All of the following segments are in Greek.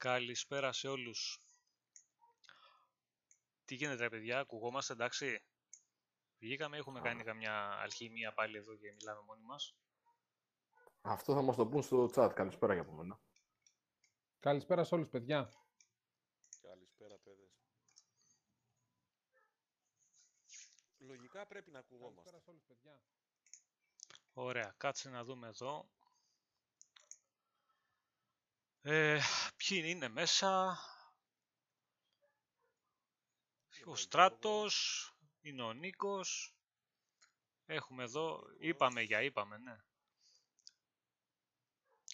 Καλησπέρα σε όλους. Τι γίνεται ρε παιδιά, ακουγόμαστε εντάξει. Βγήκαμε, έχουμε κάνει καμιά αλχημία πάλι εδώ και μιλάμε μόνοι μας. Αυτό θα μας το πούν στο chat. Καλησπέρα για από μένα. Καλησπέρα σε όλους, παιδιά. Καλησπέρα, παιδες. Λογικά πρέπει να ακουγόμαστε. Καλησπέρα σε όλους, παιδιά. Ωραία, κάτσε να δούμε εδώ. Ε, ποιοι είναι μέσα; Ο Στράτος, είναι ο Νίκος. Έχουμε εδώ, είπαμε για είπαμε, ναι.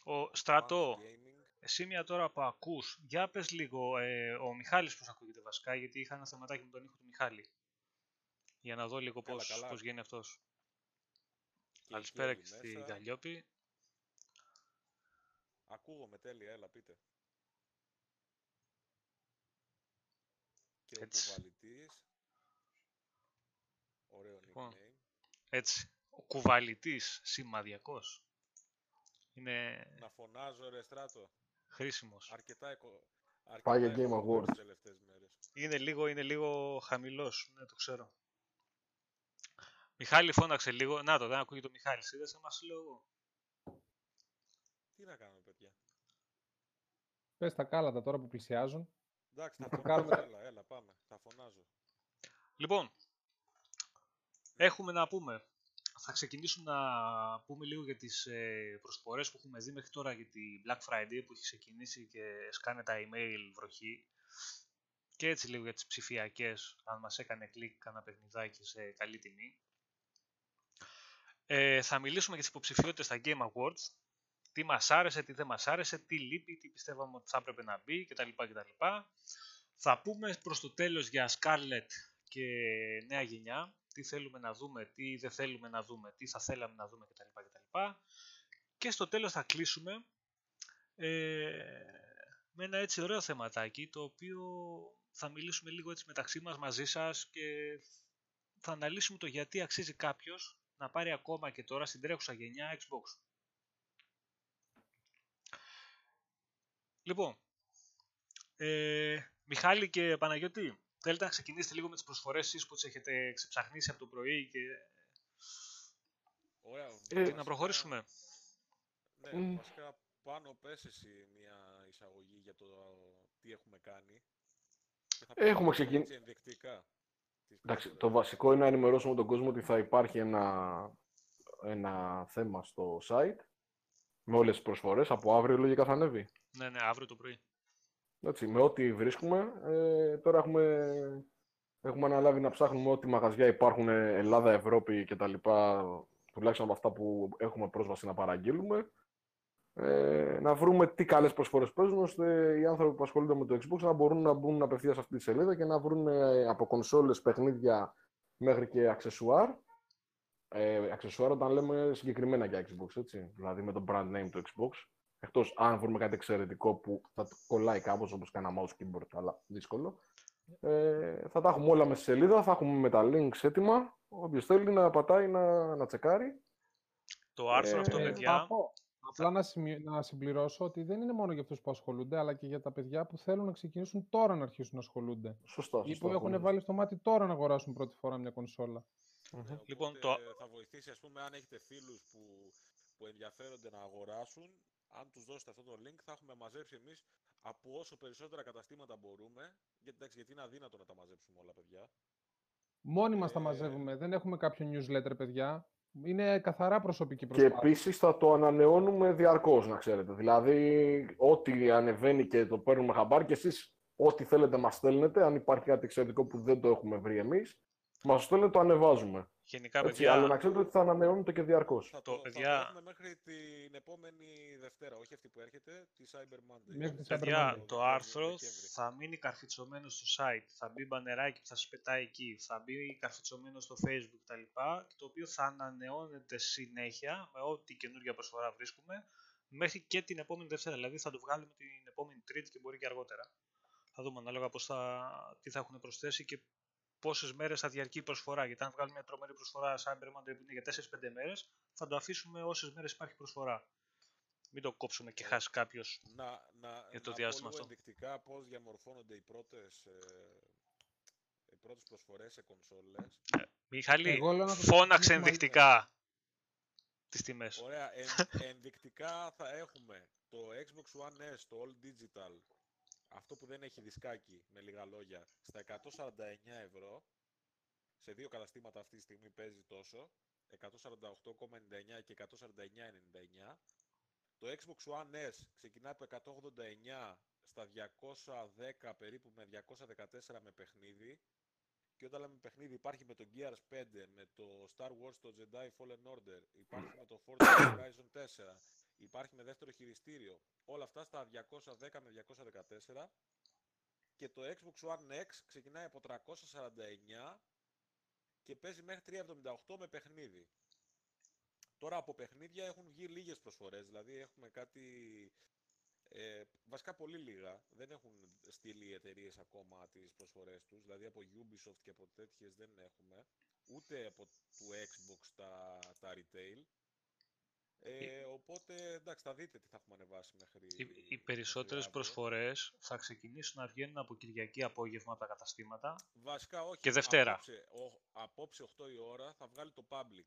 Ο Στράτο, Max Gaming. εσύ μια τώρα που ακούς, για πες λίγο, ε, ο Μιχάλης πώς ακούγεται βασικά, γιατί είχα ένα θεματάκι με τον ήχο του Μιχάλη. Για να δω λίγο Καλά, πώς, καλά. πώς γίνει αυτός. Και Καλησπέρα εκεί και όλοι στη μέσα. Γαλλιόπη. Ακούγομαι τέλεια, έλα πείτε. Και ο Έτσι. κουβαλητής. Ωραίο Λοιπόν. nickname. Έτσι. Ο κουβαλητής, σημαδιακός. Είναι Να φωνάζω ρε στράτο. χρήσιμος. Αρκετά εκο... Πάει για αρκετά Game εκολούθησα Awards. τις τελευταίες μέρες. Είναι λίγο, είναι λίγο χαμηλός, ναι, το ξέρω. Μιχάλη φώναξε λίγο. Να το, δεν ακούγεται το Μιχάλης. Είδες, άμα σου λέω εγώ. Τι να κάνουμε παιδιά; Πες τα κάλατα τώρα που πλησιάζουν. Εντάξει, θα το φωνάζω, κάνουμε. έλα, έλα, πάμε. Θα φωνάζω. Λοιπόν, έχουμε να πούμε. Θα ξεκινήσουμε να πούμε λίγο για τις ε, προσφορές που έχουμε δει μέχρι τώρα για τη Black Friday που έχει ξεκινήσει και σκάνε τα email βροχή. Και έτσι λίγο για τις ψηφιακές, αν μας έκανε κλικ κάνα παιχνιδάκι σε καλή τιμή. Ε, θα μιλήσουμε για τις υποψηφιότητες στα Game Awards. Τι μας άρεσε, τι δεν μας άρεσε, τι λείπει, τι πιστεύαμε ότι θα έπρεπε να μπει κτλ. κτλ. Θα πούμε προς το τέλος για Scarlett και νέα γενιά, τι θέλουμε να δούμε, τι δεν θέλουμε να δούμε, τι θα θέλαμε να δούμε κτλ. κτλ. Και στο τέλος θα κλείσουμε ε, με ένα έτσι ωραίο θεματάκι, το οποίο θα μιλήσουμε λίγο έτσι μεταξύ μας μαζί σας και θα αναλύσουμε το γιατί αξίζει κάποιος να πάρει ακόμα και τώρα στην τρέχουσα γενιά Xbox. Λοιπόν, ε, Μιχάλη και Παναγιώτη, θέλετε να ξεκινήσετε λίγο με τις προσφορές εσείς που τις έχετε ξεψαχνίσει από το πρωί και Ωραία. Ε, και να βασικά- προχωρήσουμε. Ναι, Μμ. βασικά πάνω πες εσύ μια εισαγωγή για το τι έχουμε κάνει. Και θα Έχουμε πούμε ξεκιν- έτσι ενδεικτικά. τις Εντάξει, προσφορές. το βασικό είναι να ενημερώσουμε τον κόσμο ότι θα υπάρχει ένα, ένα θέμα στο site με όλες τις προσφορές. Από αύριο λογικά θα ανέβει. Ναι, ναι, αύριο το πρωί. Έτσι, με ό,τι βρίσκουμε. Ε, τώρα έχουμε, έχουμε αναλάβει να ψάχνουμε ό,τι μαγαζιά υπάρχουν Ελλάδα, Ευρώπη κτλ. Τουλάχιστον από αυτά που έχουμε πρόσβαση να παραγγείλουμε. Ε, να βρούμε τι καλές προσφορές παίζουν, ώστε οι άνθρωποι που ασχολούνται με το Xbox να μπορούν να μπουν απευθείας σε αυτή τη σελίδα και να βρουν ε, από κονσόλες, παιχνίδια μέχρι και αξεσουάρ. Ε, αξεσουάρ όταν λέμε συγκεκριμένα για Xbox, έτσι. Δηλαδή με το brand name του Xbox. Εκτός αν βρούμε κάτι εξαιρετικό που θα το κολλάει κάπως όπως κάνα mouse keyboard, αλλά δύσκολο. Ε, θα τα έχουμε όλα μέσα στη σελίδα, θα έχουμε με τα links έτοιμα. Όποιος θέλει να πατάει να, να τσεκάρει. Το άρθρο Ε, αυτό, ε, παιδιά, Να πω, Απλά να, σημει- να συμπληρώσω ότι δεν είναι μόνο για αυτούς που ασχολούνται, αλλά και για τα παιδιά που θέλουν να ξεκινήσουν τώρα να αρχίσουν να ασχολούνται. Σωστά. Ή σωστά που έχουν πολύ. βάλει στο μάτι τώρα να αγοράσουν πρώτη φορά μια κονσόλα. Μμμ. Ναι, Λοιπόν, οπότε το- θα βοηθήσει, ας πούμε, αν έχετε φίλους που, που ενδιαφέρονται να αγοράσουν, αν τους δώσετε αυτό το link, θα έχουμε μαζέψει εμείς από όσο περισσότερα καταστήματα μπορούμε, γιατί, εντάξει, γιατί είναι αδύνατο να τα μαζέψουμε όλα, παιδιά. Μόνοι μας τα Ε, μαζεύουμε, δεν έχουμε κάποιο newsletter, παιδιά. Είναι καθαρά προσωπική Και προσπάθεια. επίσης θα το ανανεώνουμε διαρκώς, να ξέρετε. Δηλαδή, ό,τι ανεβαίνει και το παίρνουμε χαμπάρ και εσείς ό,τι θέλετε μας στέλνετε. Αν υπάρχει κάτι εξαιρετικό που δεν το έχουμε βρει εμείς, μας στέλνετε, το ανεβάζουμε. γενικά, Έτσι, παιδιά, αλλά να ξέρετε ότι θα ανανεώνεται και διαρκώς. Θα Το- το, παιδιά- θα το έχουμε μέχρι την επόμενη Δευτέρα, όχι αυτή που έρχεται, τη Cyber Monday. Μέχρι τη Cyber παιδιά, Monday. το Δεκέμβρη- άρθρο Δεκέμβρη. θα μείνει καρφιτσωμένο στο site, θα μπει μπανεράκι που θα σας πετάει εκεί, θα μπει καρφιτσωμένο στο facebook κτλ. Το οποίο θα ανανεώνεται συνέχεια με ό,τι καινούργια προσφορά βρίσκουμε μέχρι και την επόμενη Δευτέρα. Δηλαδή θα το βγάλουμε την επόμενη Τρίτη και μπορεί και αργότερα. Θα δούμε ανάλογα πώς θα, τι θα έχουν προσθέσει και πόσες μέρες θα διαρκεί η προσφορά. Γιατί αν βγάλουμε μια τρομερή προσφορά Cyber Monday που είναι για 4-5 μέρες, θα το αφήσουμε όσες μέρες υπάρχει προσφορά. Μην το κόψουμε και χάσει κάποιος. Να, να, Για το να διάστημα πω λίγο αυτό. ενδεικτικά πώς διαμορφώνονται οι πρώτες, ε, οι πρώτες προσφορές σε κονσόλες. Μιχάλη, Εγώ λέω να το φώναξε κάνουμε ενδεικτικά τις τιμές. Ωραία, εν, ενδεικτικά θα έχουμε το Xbox One S, το All Digital, αυτό που δεν έχει δισκάκι, με λίγα λόγια, στα 149 ευρώ. Σε δύο καταστήματα αυτή τη στιγμή παίζει τόσο, 148,99 και 149,99. Το Xbox One S ξεκινάει από 189 στα 210 περίπου με 214 με παιχνίδι. Και όταν λέμε παιχνίδι υπάρχει με το Gears 5, με το Star Wars, το Jedi Fallen Order, υπάρχει με το Forza Horizon 4, υπάρχει με δεύτερο χειριστήριο. Όλα αυτά στα 210 με 214. Και το Xbox One X ξεκινάει από 349 και παίζει μέχρι 378 με παιχνίδι. Τώρα από παιχνίδια έχουν βγει λίγες προσφορές, δηλαδή έχουμε κάτι ε, βασικά πολύ λίγα. Δεν έχουν στείλει οι εταιρείες ακόμα τις προσφορές τους. Δηλαδή από Ubisoft και από τέτοιες δεν έχουμε. Ούτε από του Xbox τα, τα retail. Ε, οπότε εντάξει, θα δείτε τι θα έχουμε ανεβάσει μέχρι. Οι, οι μέχρι περισσότερες αύριο. προσφορές θα ξεκινήσουν να βγαίνουν από Κυριακή απόγευμα από τα καταστήματα. Βασικά όχι. Και Δευτέρα. Απόψε, ο, απόψε 8 η ώρα θα βγάλει το public.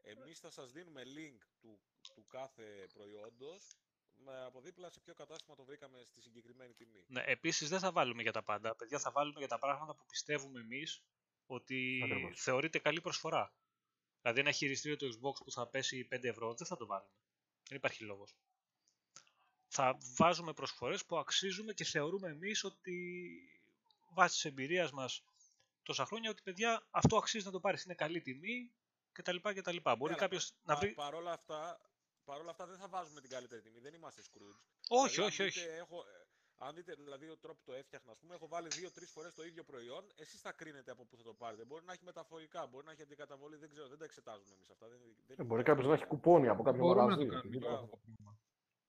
Εμείς θα σας δίνουμε link του, του κάθε προϊόντος με από δίπλα σε ποιο κατάστημα το βρήκαμε στη συγκεκριμένη τιμή. Ναι, Επίσης δεν θα βάλουμε για τα πάντα. Παιδιά, θα βάλουμε για τα πράγματα που πιστεύουμε εμείς ότι Ακριβώς. θεωρείται καλή προσφορά. Δηλαδή, ένα χειριστήριο του Xbox που θα πέσει 5 ευρώ δεν θα το βάλουμε. Δεν υπάρχει λόγος. Θα βάζουμε προσφορές που αξίζουμε και θεωρούμε εμείς ότι βάσει της εμπειρίας μας τόσα χρόνια ότι παιδιά αυτό αξίζει να το πάρεις. Είναι καλή τιμή κτλ. κτλ. Μπορεί Ναι, κάποιος αλλά να πα- βρει. Παρόλα αυτά, παρόλα αυτά δεν θα βάζουμε την καλύτερη τιμή. Δεν είμαστε Scrooge. Όχι, Δηλαδή, όχι, αν όχι. δείτε, έχω, ε, αν δείτε δηλαδή ο τρόπος το έφτιαχνα, ας πούμε, έχω βάλει δύο-τρεις φορές το ίδιο προϊόν. Εσείς θα κρίνετε από πού θα το πάρετε. Μπορεί να έχει μεταφορικά, μπορεί να έχει αντικαταβολή, δεν ξέρω, δεν τα εξετάζουμε εμείς αυτά. Δεν, δεν Ε, μπορεί κάποιος να έχει κουπόνι από κάποιο Μπορούμε να μαγαζί. το κάνουμε οτιδήποτε. αυτό το πράγμα.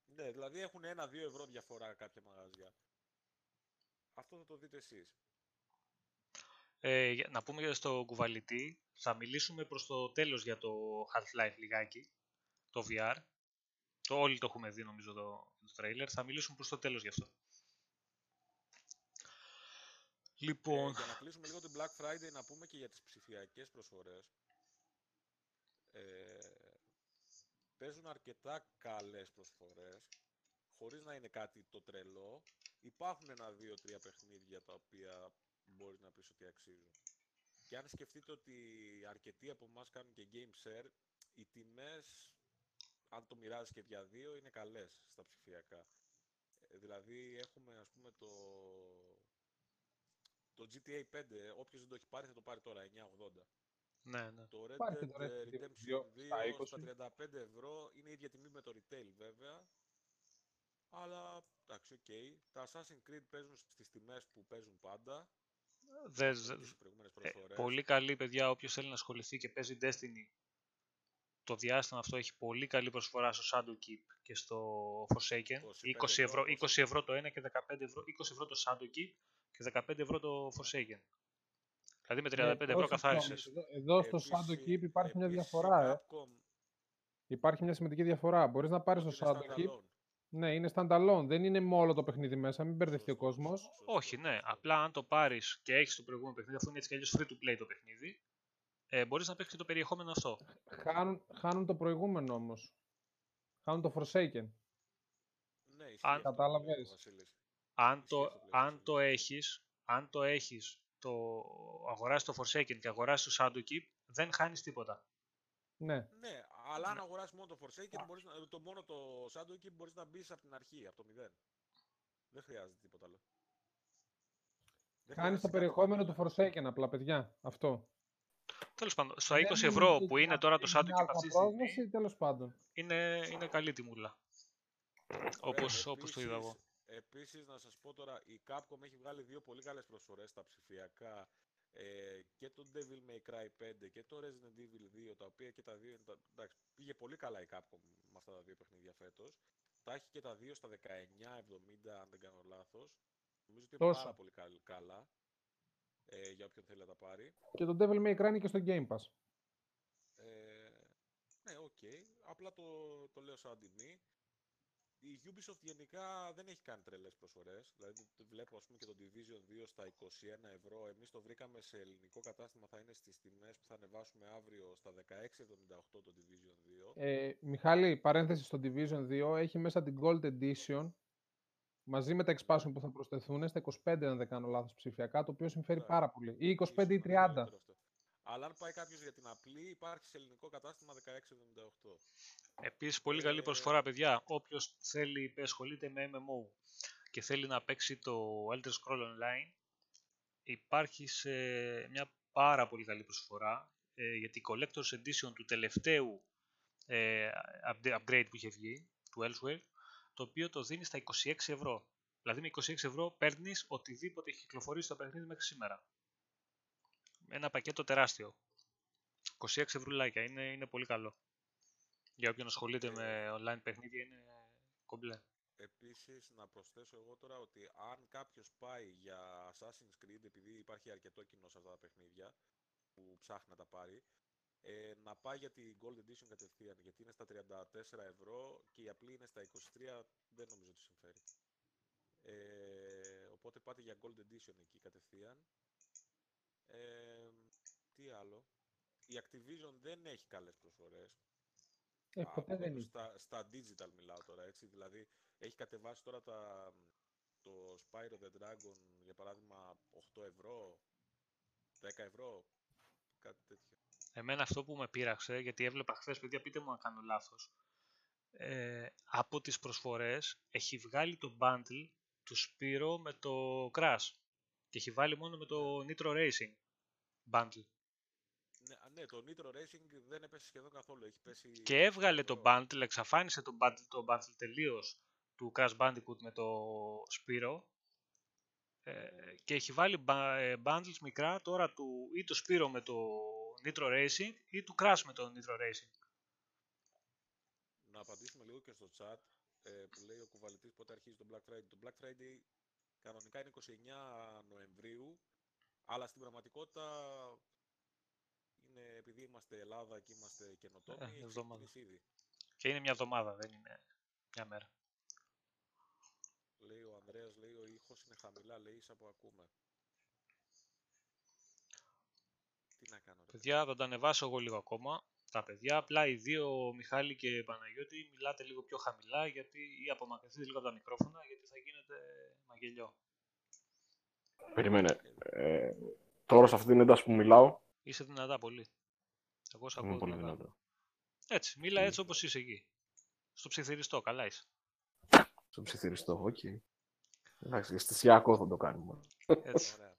Ναι, δηλαδή έχουν ένα-δύο ευρώ διαφορά κάποια μαγαζιά. Αυτό θα το δείτε εσείς. Ε, για- να πούμε για στο κουβαλητή, θα μιλήσουμε προς το τέλος για το Half-Life λιγάκι, το VR. Το, όλοι το έχουμε δει νομίζω το, το trailer, θα μιλήσουμε προς το τέλος γι' αυτό. Ε, Λοιπόν, για να κλείσουμε λίγο την Black Friday, να πούμε και για τις ψηφιακές προσφορές. Ε, παίζουν αρκετά καλές προσφορές, χωρίς να είναι κάτι το τρελό. Υπάρχουν ένα, δύο, τρία παιχνίδια τα οποία μπορείς να πεις ότι αξίζουν. Και αν σκεφτείτε ότι αρκετοί από εμάς κάνουν και game share, οι τιμές, αν το μοιράζεις και για δύο, είναι καλές στα ψηφιακά. Ε, δηλαδή έχουμε ας πούμε το, το GTA 5, όποιος δεν το έχει πάρει θα το πάρει τώρα, 9,80. ναι, ναι. Το Red Υπάρχει Dead το Red ε, Dead Redemption 2 2 στα στα 20. 35 ευρώ είναι η ίδια τιμή με το retail βέβαια. Αλλά εντάξει, οκ. Τα Assassin's Creed παίζουν στις τιμές που παίζουν πάντα. Δεν- Έχουμε δε- δει στις προηγούμενες ε, προσφορές. πολύ καλή παιδιά, όποιος θέλει να ασχοληθεί και παίζει Destiny. Το διάστημα αυτό έχει πολύ καλή προσφορά στο Shadowkeep και στο Forsaken. 25 20 ευρώ, ευρώ, 20 ευρώ το ένα και 15 ευρώ, 20 ευρώ το Shadowkeep και 15 ευρώ το Forsaken. Δηλαδή με 35 Ε, ευρώ όχι, καθάρισες. Εδώ, εδώ στο Επίσης- Shadow Keep υπάρχει μια επίσης η διαφορά, ε. Capcom Υπάρχει μια σημαντική διαφορά. Μπορείς να πάρεις το είναι Shadow Keep. standalone. Ναι, είναι standalone. Δεν είναι με όλο το παιχνίδι μέσα. Μην μπερδευτεί ο Σωστό, κόσμος. σωστό, Όχι, ναι. σωστό. Απλά αν το πάρεις και έχεις το προηγούμενο παιχνίδι, αφού είναι έτσι κι αλλιώς free to play το παιχνίδι, ε, μπορείς να παίξεις και το περιεχόμενο αυτό. Χάνουν, χάνουν το προηγούμενο όμως. Χάνουν το Forsaken. Ναι, ισχύει Αν- αυτό που Καταλαβαίνεις. λέει ο Βασίλης. Αν Ισχύει το, αυτό που λέει ο αν το Βασίλης. έχεις, αν το έχεις, το αγοράσει το Forsaken και αγοράσει το Shadowkeep, δεν χάνεις τίποτα. Ναι. Ναι, αλλά αν αγοράσει μόνο το Forsaken, μπορείς να, το μόνο το Shadowkeep μπορείς να μπεις από την αρχή, από το 0. Δεν χρειάζεται τίποτα άλλο. Δεν Χάνεις χρειάζεται το κάτι περιεχόμενο του παραπάνω. Forsaken απλά, παιδιά. Αυτό. Τέλος πάντων, στα Δεν 20 είναι ευρώ ότι που είναι να τώρα το είναι Shadowkeep άλφα αυτή τη στιγμή, πρόσβαση, τέλος πάντων. είναι, είναι καλή τιμούλα. Ωραία, Όπως, όπως το είδα εγώ. επίσης- Επίσης, να σας πω τώρα, η Capcom έχει βγάλει δύο πολύ καλές προσφορές στα ψηφιακά ε, και το Devil May Cry 5 και το Resident Evil 2, τα οποία και τα δύο, είναι τα- εντάξει, πήγε πολύ καλά η Capcom με αυτά τα δύο παιχνίδια φέτος. Τα έχει και τα δύο στα 19,70 αν δεν κάνω λάθος. Νομίζω ότι είναι Τόσο. πάρα πολύ καλ- καλά ε, για όποιον θέλει να τα πάρει. Και το Devil May Cry είναι και στο Game Pass. Ε, ναι, οκ. Απλά το, το λέω σαν τιμή. η Ubisoft γενικά δεν έχει κάνει τρελές προσφορές. Δηλαδή το βλέπω ας πούμε και το Division 2 στα 21 ευρώ. Εμείς το βρήκαμε σε ελληνικό κατάστημα, θα είναι στις τιμές που θα ανεβάσουμε αύριο στα 16,78 το Division 2. Ε, Μιχάλη, παρένθεση στο Division 2 έχει μέσα την Gold Edition μαζί με τα expansion που θα προσθεθούν στα 25 αν δεν κάνω λάθος ψηφιακά, το οποίο συμφέρει Ναι. πάρα πολύ. Ή 25 ή Ίσως 30. είναι καλύτερο αυτό. Αλλά αν πάει κάποιος για την απλή, υπάρχει σε ελληνικό κατάστημα 16,78. Επίσης, πολύ καλή Ε, προσφορά, παιδιά. Όποιος θέλει, ασχολείται με MMO και θέλει να παίξει το Elder Scroll Online, υπάρχει σε μια πάρα πολύ καλή προσφορά, ε, γιατί η Collector's Edition του τελευταίου ε, upda- upgrade που είχε βγει, του Elsewhere, το οποίο το δίνεις στα 26 ευρώ. Δηλαδή με 26 ευρώ παίρνεις οτιδήποτε έχει κυκλοφορήσει στο παιχνίδι μέχρι σήμερα. Ένα πακέτο τεράστιο. 26 ευρουλάκια, είναι, είναι πολύ καλό. Για όποιον ασχολείται Ε, με online παιχνίδια είναι κομπλέ. Επίσης, να προσθέσω εγώ τώρα ότι αν κάποιος πάει για Assassin's Creed, επειδή υπάρχει αρκετό κοινό σε αυτά τα παιχνίδια που ψάχνει να τα πάρει, ε, να πάει για την Gold Edition κατευθείαν, γιατί είναι στα 34 ευρώ και η απλή είναι στα 23, δεν νομίζω ότι συμφέρει. Ε, οπότε πάτε για Gold Edition εκεί κατευθείαν. Ε, τι άλλο. Η Activision δεν έχει καλές προσφορές. Ε, Α, ποτέ δεν από- είναι. στα, στα digital μιλάω τώρα, έτσι. Δηλαδή, έχει κατεβάσει τώρα τα, το Spyro the Dragon, για παράδειγμα, 8 ευρώ, 10 ευρώ, κάτι τέτοιο. Εμένα αυτό που με πείραξε, γιατί έβλεπα χθες, παιδιά, πείτε μου αν κάνω λάθος, ε, από τις προσφορές έχει βγάλει το bundle του Spiro με το Crash και έχει βάλει μόνο με το Nitro Racing bundle. Ναι, α, ναι, το Nitro Racing δεν έπεσε σχεδόν καθόλου, έχει πέσει... Και έβγαλε 10 το ευρώ. bundle, εξαφάνισε το bundle, το bundle τελείως του Crash Bandicoot με το Spiro ε, και έχει βάλει μπα- ε, bundles μικρά τώρα του ή το Spiro με το Nitro Racing ή του Crash με το Nitro Racing; Να απαντήσουμε λίγο και στο chat ε, που λέει ο κουβαλητής πότε αρχίζει το Black Friday. Το Black Friday κανονικά είναι 29 Νοεμβρίου, αλλά στην πραγματικότητα είναι επειδή είμαστε Ελλάδα και είμαστε καινοτόμοι, Ε, έχει εβδομάδα. ξεκινήσει ήδη. Και είναι μια εβδομάδα, δεν είναι μια μέρα. Λέει ο Ανδρέας, λέει ο ήχος είναι χαμηλά, λέει ίσα που ακούμε. Τι να κάνω ρε. Παιδιά, θα τα ανεβάσω εγώ λίγο ακόμα. Τα παιδιά, απλά οι δύο, Μιχάλη και Παναγιώτη, μιλάτε λίγο πιο χαμηλά γιατί ή απομακρυνθείτε λίγο από τα μικρόφωνα γιατί θα γίνετε μαγελιό. Περίμενε. Ε, τώρα σε αυτή την ένταση που μιλάω, Είσαι δυνατά πολύ. Εγώ σε είμαι ακούω πολύ δυνατά. δυνατό. Έτσι, μίλα έτσι όπως είσαι εκεί. Στο ψιθυριστό, καλά είσαι. Στο ψιθυριστό, οκ. Εντάξει, αισθησιακό θα το κάνουμε. Έτσι. Ωραία.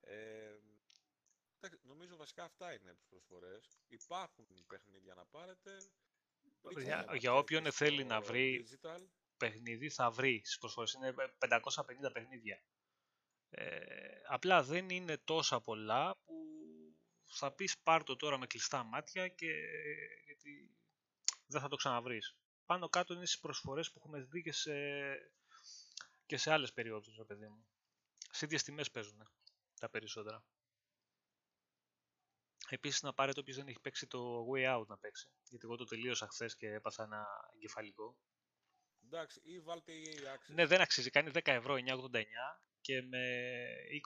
ε, εντάξει, νομίζω βασικά αυτά είναι τις προσφορές. Υπάρχουν παιχνίδια να πάρετε. Μην Για- ξεχνάτε για να όποιον έρθει θέλει στο να βρει- Digital. παιχνίδι θα βρει στις προσφορές. Είναι 550 παιχνίδια. Ε, απλά δεν είναι τόσα πολλά που θα πεις πάρ' το τώρα με κλειστά μάτια και γιατί δεν θα το ξαναβρεις. Πάνω κάτω είναι στις προσφορές που έχουμε δει και σε, και σε άλλες περιόδους, ρε παιδί μου. Σε ίδιες τιμές παίζουν τα περισσότερα. Επίσης να πάρετε όποιος δεν έχει παίξει το Way Out να παίξει. Γιατί εγώ το τελείωσα χθες και έπαθα ένα εγκεφαλικό. Εντάξει, ή βάλτε EA Access. Ναι, δεν αξίζει. Κάνει 10 ευρώ 9,89 και με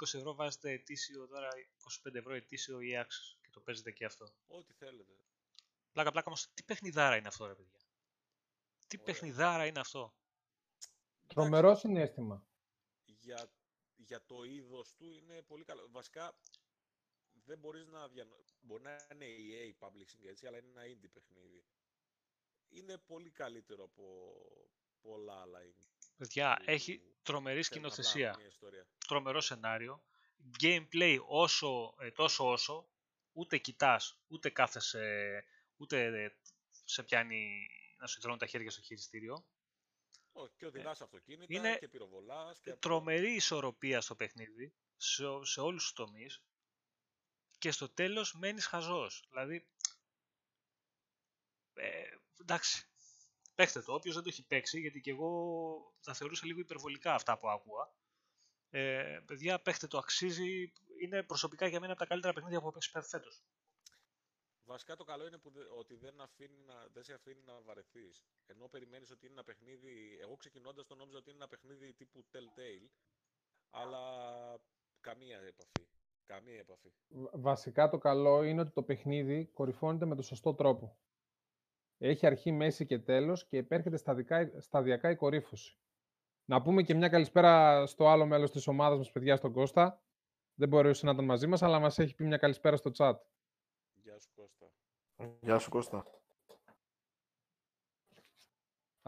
20 ευρώ βάζετε ετήσιο τώρα 25 ευρώ ετήσιο ή access και το παίζετε και αυτό. Ό,τι θέλετε. Πλάκα πλάκα όμως, τι παιχνιδάρα είναι αυτό ρε παιδιά; Τι Ωραία. παιχνιδάρα είναι αυτό; Τρομερό συνέστημα. για, για το είδος του είναι πολύ καλό. Βασικά δεν μπορείς να διανο... Μπορεί να είναι EA Publishing έτσι, αλλά είναι ένα indie παιχνίδι. Είναι πολύ καλύτερο από πολλά άλλα indie. Παιδιά, που έχει τρομερή θέλουν απλά σκηνοθεσία, Μια ιστορία. τρομερό σενάριο, gameplay όσο, ε, τόσο όσο, ούτε κοιτάς, ούτε κάθεσαι, ούτε ε, σε πιάνει να σου τρώνε τα χέρια στο χειριστήριο. Όχι, και οδηγάς αυτοκίνητα είναι και πυροβολάς. Και τρομερή ισορροπία στο παιχνίδι, σε, ό- σε όλους τους τομείς και στο τέλος μένεις χαζός. Δηλαδή, ε, εντάξει, παίχτε το, όποιος δεν το έχει παίξει, γιατί και εγώ τα θεωρούσα λίγο υπερβολικά αυτά που άκουγα. Ε, παιδιά, παίχτε το, αξίζει, είναι προσωπικά για μένα από τα καλύτερα παιχνίδια που έχω παίξει φέτος. Βασικά το καλό είναι που δε- ότι δεν, αφήνει να, δεν σε αφήνει να βαρεθείς. Ενώ περιμένεις ότι είναι ένα παιχνίδι. Εγώ ξεκινώντας το νόμιζα ότι είναι ένα παιχνίδι τύπου Telltale. Αλλά καμία επαφή. Καμία επαφή. Β- Βασικά το καλό είναι ότι το παιχνίδι κορυφώνεται με τον σωστό τρόπο. Έχει αρχή, μέση και τέλος και επέρχεται σταδικά, σταδιακά η κορύφωση. Να πούμε και μια καλησπέρα στο άλλο μέλος της ομάδας μας, παιδιά, στον Κώστα. Δεν μπορούσε να ήταν μαζί μας, αλλά μας έχει πει μια καλησπέρα στο chat. Γεια σου Κώστα. Γεια σου Κώστα.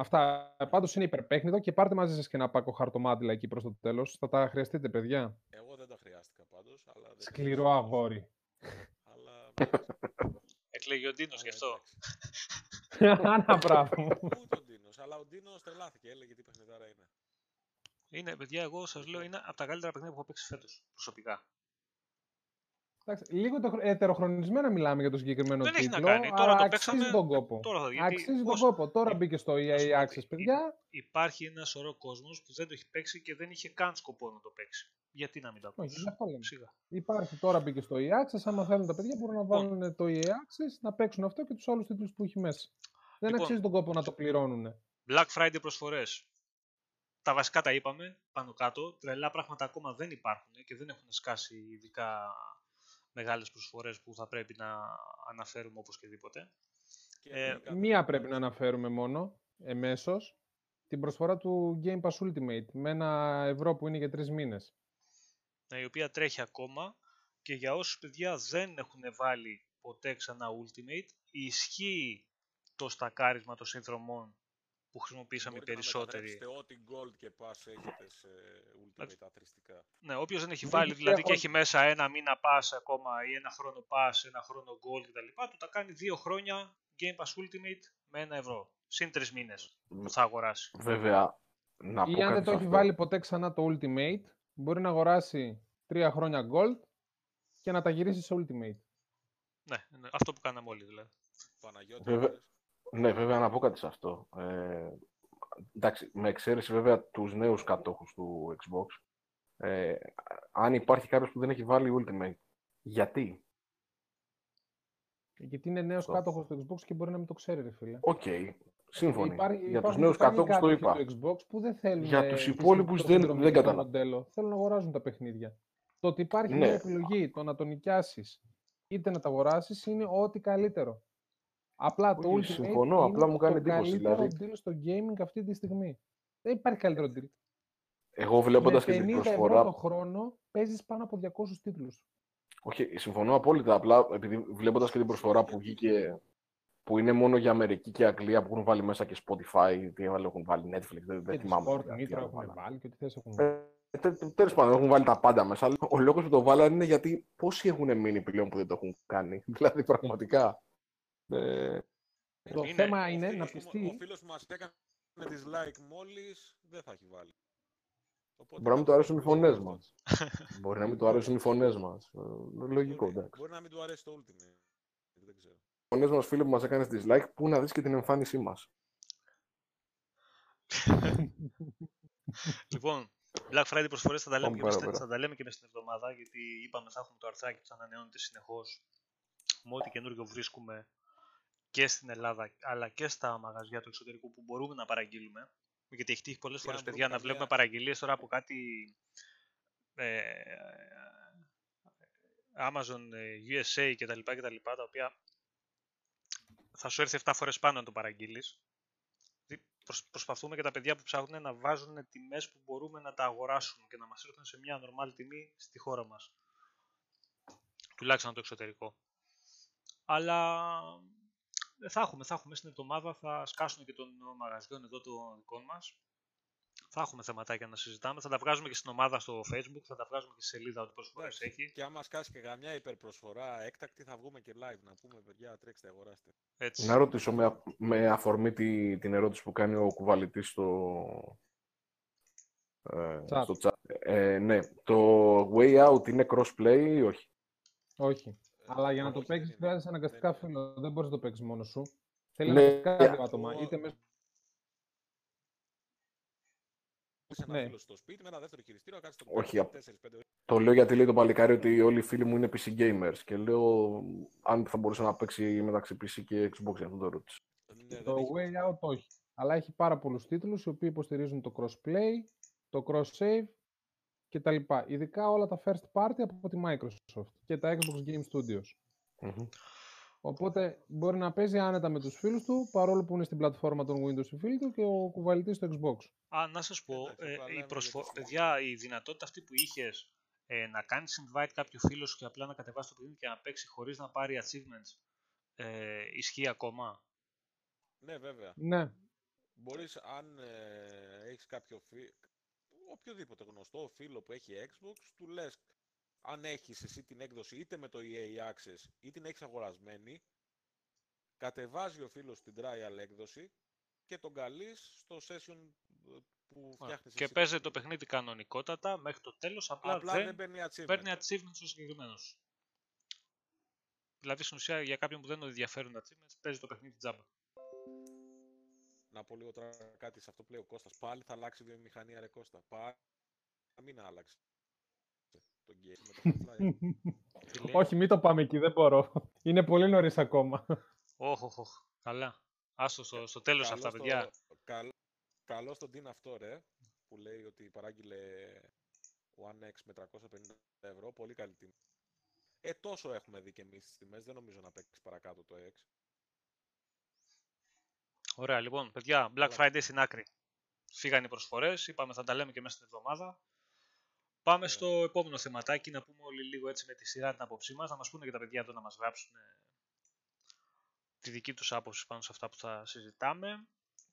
Αυτά πάντως είναι υπερπέχνητο και πάρτε μαζί σας και ένα πάκο χαρτομάτιλα εκεί προς το τέλος. Θα τα χρειαστείτε, παιδιά. Εγώ δεν τα χρειάστηκα πάντως. Αλλά δεν Σκληρό αγόρι. Αλλά. Εκλέγει ο Ντίνος γι' αλλά αυτό. εντάξει. Άνα, μπράβο. Ούτε ο Ντίνος, αλλά ο Ντίνος τρελάθηκε, έλεγε τι παιχνιδάρα είναι. Είναι, παιδιά, εγώ σας λέω, είναι από τα καλύτερα παιχνίδια που έχω παίξει φέτος, προσωπικά. Εντάξει, λίγο το, ετεροχρονισμένα μιλάμε για το συγκεκριμένο Δεν έχει να τίτλο, κάνει. Τώρα αλλά το αξίζει παίξαμε, τον κόπο. Τώρα θα γιατί Αξίζει τον πώς- κόπο. Τώρα υ- μπήκε στο να σου EA πω Access, κάτι. παιδιά. Υπάρχει ένα σωρό κόσμος που δεν το έχει παίξει και δεν είχε καν σκοπό να το παίξει. Γιατί να μην το Όχι, ακούσει. γι' αυτό λέμε. Σιγά. Υπάρχει τώρα μπήκε στο EA Access. Άμα θέλουν τα παιδιά μπορούν να Λοιπόν. βάλουν το EA Access, να παίξουν αυτό και τους άλλους τίτλους που έχει μέσα. Δεν Λοιπόν. αξίζει τον κόπο να το πληρώνουν. Black Friday προσφορές. Τα βασικά τα είπαμε πάνω κάτω. Τρελά πράγματα ακόμα δεν υπάρχουν και δεν έχουν σκάσει ειδικά μεγάλες προσφορές που θα πρέπει να αναφέρουμε όπως και δίποτε. Και Ε, γενικά, Μία πρέπει να αναφέρουμε μόνο, εμέσως, την προσφορά του Game Pass Ultimate με ένα ευρώ που είναι για τρεις μήνες. Ναι, η οποία τρέχει ακόμα και για όσους παιδιά δεν έχουν βάλει ποτέ ξανά Ultimate, ισχύει το στακάρισμα των συνδρομών που χρησιμοποίησαμε οι μπορείτε να περισσότεροι. μετατρέψετε ό,τι gold και pass έχετε σε ultimate αθρηστικά. Ναι, όποιος δεν έχει Δεν βάλει, έχει δηλαδή και έχω- έχει μέσα ένα μήνα pass ακόμα ή ένα χρόνο pass, ένα χρόνο gold κτλ. Του τα κάνει δύο χρόνια Game Pass Ultimate με ένα ευρώ. Συν τρεις μήνες που θα αγοράσει. Βέβαια, να πω Ή αν κάτι δεν το σε έχει αυτό. βάλει ποτέ ξανά το Ultimate, μπορεί να αγοράσει τρία χρόνια Gold και να τα γυρίσει σε Ultimate. Ναι, ναι, αυτό που κάναμε όλοι δηλαδή. Παναγιώτη, Βέβαια. Είπες. Ναι, βέβαια να πω κάτι σε αυτό. Ε, εντάξει, με εξαίρεση βέβαια τους νέους κατόχους του Xbox, ε, αν υπάρχει κάποιος που δεν έχει βάλει Ultimate, γιατί; Γιατί είναι νέος Αυτό. κάτοχος του Xbox και μπορεί να μην το ξέρει, ρε φίλε. Οκ, σύμφωνοι. Υπάρχει- Για τους υπάρχουν νέους παλιοί κατόχους το κάτοχοι είπα. του Xbox που δεν θέλουν Για ε, τους τη υπόλοιπους δεν- συνδρομητικό δεν καταλαβαίνω. μοντέλο. Θέλουν να αγοράζουν τα παιχνίδια. Το ότι υπάρχει Ναι. μια επιλογή, το να το νοικιάσεις είτε να τα αγοράσεις είναι ό,τι καλύτερο. Απλά το Όχι, Ultimate συμφωνώ, είναι απλά μου κάνει το εντύπωση, καλύτερο δηλαδή. deal στο gaming αυτή τη στιγμή. Δεν υπάρχει καλύτερο deal. Εγώ βλέποντας Με και 50 την ευρώ προσφορά... το χρόνο παίζεις πάνω από 200 τίτλους. Όχι, συμφωνώ απόλυτα. Απλά επειδή βλέποντας και την προσφορά που βγήκε, που είναι μόνο για Αμερική και Αγγλία, που έχουν βάλει μέσα και Spotify, τι άλλο έχουν βάλει Netflix, δεν, δεν Και θυμάμαι. Discord, τι Nitro άλλο έχουν βάλανε. βάλει και ό,τι θες έχουν Ε, Τέλος πάντων, έχουν βάλει τα πάντα μέσα. Αλλά ο λόγος που το βάλανε είναι γιατί πόσοι έχουν μείνει πλέον που δεν το έχουν κάνει. Δηλαδή, πραγματικά. Ε, Το Είναι- θέμα Ο είναι να φίλος μου- πιστεί. Ο φίλος που μας έκανε dislike μόλις δεν θα έχει βάλει. Οπότε Μπορεί να μην του θα αρέσουν οι το φωνές αυτό. μας. μπορεί να μην του αρέσουν οι φωνές μας. Λογικό, Μπορεί, εντάξει. μπορεί να μην του αρέσει το Ultimate. Δεν ξέρω. Οι φωνές μας, φίλε που μας έκανες dislike, πού να δεις και την εμφάνισή μας. Λοιπόν, Black Friday προσφορές θα τα, λέμε Πάμε και μες, πέρα, πέρα. θα τα λέμε και μες στην εβδομάδα γιατί είπαμε θα έχουμε το αρθράκι που θα ανανεώνεται συνεχώς με ό,τι καινούργιο βρίσκουμε και στην Ελλάδα αλλά και στα μαγαζιά του εξωτερικού που μπορούμε να παραγγείλουμε γιατί έχει τύχει πολλές Και αν φορές παιδιά βρούμε να βλέπουμε καμιά- παραγγελίες τώρα από κάτι ε, Amazon ε, USA και τα λοιπά και τα λοιπά τα οποία θα σου έρθει 7 φορές πάνω να το παραγγείλεις Δηλαδή, προσ- προσπαθούμε και τα παιδιά που ψάχνουν να βάζουν τιμές που μπορούμε να τα αγοράσουμε και να μας έρθουν σε μια normal τιμή στη χώρα μας. Τουλάχιστον το εξωτερικό. Αλλά ε, θα έχουμε, θα έχουμε στην εβδομάδα, θα σκάσουν και των μαγαζιών εδώ των δικών μας. Θα έχουμε θεματάκια να συζητάμε. Θα τα βγάζουμε και στην ομάδα στο facebook, θα τα βγάζουμε και στη σελίδα ό,τι προσφορές Εντάξει, έχει. Και άμα σκάσει και καμιά υπερπροσφορά έκτακτη θα βγούμε και live να πούμε παιδιά τρέξτε αγοράστε. Έτσι. Να ρωτήσω με, α- με αφορμή τη, την ερώτηση που κάνει ο κουβαλητής στο, ε, Chat. στο chat. Ε, ναι, το way out είναι crossplay ή όχι; Όχι. Ε, Αλλά για να το όχι, δεν παίξεις είναι. χρειάζεσαι αναγκαστικά Δεν είναι. φίλο. Δεν μπορείς να το παίξεις μόνος σου. Θέλει Ναι, αναγκαστικά ε, δύο άτομα. αυτό- Είτε μέσα ένα Ναι. φίλο στο σπίτι με ένα δεύτερο χειριστήριο, κάτσε το Όχι, κάνει απ- 4-5 ώρες. Το λέω γιατί λέει το παλικάρι ότι όλοι οι φίλοι μου είναι PC gamers και λέω αν θα μπορούσε να παίξει μεταξύ PC και Xbox για αυτό το ρώτησε. Ναι, δεν Το έχει Way Out όχι. Αλλά έχει πάρα πολλούς τίτλους οι οποίοι υποστηρίζουν το crossplay, το cross-save και τα λοιπά. Ειδικά όλα τα first party από τη Microsoft και τα Xbox Game Studios. Μμμ. Οπότε μπορεί να παίζει άνετα με τους φίλους του, παρόλο που είναι στην πλατφόρμα των Windows οι φίλοι του και ο κουβαλητής στο Xbox. Α, να σας πω, Εντάξει, ε, απλά η λέμε προσφο... για το παιδιά, η δυνατότητα αυτή που είχες ε, να κάνεις invite κάποιο φίλο σου και απλά να κατεβάσεις το παιχνίδι και να παίξει χωρίς να πάρει achievements ε, ισχύει ακόμα; Ναι, βέβαια. Ναι, Μπορείς, αν ε, έχεις κάποιο φίλο, οποιοδήποτε γνωστό φίλο που έχει Xbox, του λες, αν έχεις εσύ την έκδοση είτε με το EA Access ή την έχεις αγορασμένη, κατεβάζει ο φίλος την trial έκδοση και τον καλείς στο session ε, που Α, φτιάχνεις Και εσύ παίζεται το παιχνίδι κανονικότατα μέχρι το τέλος, απλά, Απλά δεν, δεν παίρνει achievement. παίρνει achievements ο συγκεκριμένος. Δηλαδή στην ουσία για κάποιον που δεν τον ενδιαφέρουν τα achievements παίζει το παιχνίδι τζάμπα. Να πω λίγο τώρα κάτι σε αυτό που λέει ο Κώστας. Πάλι θα αλλάξει η βιομηχανία ρε Κώστα. Πάλι να μην άλλαξε. Το game με το Half-Life. Τι λέει; όχι μην το πάμε εκεί, δεν μπορώ. Είναι πολύ νωρίς ακόμα. Όχ, όχ, όχ. Καλά. Άστο στο, στο τέλος Καλό αυτά, στο- παιδιά. Καλό, καλό στον Dean αυτό ρε, που λέει ότι παράγγειλε One X με 350 ευρώ, πολύ καλή τιμή. Ε, τόσο έχουμε δει και εμείς τις τιμές, δεν νομίζω να παίξει παρακάτω το X. Ωραία, λοιπόν, παιδιά, Black Καλά. Friday στην άκρη. Φύγανε οι προσφορές, είπαμε θα τα λέμε και μέσα στην εβδομάδα. Πάμε Ωραία. στο επόμενο θεματάκι, να πούμε όλοι λίγο έτσι με τη σειρά την άποψή μας, να μας πούνε και τα παιδιά εδώ να μας γράψουν ε, τη δική τους άποψη πάνω σε αυτά που θα συζητάμε,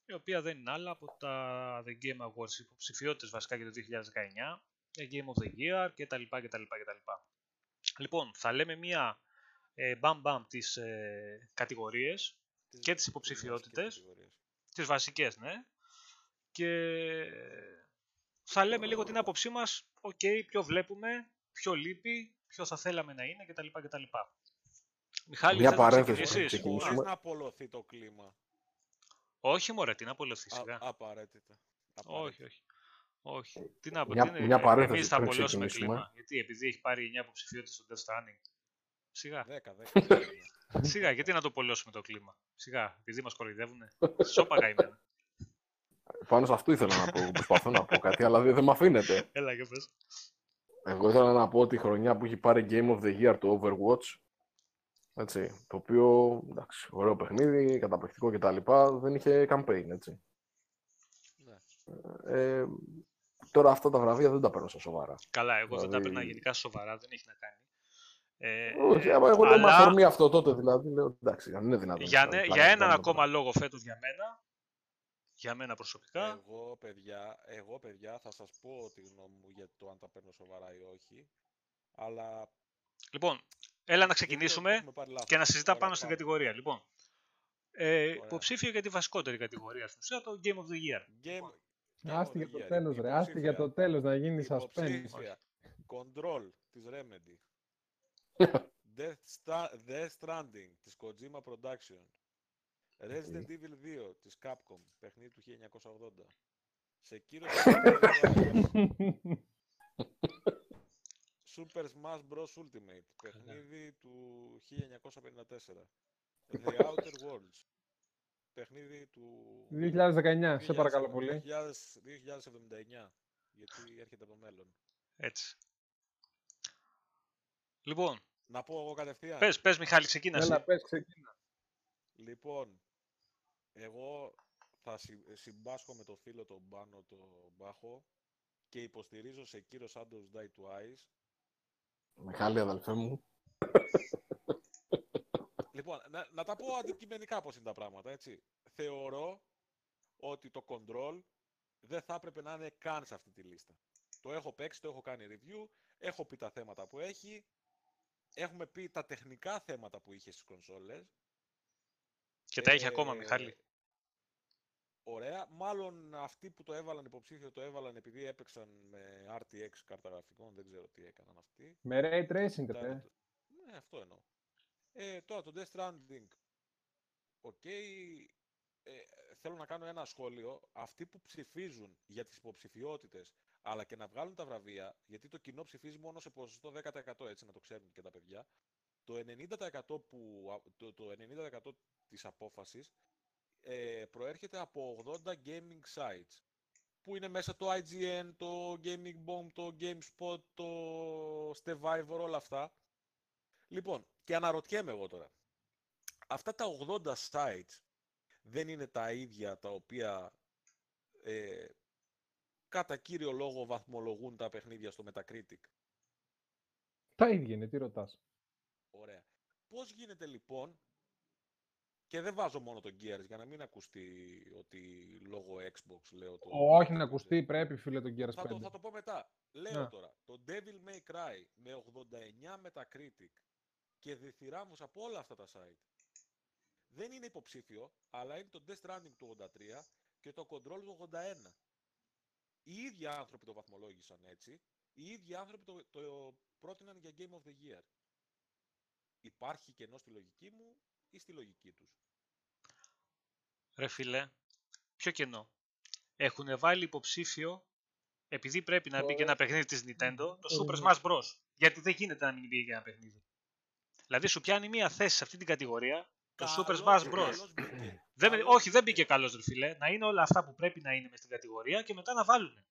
η οποία δεν είναι άλλα από τα The Game Awards, υποψηφιότητες βασικά για το 2019, The Game of the Year κτλ. κτλ, κτλ. Λοιπόν, θα λέμε μία ε, μπαμ μπαμ τις ε, κατηγορίες Τις- και τις τις βασικές υποψηφιότητες. κατηγορίες. τις βασικές, ναι. Και θα λέμε λίγο την άποψή μας, οκ, ποιο βλέπουμε, ποιο λείπει, ποιο θα θέλαμε να είναι κτλ. κτλ. Μιχάλη, Μια θες να παρένθεση ξεκινήσεις; πριν ξεκινήσουμε. Χωρίς να απολωθεί το κλίμα. Όχι μωρέ, τι να απολυθεί Α, σιγά. απαραίτητα. όχι, όχι. Όχι. Τι να πω, Μια- τι είναι, μια παρένθεση εμείς θα πριν απολύσουμε ξεκινήσουμε. κλίμα. Γιατί, επειδή έχει πάρει 9 υποψηφιότητες στο Death Stranding. Σιγά, Δέκα, δέκα. δέκα. σιγά, γιατί να το απολύσουμε το κλίμα; Σιγά, επειδή μας κοροϊδεύουνε. Σώπα καημένα. Πάνω σε αυτό ήθελα να πω. Προσπαθώ να πω κάτι, αλλά δεν, δεν με αφήνετε. Έλα και πες. Εγώ ήθελα να πω ότι η χρονιά που έχει πάρει Game of the Year το Overwatch, έτσι, το οποίο, εντάξει, ωραίο παιχνίδι, καταπληκτικό κτλ. Δεν είχε campaign, έτσι. Ναι. Ε, τώρα αυτά τα βραβεία δεν τα παίρνω στα σοβαρά. Καλά, εγώ δεν τα Δηλαδή- έπαιρνα γενικά σοβαρά, δεν έχει να κάνει. Ε, Όχι, ε, άμα εγώ δεν με αλλά αφορμή αυτό τότε, δηλαδή, λέω, εντάξει, αν είναι δυνατόν. για, να ναι- πλάκα για να έναν κάνουμε ακόμα τώρα. λόγο φέτος για μένα, για μένα προσωπικά, Εγώ, παιδιά, εγώ, παιδιά, θα σας πω τη γνώμη μου για το αν τα παίρνω σοβαρά ή όχι. Αλλά λοιπόν, έλα να γιατί το ξεκινήσουμε έχουμε πάρει λάθος. και να συζητά Ωραία, πάνω στην πάμε. κατηγορία. Λοιπόν, ε, Ωραία. υποψήφιο για τη βασικότερη κατηγορία στην ουσία, το Game of the Year. Game, Game Άστη of για the το Year. τέλος ρε, άστη για το Υποψήφια. τέλος να γίνεις suspense. Υποψήφια. Control της Remedy. Death, Sta- Death Stranding της Kojima Production. Resident Evil 2 της Capcom, παιχνίδι του 1980. Sekiro Super Smash Bros. Ultimate, παιχνίδι του 1954. The Outer Worlds, παιχνίδι του 2019, σε παρακαλώ πολύ. 2000 2079, γιατί έρχεται από το μέλλον. Έτσι. Λοιπόν, Να πω εγώ κατευθείαν. πες, πες Μιχάλη, ξεκίνα εσύ. Έλα, πες, ξεκίνα. Λοιπόν, εγώ θα συ- συμπάσχω με το φίλο τον Πάνο τον Μπάχο και υποστηρίζω σε κύριο Santos Die Twice. Μιχάλη, αδελφέ μου. Λοιπόν, να, να τα πω αντικειμενικά πώς είναι τα πράγματα, έτσι. Θεωρώ ότι το Control δεν θα έπρεπε να είναι καν σε αυτή τη λίστα. Το έχω παίξει, το έχω κάνει review, έχω πει τα θέματα που έχει, έχουμε πει τα τεχνικά θέματα που είχε στις κονσόλες. Και τα έχει Ε, ακόμα, Μιχάλη. Ωραία. Μάλλον αυτοί που το έβαλαν υποψήφιο το έβαλαν επειδή έπαιξαν με RTX κάρτα γραφικών. Δεν ξέρω τι έκαναν αυτοί. Με Ray Tracing, Τώρα ρε. το- Ναι, αυτό εννοώ. Ε, τώρα το Death Stranding. OK. ε, θέλω να κάνω ένα σχόλιο. Αυτοί που ψηφίζουν για τις υποψηφιότητες, αλλά και να βγάλουν τα βραβεία, γιατί το κοινό ψηφίζει μόνο σε ποσοστό 10%, έτσι να το ξέρουν και τα παιδιά, το 90%, που, α- το, το 90% της απόφασης ε, προέρχεται από 80 gaming sites που είναι μέσα το IGN, το Giant Bomb, το GameSpot, το Stevivor, όλα αυτά. Λοιπόν, και αναρωτιέμαι εγώ τώρα. Αυτά τα 80 sites δεν είναι τα ίδια τα οποία ε, κατά κύριο λόγο βαθμολογούν τα παιχνίδια στο Metacritic. Τα ίδια είναι, τι ρωτάς. Ωραία. Πώς γίνεται λοιπόν, και δεν βάζω μόνο το Gears για να μην ακουστεί ότι λόγω Xbox λέω το... Όχι να ακουστεί, πρέπει φίλε τον Gears Θα 5. το, θα το πω μετά. Λέω Ναι. τώρα, το Devil May Cry με 89 Metacritic και διθυράμβους από όλα αυτά τα site. Δεν είναι υποψήφιο, αλλά είναι το Death Stranding του 83 και το Control του 81. Οι ίδιοι άνθρωποι το βαθμολόγησαν έτσι, οι ίδιοι άνθρωποι το, το πρότειναν για Game of the Year. Υπάρχει κενός στη λογική μου ή στη λογική τους; Ρε φίλε, ποιο κενό; Έχουν βάλει υποψήφιο, επειδή πρέπει να μπει και ένα παιχνίδι της Nintendo, το Super Smash Bros. Γιατί δεν γίνεται να μην μπει και ένα παιχνίδι. Δηλαδή σου πιάνει μία θέση σε αυτή την κατηγορία, το Super Καλώς- Smash Bros. καλώς μπήκε. Δεν, Καλώς όχι, δεν μπήκε καλός ρε φίλε. Να είναι όλα αυτά που πρέπει να είναι μες στην κατηγορία και μετά να βάλουν.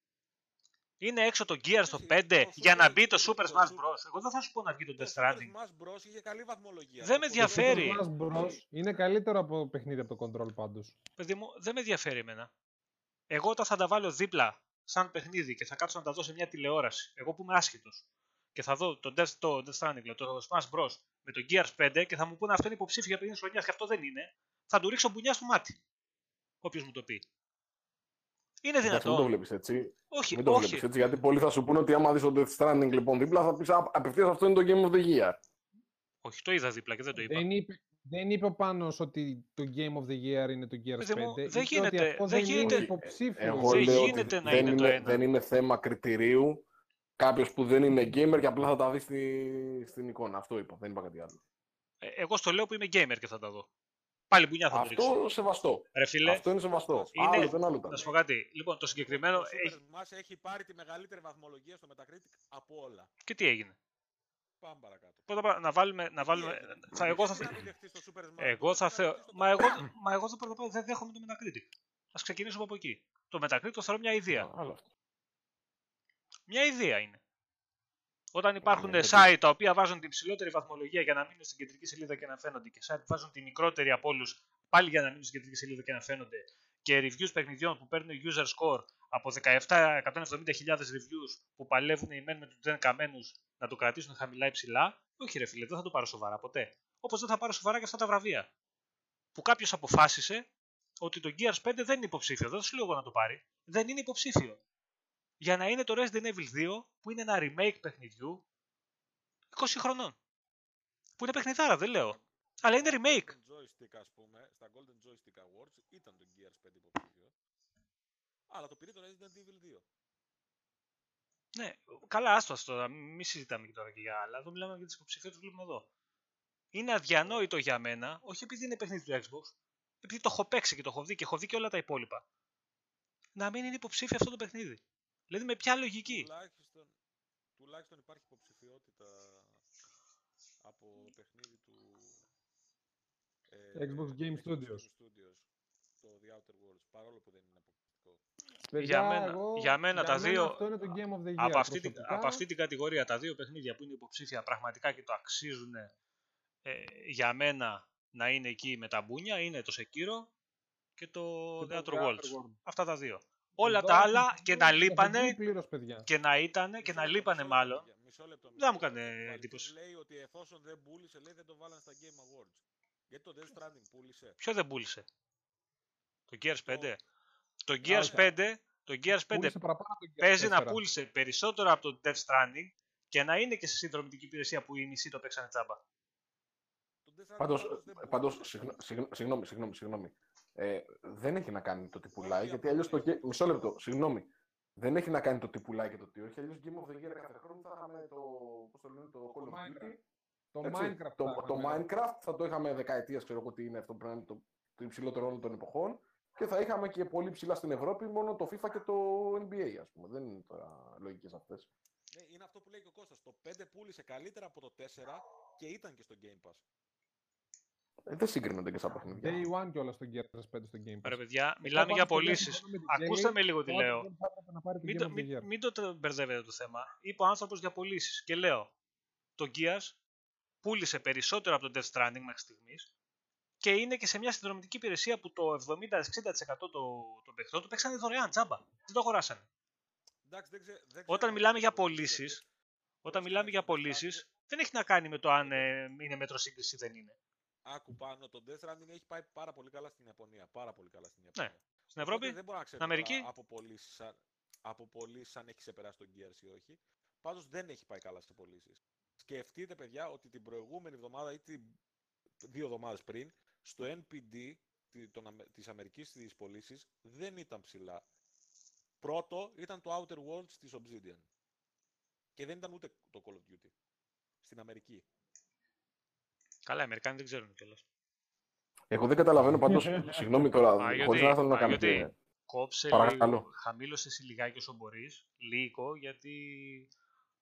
Είναι έξω το Gear στο Όχι, 5 το για να Super- μπει το το- Super το Smash Super- Bros. Εγώ δεν θα σου πω να βγει το Το Death Super Stranding. Smash Bros. είχε καλή βαθμολογία. Δεν Το με Control ενδιαφέρει. Το Smash Bros. είναι καλύτερο από παιχνίδι από το Control πάντως. Παιδί μου, δεν με ενδιαφέρει εμένα. Εγώ όταν θα τα βάλω δίπλα σαν παιχνίδι και θα κάτσω να τα δω σε μια τηλεόραση, εγώ που είμαι άσχετος, και θα δω το Death, το Death Stranding, λέω, το Smash Bros. Με το Gears 5 και θα μου πούνε αυτό είναι υποψήφιο για παιχνίδι χρονιάς και αυτό δεν είναι, θα του ρίξω μπουνιά στο μάτι. Όποιος μου το πει. Είναι Εντάξει, μην το δυνατό. βλέπεις έτσι. Όχι, Μην το όχι. βλέπεις έτσι. Γιατί πολλοί θα σου πούνε ότι άμα δεις το Death Stranding λοιπόν δίπλα θα πεις απευθείας αυτό είναι το Game of the Year. όχι, το είδα δίπλα και δεν το είπα. Δεν είπε, δεν είπε ο Πάνος ότι το Game of the Year είναι το Gears Παιδί 5. μου, δεν Είπε γίνεται, ότι αυτό δεν δεν, γίνεται. είναι υποψήφιος. Εγώ Δεν λέω γίνεται ότι να δεν είναι το είναι, ένα. δεν είναι θέμα κριτηρίου. Κάποιος που δεν είναι gamer και απλά θα τα δει στη, στην εικόνα. Αυτό είπα. Δεν είπα κάτι άλλο. Ε, Εγώ στο λέω που είμαι gamer και θα τα δω. Πάλι μπουνιά θα το ρίξω. Αυτό σεβαστό. Ρε φίλε, Αυτό είναι σεβαστό. Είναι- Άλλο δεν άλλο ήταν. να σου πω κάτι. Λοιπόν, το συγκεκριμένο Το έχει... Super Smash έχει πάρει τη μεγαλύτερη βαθμολογία στο Metacritic από όλα. Και τι έγινε; Πάμε παρακάτω. Πρώτα απ' όλα, να βάλουμε. Να βάλουμε Τι έγινε; θα, εγώ θα, Γιατί να μην δεχτείς το Super Smash εγώ Bros. θα να θεω... δεχτείς το Μα εγώ, Control. μα εγώ δεν, πρώτα απ' όλα δεν δέχομαι το Metacritic. Ας ξεκινήσουμε από εκεί. Το Metacritic το θεωρώ μια ιδέα. Άλλο αυτό. Μια ιδέα είναι. Όταν υπάρχουν ναι, site τα οποία βάζουν την ψηλότερη βαθμολογία για να μείνουν στην κεντρική σελίδα και να φαίνονται και site που βάζουν τη μικρότερη από όλους πάλι για να μείνουν στην κεντρική σελίδα και να φαίνονται και reviews παιχνιδιών που παίρνουν user score από 17-170.000 reviews που παλεύουν οι μεν με τους δεν καμένους να το κρατήσουν χαμηλά ή ψηλά, όχι ρε φίλε, δεν θα το πάρω σοβαρά ποτέ. Όπως δεν θα πάρω σοβαρά και αυτά τα βραβεία. Που κάποιος αποφάσισε ότι το Gears 5 δεν είναι υποψήφιο. Δεν θα σου λέω εγώ να το πάρει. Δεν είναι υποψήφιο. Για να είναι το Resident Evil 2 που είναι ένα remake παιχνιδιού 20 χρονών. Που είναι παιχνιδάρα, δεν λέω. Αλλά είναι remake. Golden Joystick, ας πούμε, στα Golden Joystick Awards ήταν το Gears 5 υποψήφιο. Αλλά το πήρε το Resident Evil 2. Ναι, καλά, άστο ας τώρα. Μην συζητάμε και τώρα και για άλλα. Εδώ μιλάμε για τις υποψηφιότητε που βλέπουμε εδώ. Είναι αδιανόητο για μένα, όχι επειδή είναι παιχνίδι του Xbox, επειδή το έχω παίξει και το έχω δει και έχω δει και όλα τα υπόλοιπα. Να μην είναι υποψήφιο αυτό το παιχνίδι. Δηλαδή με ποια λογική; Τουλάχιστον, τουλάχιστον υπάρχει υποψηφιότητα από παιχνίδι του ε, Xbox Game Xbox Studios. Studios, το The Outer Worlds, παρόλο που δεν είναι αποκλειστικό. Παιδιά, μένα- εγώ- για μένα τα δύο- Αυτό είναι το Game of the Year. από αυτή, την, προσωπικά. από αυτή την κατηγορία τα δύο παιχνίδια που είναι υποψήφια πραγματικά και το αξίζουν ε, για μένα να είναι εκεί με τα μπούνια είναι το Sekiro και το Και The το Outer The Worlds. Outer Worlds. Αυτά τα δύο. Όλα Εδώ τα έχω άλλα βγει- και να έχω λείπανε βγει πλήρως, παιδιά. και να ήταν και Μισό να λεπτό, λείπανε μισό μάλλον. λεπτό, παιδιά, Μισό λεπτό, μισό Δεν μου λεπτό. έκανε Ο Βαλτής εντύπωση. λέει ότι εφόσον δεν πούλησε, λέει δεν το βάλαν στα Game Awards. Γιατί το Death Stranding πούλησε; Ποιο δεν πούλησε; Το Gears 5. Το- Το Gears όχι. 5, το Gears 5 Πούλησε παραπάνω από το Gears παίζει να 4. πούλησε περισσότερο από το Death Stranding και να είναι και σε συνδρομητική υπηρεσία που οι μισοί το παίξανε τσάμπα. Το Death Stranding Πάντως, πάντως δεν πάντως πούλησε. συγγνώ- συγγνώ- συγγνώμη, συγγνώμη, συγγνώμη. Ε, δεν έχει να κάνει το τι πουλάει, Όχι, γιατί αλλιώς το. απλά ге- Μισό λεπτό, συγγνώμη. Δεν έχει να κάνει το τι πουλάει και το τι όχι. Αλλιώς Game of the Year κάθε χρόνο θα είχαμε το. Πώς το λένε, το Call of Duty. Το έτσι. Minecraft. Το, θα το είχαμε. Minecraft θα το είχαμε δεκαετία, ξέρω εγώ τι είναι αυτό. Πρέπει να είναι το το υψηλότερο όλων των εποχών και θα είχαμε και πολύ ψηλά στην Ευρώπη μόνο το FIFA και το NBA, ας πούμε. Δεν είναι τώρα λογικές αυτές. Ναι, είναι αυτό που λέει και ο Κώστας. Το 5 πούλησε καλύτερα από το 4 και ήταν και στο Game Pass. Ε, δεν συγκρίνονται και σαν παιχνίδια. Day one κιόλας στο Gears 5 στο Game Pass. Ρε παιδιά, Μετά μιλάμε πάμε για στο πωλήσει. Game Pass με την Ακούστε Jelly, με λίγο τι τότε λέω. δεν θα έπρεπε να πάρει το Μην Game το, of the μην, Year. μην το τε- μπερδεύετε το θέμα. Είπε ο άνθρωπος για πωλήσει. Και λέω, το Gears πούλησε περισσότερο από το Death Stranding μέχρι στιγμής και είναι και σε μια συνδρομητική υπηρεσία που το 70-60% των των παιχτών το παίξανε δωρεάν τζάμπα. Δεν το αγοράσανε. Εντάξει, δεν ξέ, δεν ξέρω Όταν αν μιλάμε είναι για πωλήσεις, πωλήσει, γιατί όταν Πώς μιλάμε είναι για το Death πωλήσει, Stranding. δεν έχει να κάνει με το αν ε, είναι μέτρο σύγκριση ή δεν είναι. Άκου πάνω, το Death Stranding έχει πάει πάρα πολύ καλά στην Ιαπωνία. Πάρα πολύ καλά στην Ιαπωνία. Στην Οπότε Ευρώπη, δεν μπορώ να ξέρω στην Αμερική. τώρα από πωλήσεις αν, από πωλήσεις αν έχει ξεπεράσει τον Gears ή όχι. Πάντως δεν έχει πάει καλά σε πωλήσεις. Σκεφτείτε, παιδιά, ότι την προηγούμενη εβδομάδα ή την... δύο εβδομάδες πριν, στο NPD τη- των Αμε- της Αμερικής στις πωλήσεις δεν ήταν ψηλά. Πρώτο ήταν το Outer Worlds της Obsidian. Και δεν ήταν ούτε το Call of Duty. Στην Αμερική. Καλά, οι Αμερικάνοι δεν ξέρουν κιόλας. Εγώ δεν καταλαβαίνω πάντως, συγγνώμη τώρα, Παναγιώτη, χωρίς να θέλω να κάνω Παναγιώτη, και... Κόψε Παρακαλώ. λίγο, χαμήλωσες εσύ λιγάκι όσο μπορείς, λίγο, γιατί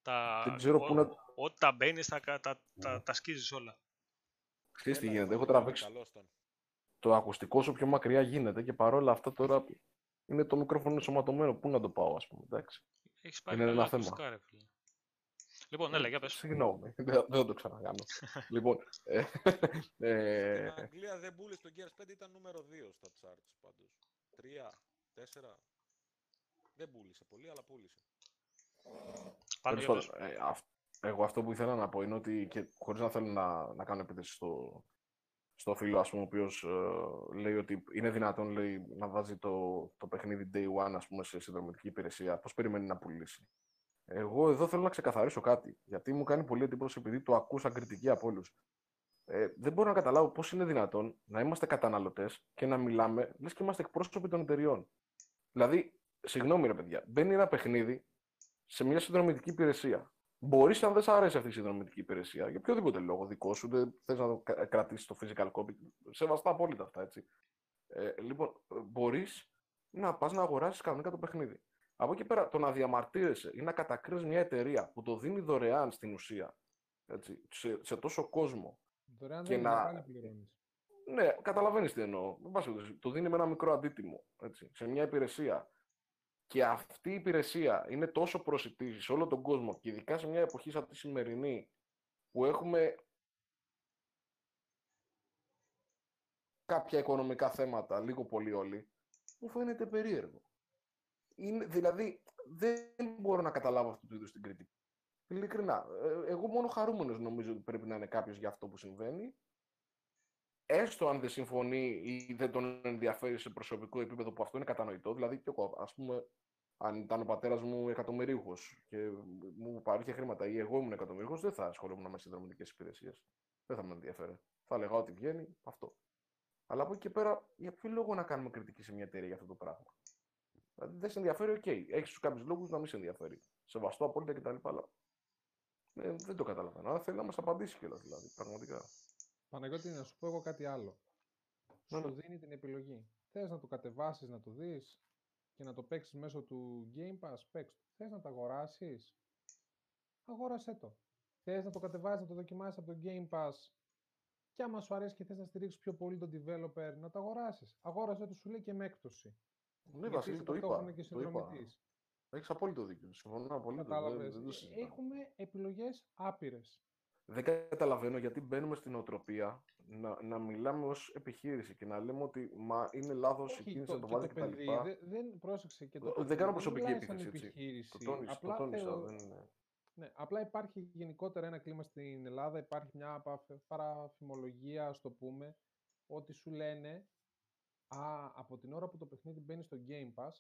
τα, Δεν ξέρω ό- πού να- ό,τι τα μπαίνει, τα, τα, τα, τα, τα σκίζεις όλα. Ξέρεις τι Έλα, γίνεται, έχω Ευαγγέλη, τραβήξει καλώς τον. το ακουστικό όσο πιο μακριά γίνεται και παρόλα αυτά τώρα είναι το μικρόφωνο ενσωματωμένο. Πού να το πάω, ας πούμε, εντάξει. Έχεις πάρει Είναι καλά ένα θέμα. ακουστικά, ρε φίλε. Λοιπόν, έλα, για πες. Συγγνώμη, δεν δεν θα το ξανακάνω. λοιπόν, ε, ε, Στην Αγγλία δεν πούλησε το Gears 5, ήταν νούμερο 2 στα charts πάντως. 3, 4. Δεν πούλησε πολύ, αλλά πούλησε. Πάνω τέλος για πες. πάντων, ε, αυ- εγώ αυτό που ήθελα να πω είναι ότι και χωρίς να θέλω να, να κάνω επίθεση στο, στο φίλο, ας πούμε, ο οποίος ε, λέει ότι είναι δυνατόν λέει, να βάζει το, το παιχνίδι Day One, ας πούμε, σε συνδρομητική υπηρεσία. Πώς περιμένει να πουλήσει. Εγώ εδώ θέλω να ξεκαθαρίσω κάτι, γιατί μου κάνει πολύ εντύπωση επειδή το ακούσα κριτική από όλους. Ε, δεν μπορώ να καταλάβω πώς είναι δυνατόν να είμαστε καταναλωτές και να μιλάμε λες και είμαστε εκπρόσωποι των εταιριών. Δηλαδή, συγγνώμη ρε παιδιά, μπαίνει ένα παιχνίδι σε μια συνδρομητική υπηρεσία. Μπορείς, αν δεν σ' αρέσει αυτή η συνδρομητική υπηρεσία, για οποιοδήποτε λόγο δικό σου, δεν θες να το κρατήσεις το physical copy. Σεβαστά απόλυτα αυτά, έτσι. Ε, λοιπόν, μπορείς να πας να αγοράσεις κανονικά το παιχνίδι. Από εκεί πέρα, το να διαμαρτύρεσαι ή να κατακρίνεις μια εταιρεία που το δίνει δωρεάν στην ουσία έτσι, σε, σε τόσο κόσμο. Δωρεάν και δεν είναι, να- πάλι πληρώνεις. Ναι, καταλαβαίνεις τι εννοώ. Εν πάση περιπτώσει, Το δίνει με ένα μικρό αντίτιμο έτσι, σε μια υπηρεσία. Και αυτή η υπηρεσία είναι τόσο προσιτή σε όλο τον κόσμο και ειδικά σε μια εποχή σαν τη σημερινή που έχουμε κάποια οικονομικά θέματα, λίγο πολύ όλοι, μου φαίνεται περίεργο. Είναι, δηλαδή, δεν μπορώ να καταλάβω αυτού του είδους την κριτική. Ειλικρινά. Ε, Εγώ μόνο χαρούμενος νομίζω ότι πρέπει να είναι κάποιος για αυτό που συμβαίνει. Έστω αν δεν συμφωνεί ή δεν τον ενδιαφέρει σε προσωπικό επίπεδο που αυτό είναι κατανοητό. Δηλαδή, και εγώ, ας πούμε, αν ήταν ο πατέρας μου εκατομμυρίουχος και μου παρήχε χρήματα ή εγώ ήμουν εκατομμυρίουχος, δεν θα ασχολούμουν με συνδρομητικές υπηρεσίες. Δεν θα με ενδιέφερε. Θα λέγα ότι βγαίνει αυτό. Αλλά από εκεί και πέρα, για ποιο λόγο να κάνουμε κριτική σε μια εταιρεία για αυτό το πράγμα; Δηλαδή, δεν σε ενδιαφέρει, OK. Okay. Έχει κάποιους λόγους να μην σε ενδιαφέρει. Σεβαστό απόλυτα κτλ. Αλλά ε, δεν το καταλαβαίνω. Αλλά θέλει να μας απαντήσει κιόλας δηλαδή. Πραγματικά. Παναγιώτη, να σου πω εγώ κάτι άλλο. Ναι, Σου ναι. δίνει την επιλογή. Θες να το κατεβάσεις, να το δεις και να το παίξεις μέσω του Game Pass, παίξ' το. Θες να το αγοράσεις, αγόρασέ το. Θες να το κατεβάσεις, να το δοκιμάσεις από το Game Pass; Και άμα σου αρέσει και θες να στηρίξεις πιο πολύ τον developer, να το αγοράσεις. Αγόρασέ το, σου λέει και με έκπτωση. Ναι, Γιατί Βασίλη, είσαι το είπα. ταυτόχρονα και Το είπα. συνδρομητής. Έχεις απόλυτο δίκιο. Συμφωνώ απολύτω. Δεν, Κατάλαβες. δεν το Ε, συζητάω. Έχουμε επιλογές άπειρες. Δεν καταλαβαίνω γιατί μπαίνουμε στην οτροπία να, να μιλάμε ως επιχείρηση και να λέμε ότι μα είναι λάθος η Όχι, κίνηση το, να το και βάλει το κτλ. παιδί, δεν, δεν πρόσεξε και το Ε, παιδί δεν κάνω προσωπική μιλάει σαν επίθεση, έτσι. επιχείρηση. Το, τόνισα, το απλά, τόνισα. θεω- Δεν είναι... ναι, απλά υπάρχει γενικότερα ένα κλίμα στην Ελλάδα, υπάρχει μια πα- παραφημολογία, ας το πούμε, ότι σου λένε «Α, από την ώρα που το παιχνίδι μπαίνει στο Game Pass,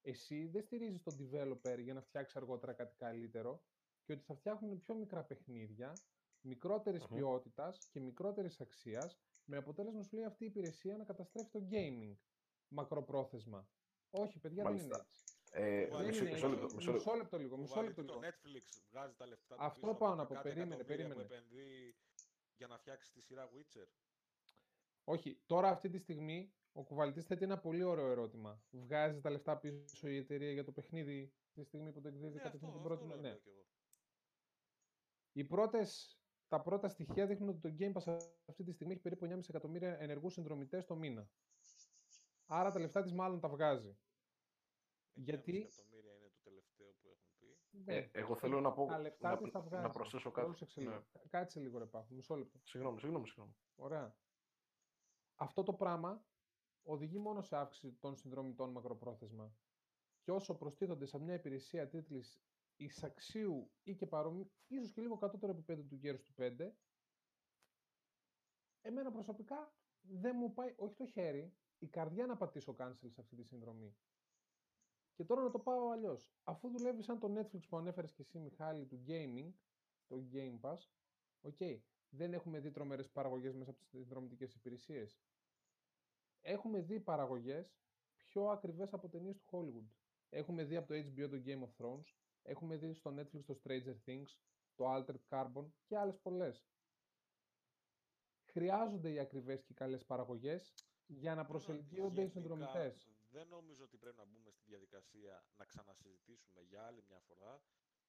εσύ δεν στηρίζεις τον developer για να φτιάξει αργότερα κάτι καλύτερο και ότι θα φτιάχνουν πιο μικρά παιχνίδια, μικρότερης Μμμ. ποιότητας και μικρότερης αξίας, με αποτέλεσμα σου λέει αυτή η υπηρεσία να καταστρέφει το gaming μακροπρόθεσμα. Όχι, παιδιά, δεν είναι Μάλιστα. έτσι. Ε, Δεν μισό, είναι μισό έτσι. λεπτό. Μισό λεπτό. Μισό λεπτό λίγο, μισό λεπτό το λίγο. Netflix βγάζει τα λεφτά του Αυτό πίσω πάω από να πω, κάτι περίμενε, εκατομμύρια περίμενε. που επενδύει για να φτιάξει τη σειρά Witcher. Όχι, τώρα αυτή τη στιγμή ο κουβαλητής θέτει ένα πολύ ωραίο ερώτημα. Βγάζει τα λεφτά πίσω η εταιρεία για το παιχνίδι τη στιγμή που το εκδίδει Ναι, κατευθείαν αυτό, την πρώτη. αυτό Ναι. λέω κι εγώ. Οι πρώτες, τα πρώτα στοιχεία δείχνουν ότι το Game Pass αυτή τη στιγμή έχει περίπου 9,5 εκατομμύρια ενεργούς συνδρομητές το μήνα. Άρα τα λεφτά της μάλλον τα βγάζει. 9,5 Γιατί- εκατομμύρια είναι το τελευταίο που έχουν πει. Ναι, Ε, εγώ θέλω να πω. τα λεφτά να, της τα να βγάζει. προσθέσω κάτι. Πρόσεξε λίγο. Ναι. Κάτσε λίγο ρε Πάχο, μισό λεπτό. Συγγνώμη, συγγνώμη, συγγνώμη. Ωραία. Αυτό το πράγμα οδηγεί μόνο σε αύξηση των συνδρομητών μακροπρόθεσμα. Και όσο προστίθονται σε μια υπηρεσία τίτλης εισαξίου ή και παρόμοιο, ίσως και λίγο κατώτερο επίπεδο του Gears του 5, εμένα προσωπικά δεν μου πάει, όχι το χέρι, η καρδιά να πατήσω cancel σε αυτή τη συνδρομή. Και τώρα να το πάω αλλιώς. Αφού δουλεύει σαν το Netflix που ανέφερες και εσύ, Μιχάλη, του gaming, το Game Pass, OK, δεν έχουμε δει τρομερές παραγωγές μέσα από τις συνδρομητικές υπηρεσίες. Έχουμε δει παραγωγές πιο ακριβές από ταινίες του Hollywood. Έχουμε δει από το HBO το Game of Thrones, έχουμε δει στο Netflix το Stranger Things, το Altered Carbon και άλλες πολλές. Χρειάζονται οι ακριβές και καλές παραγωγές για να Τώρα, προσελκύονται οι γενικά, συνδρομητές. Δεν νομίζω ότι πρέπει να μπούμε στη διαδικασία να ξανασυζητήσουμε για άλλη μια φορά.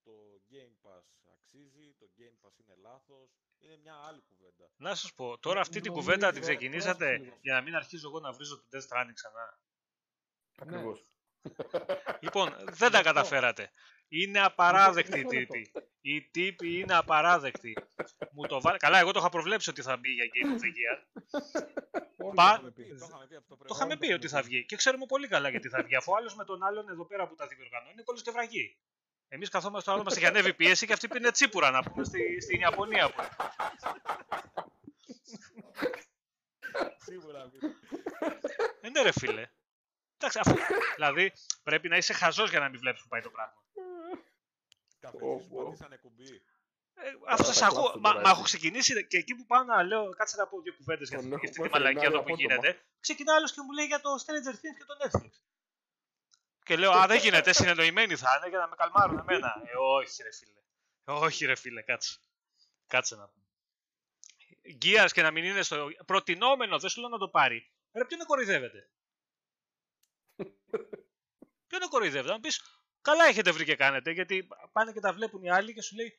Το Game Pass αξίζει, το Game Pass είναι λάθος. Είναι μια άλλη κουβέντα. Να σας πω, τώρα αυτή την Νομίζω- κουβέντα την πρόσεξε ξεκινήσατε λίγο. για να μην αρχίζω εγώ να βρίζω το Death Stranding ξανά. Ναι. Ακριβώς. Λοιπόν, δεν τα Γι' αυτό. καταφέρατε. Είναι απαράδεκτη η μισό λεπτό. τύπη. Η τύπη είναι απαράδεκτη. Μου το βάλε. Καλά, εγώ το είχα προβλέψει ότι θα μπει για Game of the Year. Όλοι Πα- το έχουμε πει. Το είχαμε πει από το Το είχαμε προηγούμενο. πει ότι θα βγει και ξέρουμε πολύ καλά γιατί θα βγει. Αφού ο άλλος με τον άλλον εδώ πέρα που τα διοργανώνει είναι κόλλος και βραγή. Εμείς καθόμαστε στο άλλο μας έχει ανέβει πίεση και αυτοί πίνουν τσίπουρα να πούμε στη, στην Ιαπωνία. Που... Σίγουρα μην. Ε, ναι, ρε φίλε. Εντάξει, αφού, δηλαδή πρέπει να είσαι χαζός για να μην βλέπεις που πάει το πράγμα. Καφετζής Ω, ω. πατήσανε κουμπί. Ε, αφού θα σας ακούω, κλάψω μα, τώρα, μα έτσι. έχω ξεκινήσει και εκεί που πάω να λέω, κάτσε να πω δύο κουβέντες για Τον αυτή για αυτή έχουμε τη μαλακία φρενάρει εδώ που απότομα. γίνεται. Ξεκινά άλλος και μου λέει για το Stranger Things και το Netflix. Και λέω, Α, δεν γίνεται, συνεννοημένοι θα είναι για να με καλμάρουν εμένα. Ε, όχι, ρε φίλε. Όχι, ρε φίλε, κάτσε. Κάτσε να πούμε. Gears και να μην είναι στο. Προτινόμενο, δεν σου λέω να το πάρει. Ρε, ποιον κοροϊδεύετε; ποιον κοροϊδεύετε; Να πεις, καλά έχετε βρει και κάνετε, γιατί πάνε και τα βλέπουν οι άλλοι και σου λέει,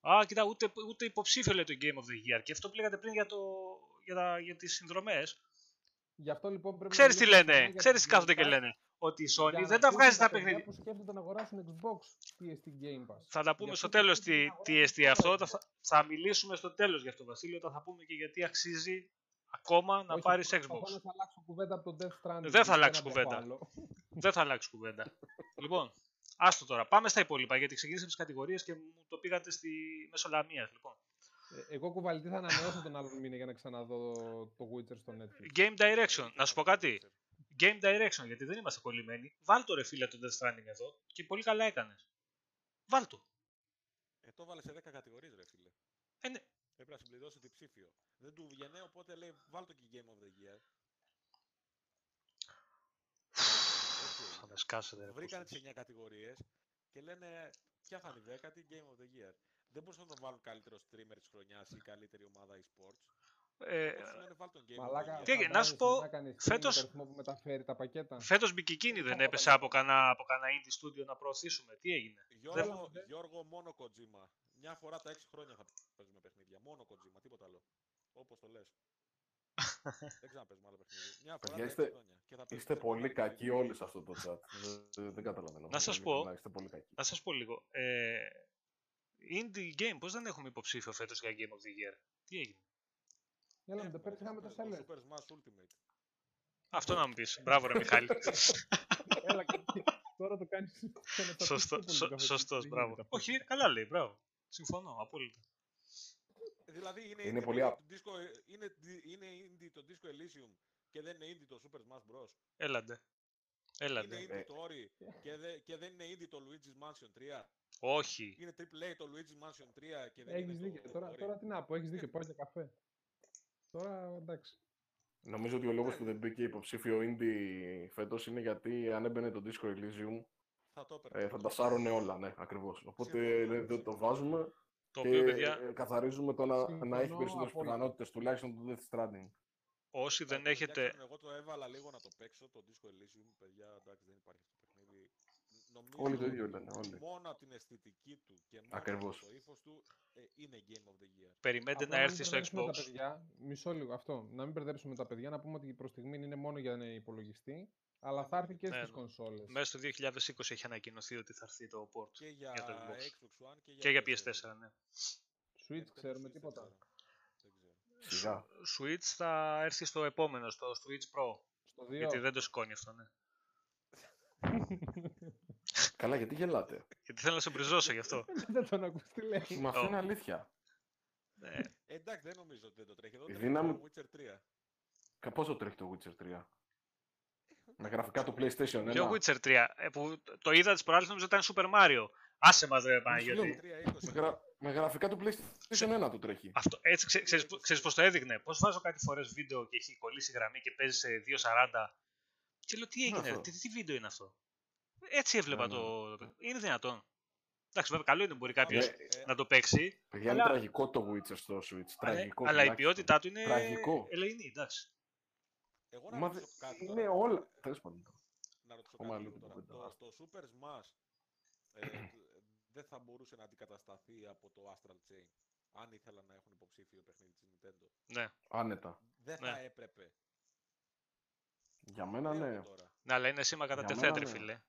Α, κοιτά, ούτε, ούτε υποψήφιο λέει το Game of the Year. Και αυτό που λέγατε πριν για, το, για, τα, για τις συνδρομές. Γι' αυτό λοιπόν πρέπει Ξέρεις τι μιλήσουμε λένε, για ξέρεις το τι κάθονται Game και Pass λένε. Ότι η για Sony να δεν τα πείσουν βγάζει τα παιδιά παιχνίδια. που σκέφτονται να αγοράσουν Xbox τι εστί Game Pass. Θα τα πούμε Για στο αυτούς που τέλος σκέφτονται τι, να τι αγοράσουν εστί τώρα αυτό. Xbox. Θα, θα μιλήσουμε στο τέλος γι' αυτό, Βασίλειο, όταν θα πούμε και γιατί αξίζει ακόμα να Όχι, πάρεις προσπαθώ Xbox. να θα αλλάξω κουβέντα από το Death Stranding. Δεν θα και αλλάξει ένα από κουβέντα. άλλο. Δεν θα αλλάξει κουβέντα. λοιπόν, άστο τώρα. Πάμε στα υπόλοιπα, γιατί ξεκινήσαμε τις κατηγορίες και μου το πήγατε στη Μεσολαμία. Λοιπόν. Ε, Εγώ κουβαλητή θα ανανεώσω τον άλλο μήνα για να ξαναδώ το Witcher στο Netflix. Game Direction, να σου πω κάτι. Game Direction, γιατί δεν είμαστε κολλημένοι. Βάλ το ρε φίλε το Death Stranding εδώ και πολύ καλά έκανες. Βάλ το. Ε, το βάλε σε 10 κατηγορίες ρε φίλε. Ε, ναι. Πρέπει να συμπληρώσει διψήφιο. Δεν του βγαινε, οπότε λέει βάλ το και Game of the Year. Έτσι Θα έγινε. με σκάσετε ρε Βρήκανε πούστη. τις 9 κατηγορίες και λένε ποια θα είναι η δέκατη; Game of the Year. Δεν μπορούσαν να τον βάλουν καλύτερο streamer της χρονιάς ή καλύτερη ομάδα e-sports. Ε, Οπότε σου λένε βάλ τον Game Μαλάκα, of the Τι Year. έγινε, να σου πω, να κάνεις φέτος- το αριθμό που μεταφέρει τα πακέτα. Φέτος Μπικικίνη δεν θα έπεσε έβαλε. από κανένα, από κανένα indie studio να προωθήσουμε. Τι έγινε; Γιώργο, Γιώργο, μόνο Kojima. Μια φορά τα 6 χρόνια θα παίζουμε παιχνίδια. Μόνο Kojima, τίποτα άλλο. Όπως το λες. δεν ξαναπέζουμε άλλο παιχνίδι. Μια φορά Παιδιά, τα 6 είστε- χρόνια. Και θα Είστε παίζουμε πολύ μόνο κακοί παιχνίδια. όλοι σε αυτό το chat. Δεν- Δεν καταλαβαίνω. Να σας Ειλικρινά, πω- Είστε πολύ κακοί. Να σας πω λίγο. Ε, indie game, πώς δεν έχουμε υποψήφιο φέτος για Game of the Year; Τι έγινε; Έλα, Ε, με το πέρσι είχαμε το το Celeste. Super Smash Ultimate. Αυτό να μου πεις. Μπράβο ρε Μιχάλη. Έλα, και- τώρα το κάνεις. Σωστό, σω, σωστός, μπράβο. Όχι, καλά λέει, μπράβο. Συμφωνώ, απόλυτα. Δηλαδή είναι, Είναι indie πολύ το απ- disco, είναι, είναι indie το Disco Elysium και δεν είναι indie το Super Smash Bros. Έλαντε. Είναι Έλαντε. indie Ε. το Ori και, δε, και δεν είναι indie το Luigi's Mansion 3. Όχι. Είναι AAA το Luigi's Mansion 3 και δεν Έχεις είναι δίκιο. το Τώρα, Ori. τώρα τι να πω, έχεις δίκιο. Πάω για καφέ. Τώρα εντάξει. Νομίζω ότι ο λόγος που δεν μπήκε υποψήφιο indie φέτος είναι γιατί αν έμπαινε το Disco Elysium Θα το έπαιρνε. ε, θα τα σάρωνε όλα, ναι, ακριβώς. Οπότε Συμφωνώ, ε, δεν το συμφωνώ. βάζουμε Το και οποίο, παιδιά, ε, καθαρίζουμε το να, να έχει Συμφωνώ περισσότερες απόλυτα. πιθανότητες τουλάχιστον το Death Stranding. όσοι δεν Τα- έχετε... τουλάχιστον Εγώ το έβαλα λίγο να το παίξω, το Disco Elysium, παιδιά, εντάξει δεν υπάρχει αυτό το παιχνίδι. Νομίζω Όλοι το ίδιο λένε, όλοι. μόνο από την αισθητική του και μόνο Ακριβώς. από το ύφος του ε, είναι Game of the Year. Περιμένετε Απλά να μην έρθει στο μπερδέψουμε Xbox. Τα παιδιά, μισό λίγο αυτό. Να μην μπερδέψουμε τα παιδιά, να πούμε ότι προς στιγμή είναι μόνο για να υπολογιστή, αλλά θα έρθει και Ναι, στις ναι. κονσόλες. Μέσα στο 2020 έχει ανακοινωθεί ότι θα έρθει το port. Και για, για το Xbox. Xbox One και για, Και για PS4. PS4, ναι. Switch, PS5, ξέρουμε Switch, τίποτα. δεν ξέρω. Δεν ξέρω. Σιγά. Switch θα έρθει στο επόμενο, στο Switch Pro. Στο 2. Γιατί δεν το σηκώνει αυτό, ναι. Καλά, γιατί γελάτε; Γιατί θέλω να σε μπριζώσω γι' αυτό. δεν τον ακούς τι λέει. Μα αυτό Ω. είναι αλήθεια. Ναι. Ε, Εντάξει, δεν νομίζω ότι δεν το τρέχει. Εδώ Η τρέχει δύναμη- το Witcher 3. Κα- Πόσο τρέχει το Witcher 3. Με γραφικά του PlayStation 1. Ποιο Witcher 3, ε, που το είδα τις προάλλες νομίζω ήταν Super Mario. Άσε μας ρε Παναγιώτη. 3-20. Με, γρα... με γραφικά του PlayStation 1 του τρέχει. Αυτό, έτσι, ξέ, ξέρεις, πο- ξέρεις πώς το έδειχνε; Πώς βάζω κάτι φορές βίντεο και έχει κολλήσει γραμμή και παίζει σε 2.40 και λέω τι έγινε, αυτό; ρε, τι, τι βίντεο είναι αυτό; Έτσι έβλεπα Ναι, το... Είναι δυνατόν. Εντάξει, βέβαια καλό είναι μπορεί κάποιος Ναι. Ε, να το παίξει, Παιδιά, είναι Αλλά- τραγικό το Witcher στο Switch. Τραγικό. αλλά η τουλάχιστον. ποιότητά του είναι Τραγικό. ελεηνή, εντάξει. Εγώ να Μα ρωτήσω δε- κάτι είναι τώρα. όλα. Τέλος πάντων. Να ρωτήσω Ακόμα κάτι λίγο λίγο την τώρα. κουβέντα, Το, το Super Smash ε, δεν θα μπορούσε να αντικατασταθεί από το Astral Chain. Αν ήθελαν να έχουν υποψήφιο παιχνίδι της Nintendo. Ναι. Άνετα. Δεν Ναι. θα έπρεπε. Για μένα Λέω ναι. τώρα. Ναι, αλλά είναι σήμα κατά Για τεθέτ, μένα, ρε ναι. φίλε.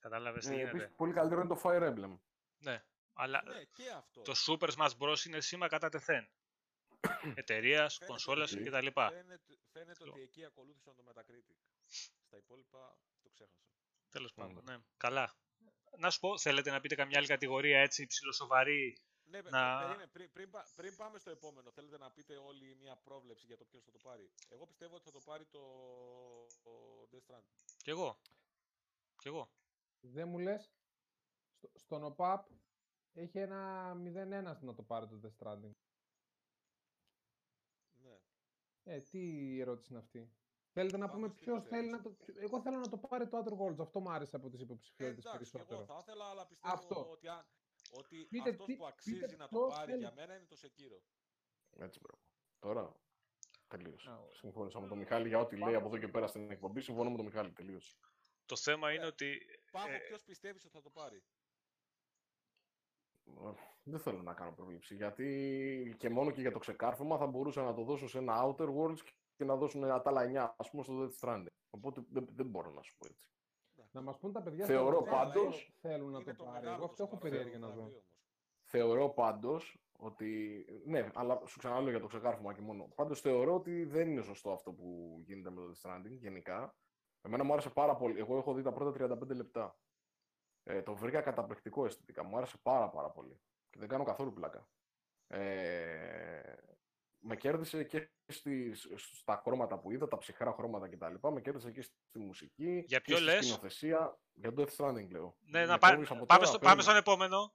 Κατάλαβες τι Ε, γίνεται. επίσης, πολύ καλύτερο είναι το Fire Emblem. Ναι. Αλλά Ναι, και αυτό. το Super Smash Bros. είναι σήμα κατά τεθέν. Εταιρείας, Φαίνεται κονσόλα ότι- κτλ. Φαίνεται, φαίνεται Το- ότι εκεί ακολούθησαν το Metacritic. Στα υπόλοιπα το ξέχασα. Τέλος Mm. πάντων, ναι. Καλά. Να σου πω, θέλετε να πείτε καμιά άλλη κατηγορία έτσι ψηλοσοβαρή. Ναι, πε- Να- περίμενε, πριν, πριν, πα- πριν πάμε στο επόμενο, θέλετε να πείτε όλοι μια πρόβλεψη για το ποιος θα το πάρει; Εγώ πιστεύω ότι θα το πάρει το, το Death Stranding. Κι εγώ. Κι εγώ. Δεν μου λες. Στο, στον ΟΠΑΠ έχει ένα 0-1 να το πάρει το Death Stranding. Ναι. Ε, τι ερώτηση είναι αυτή; Θέλετε να Πάμε πούμε στην ποιος επόμενη θέλει να το. Εγώ θέλω να το πάρει το Outer Worlds. Αυτό μου άρεσε από τις Ε, υποψηφιότητε εντάξει, και εγώ περισσότερο. θα ήθελα, αλλά πιστεύω Αυτό. ότι, αν, ότι Πείτε αυτός τι- που αξίζει πείτε να το ποιος πάρει θέλει. για μένα είναι το Sekiro. Έτσι, bro. Τώρα. Τελείωσε. Α, ο- Συμφώνησα με τον Μιχάλη για ό,τι λέει από εδώ και πέρα στην εκπομπή. Συμφωνώ με τον Μιχάλη. Τελείωσε. Το θέμα είναι Ε, ότι. Πάγο, Ε, ποιος πιστεύεις ότι θα το πάρει; Ε, Δεν θέλω να κάνω πρόβλεψη. Γιατί και μόνο και για το ξεκάρφωμα θα μπορούσα να το δώσω σε ένα Outer Worlds και να δώσουν τα άλλα 9 ας πούμε στο Death Stranding. Οπότε δεν, δεν μπορώ να σου πω έτσι. Να μας πούν τα παιδιά Θεωρώ στο chat πάντως- θέλουν να είναι το πάρει. μεγάλο Εγώ το αυτό έχω σημαντικό περιέργεια να βραβείο δω. όμως. Θεωρώ πάντως ότι. Ναι, αλλά σου ξαναλέω για το ξεκάρφωμα και μόνο. Πάντως θεωρώ ότι δεν είναι σωστό αυτό που γίνεται με το Death Stranding γενικά. Εμένα μου άρεσε πάρα πολύ. Εγώ έχω δει τα πρώτα 35 λεπτά. Ε, το βρήκα καταπληκτικό αισθητικά. Μου άρεσε πάρα πάρα πολύ. Και δεν κάνω καθόλου πλάκα. Ε, με κέρδισε και στις, στα χρώματα που είδα, τα ψυχρά χρώματα κτλ. Με κέρδισε και στη μουσική. Για και ποιο στη λες; σκηνοθεσία. Για το Death Stranding λέω. Ναι, Με να πά- κόβεις από πάμε, τώρα, στο, πάμε παίρνεις. στον επόμενο.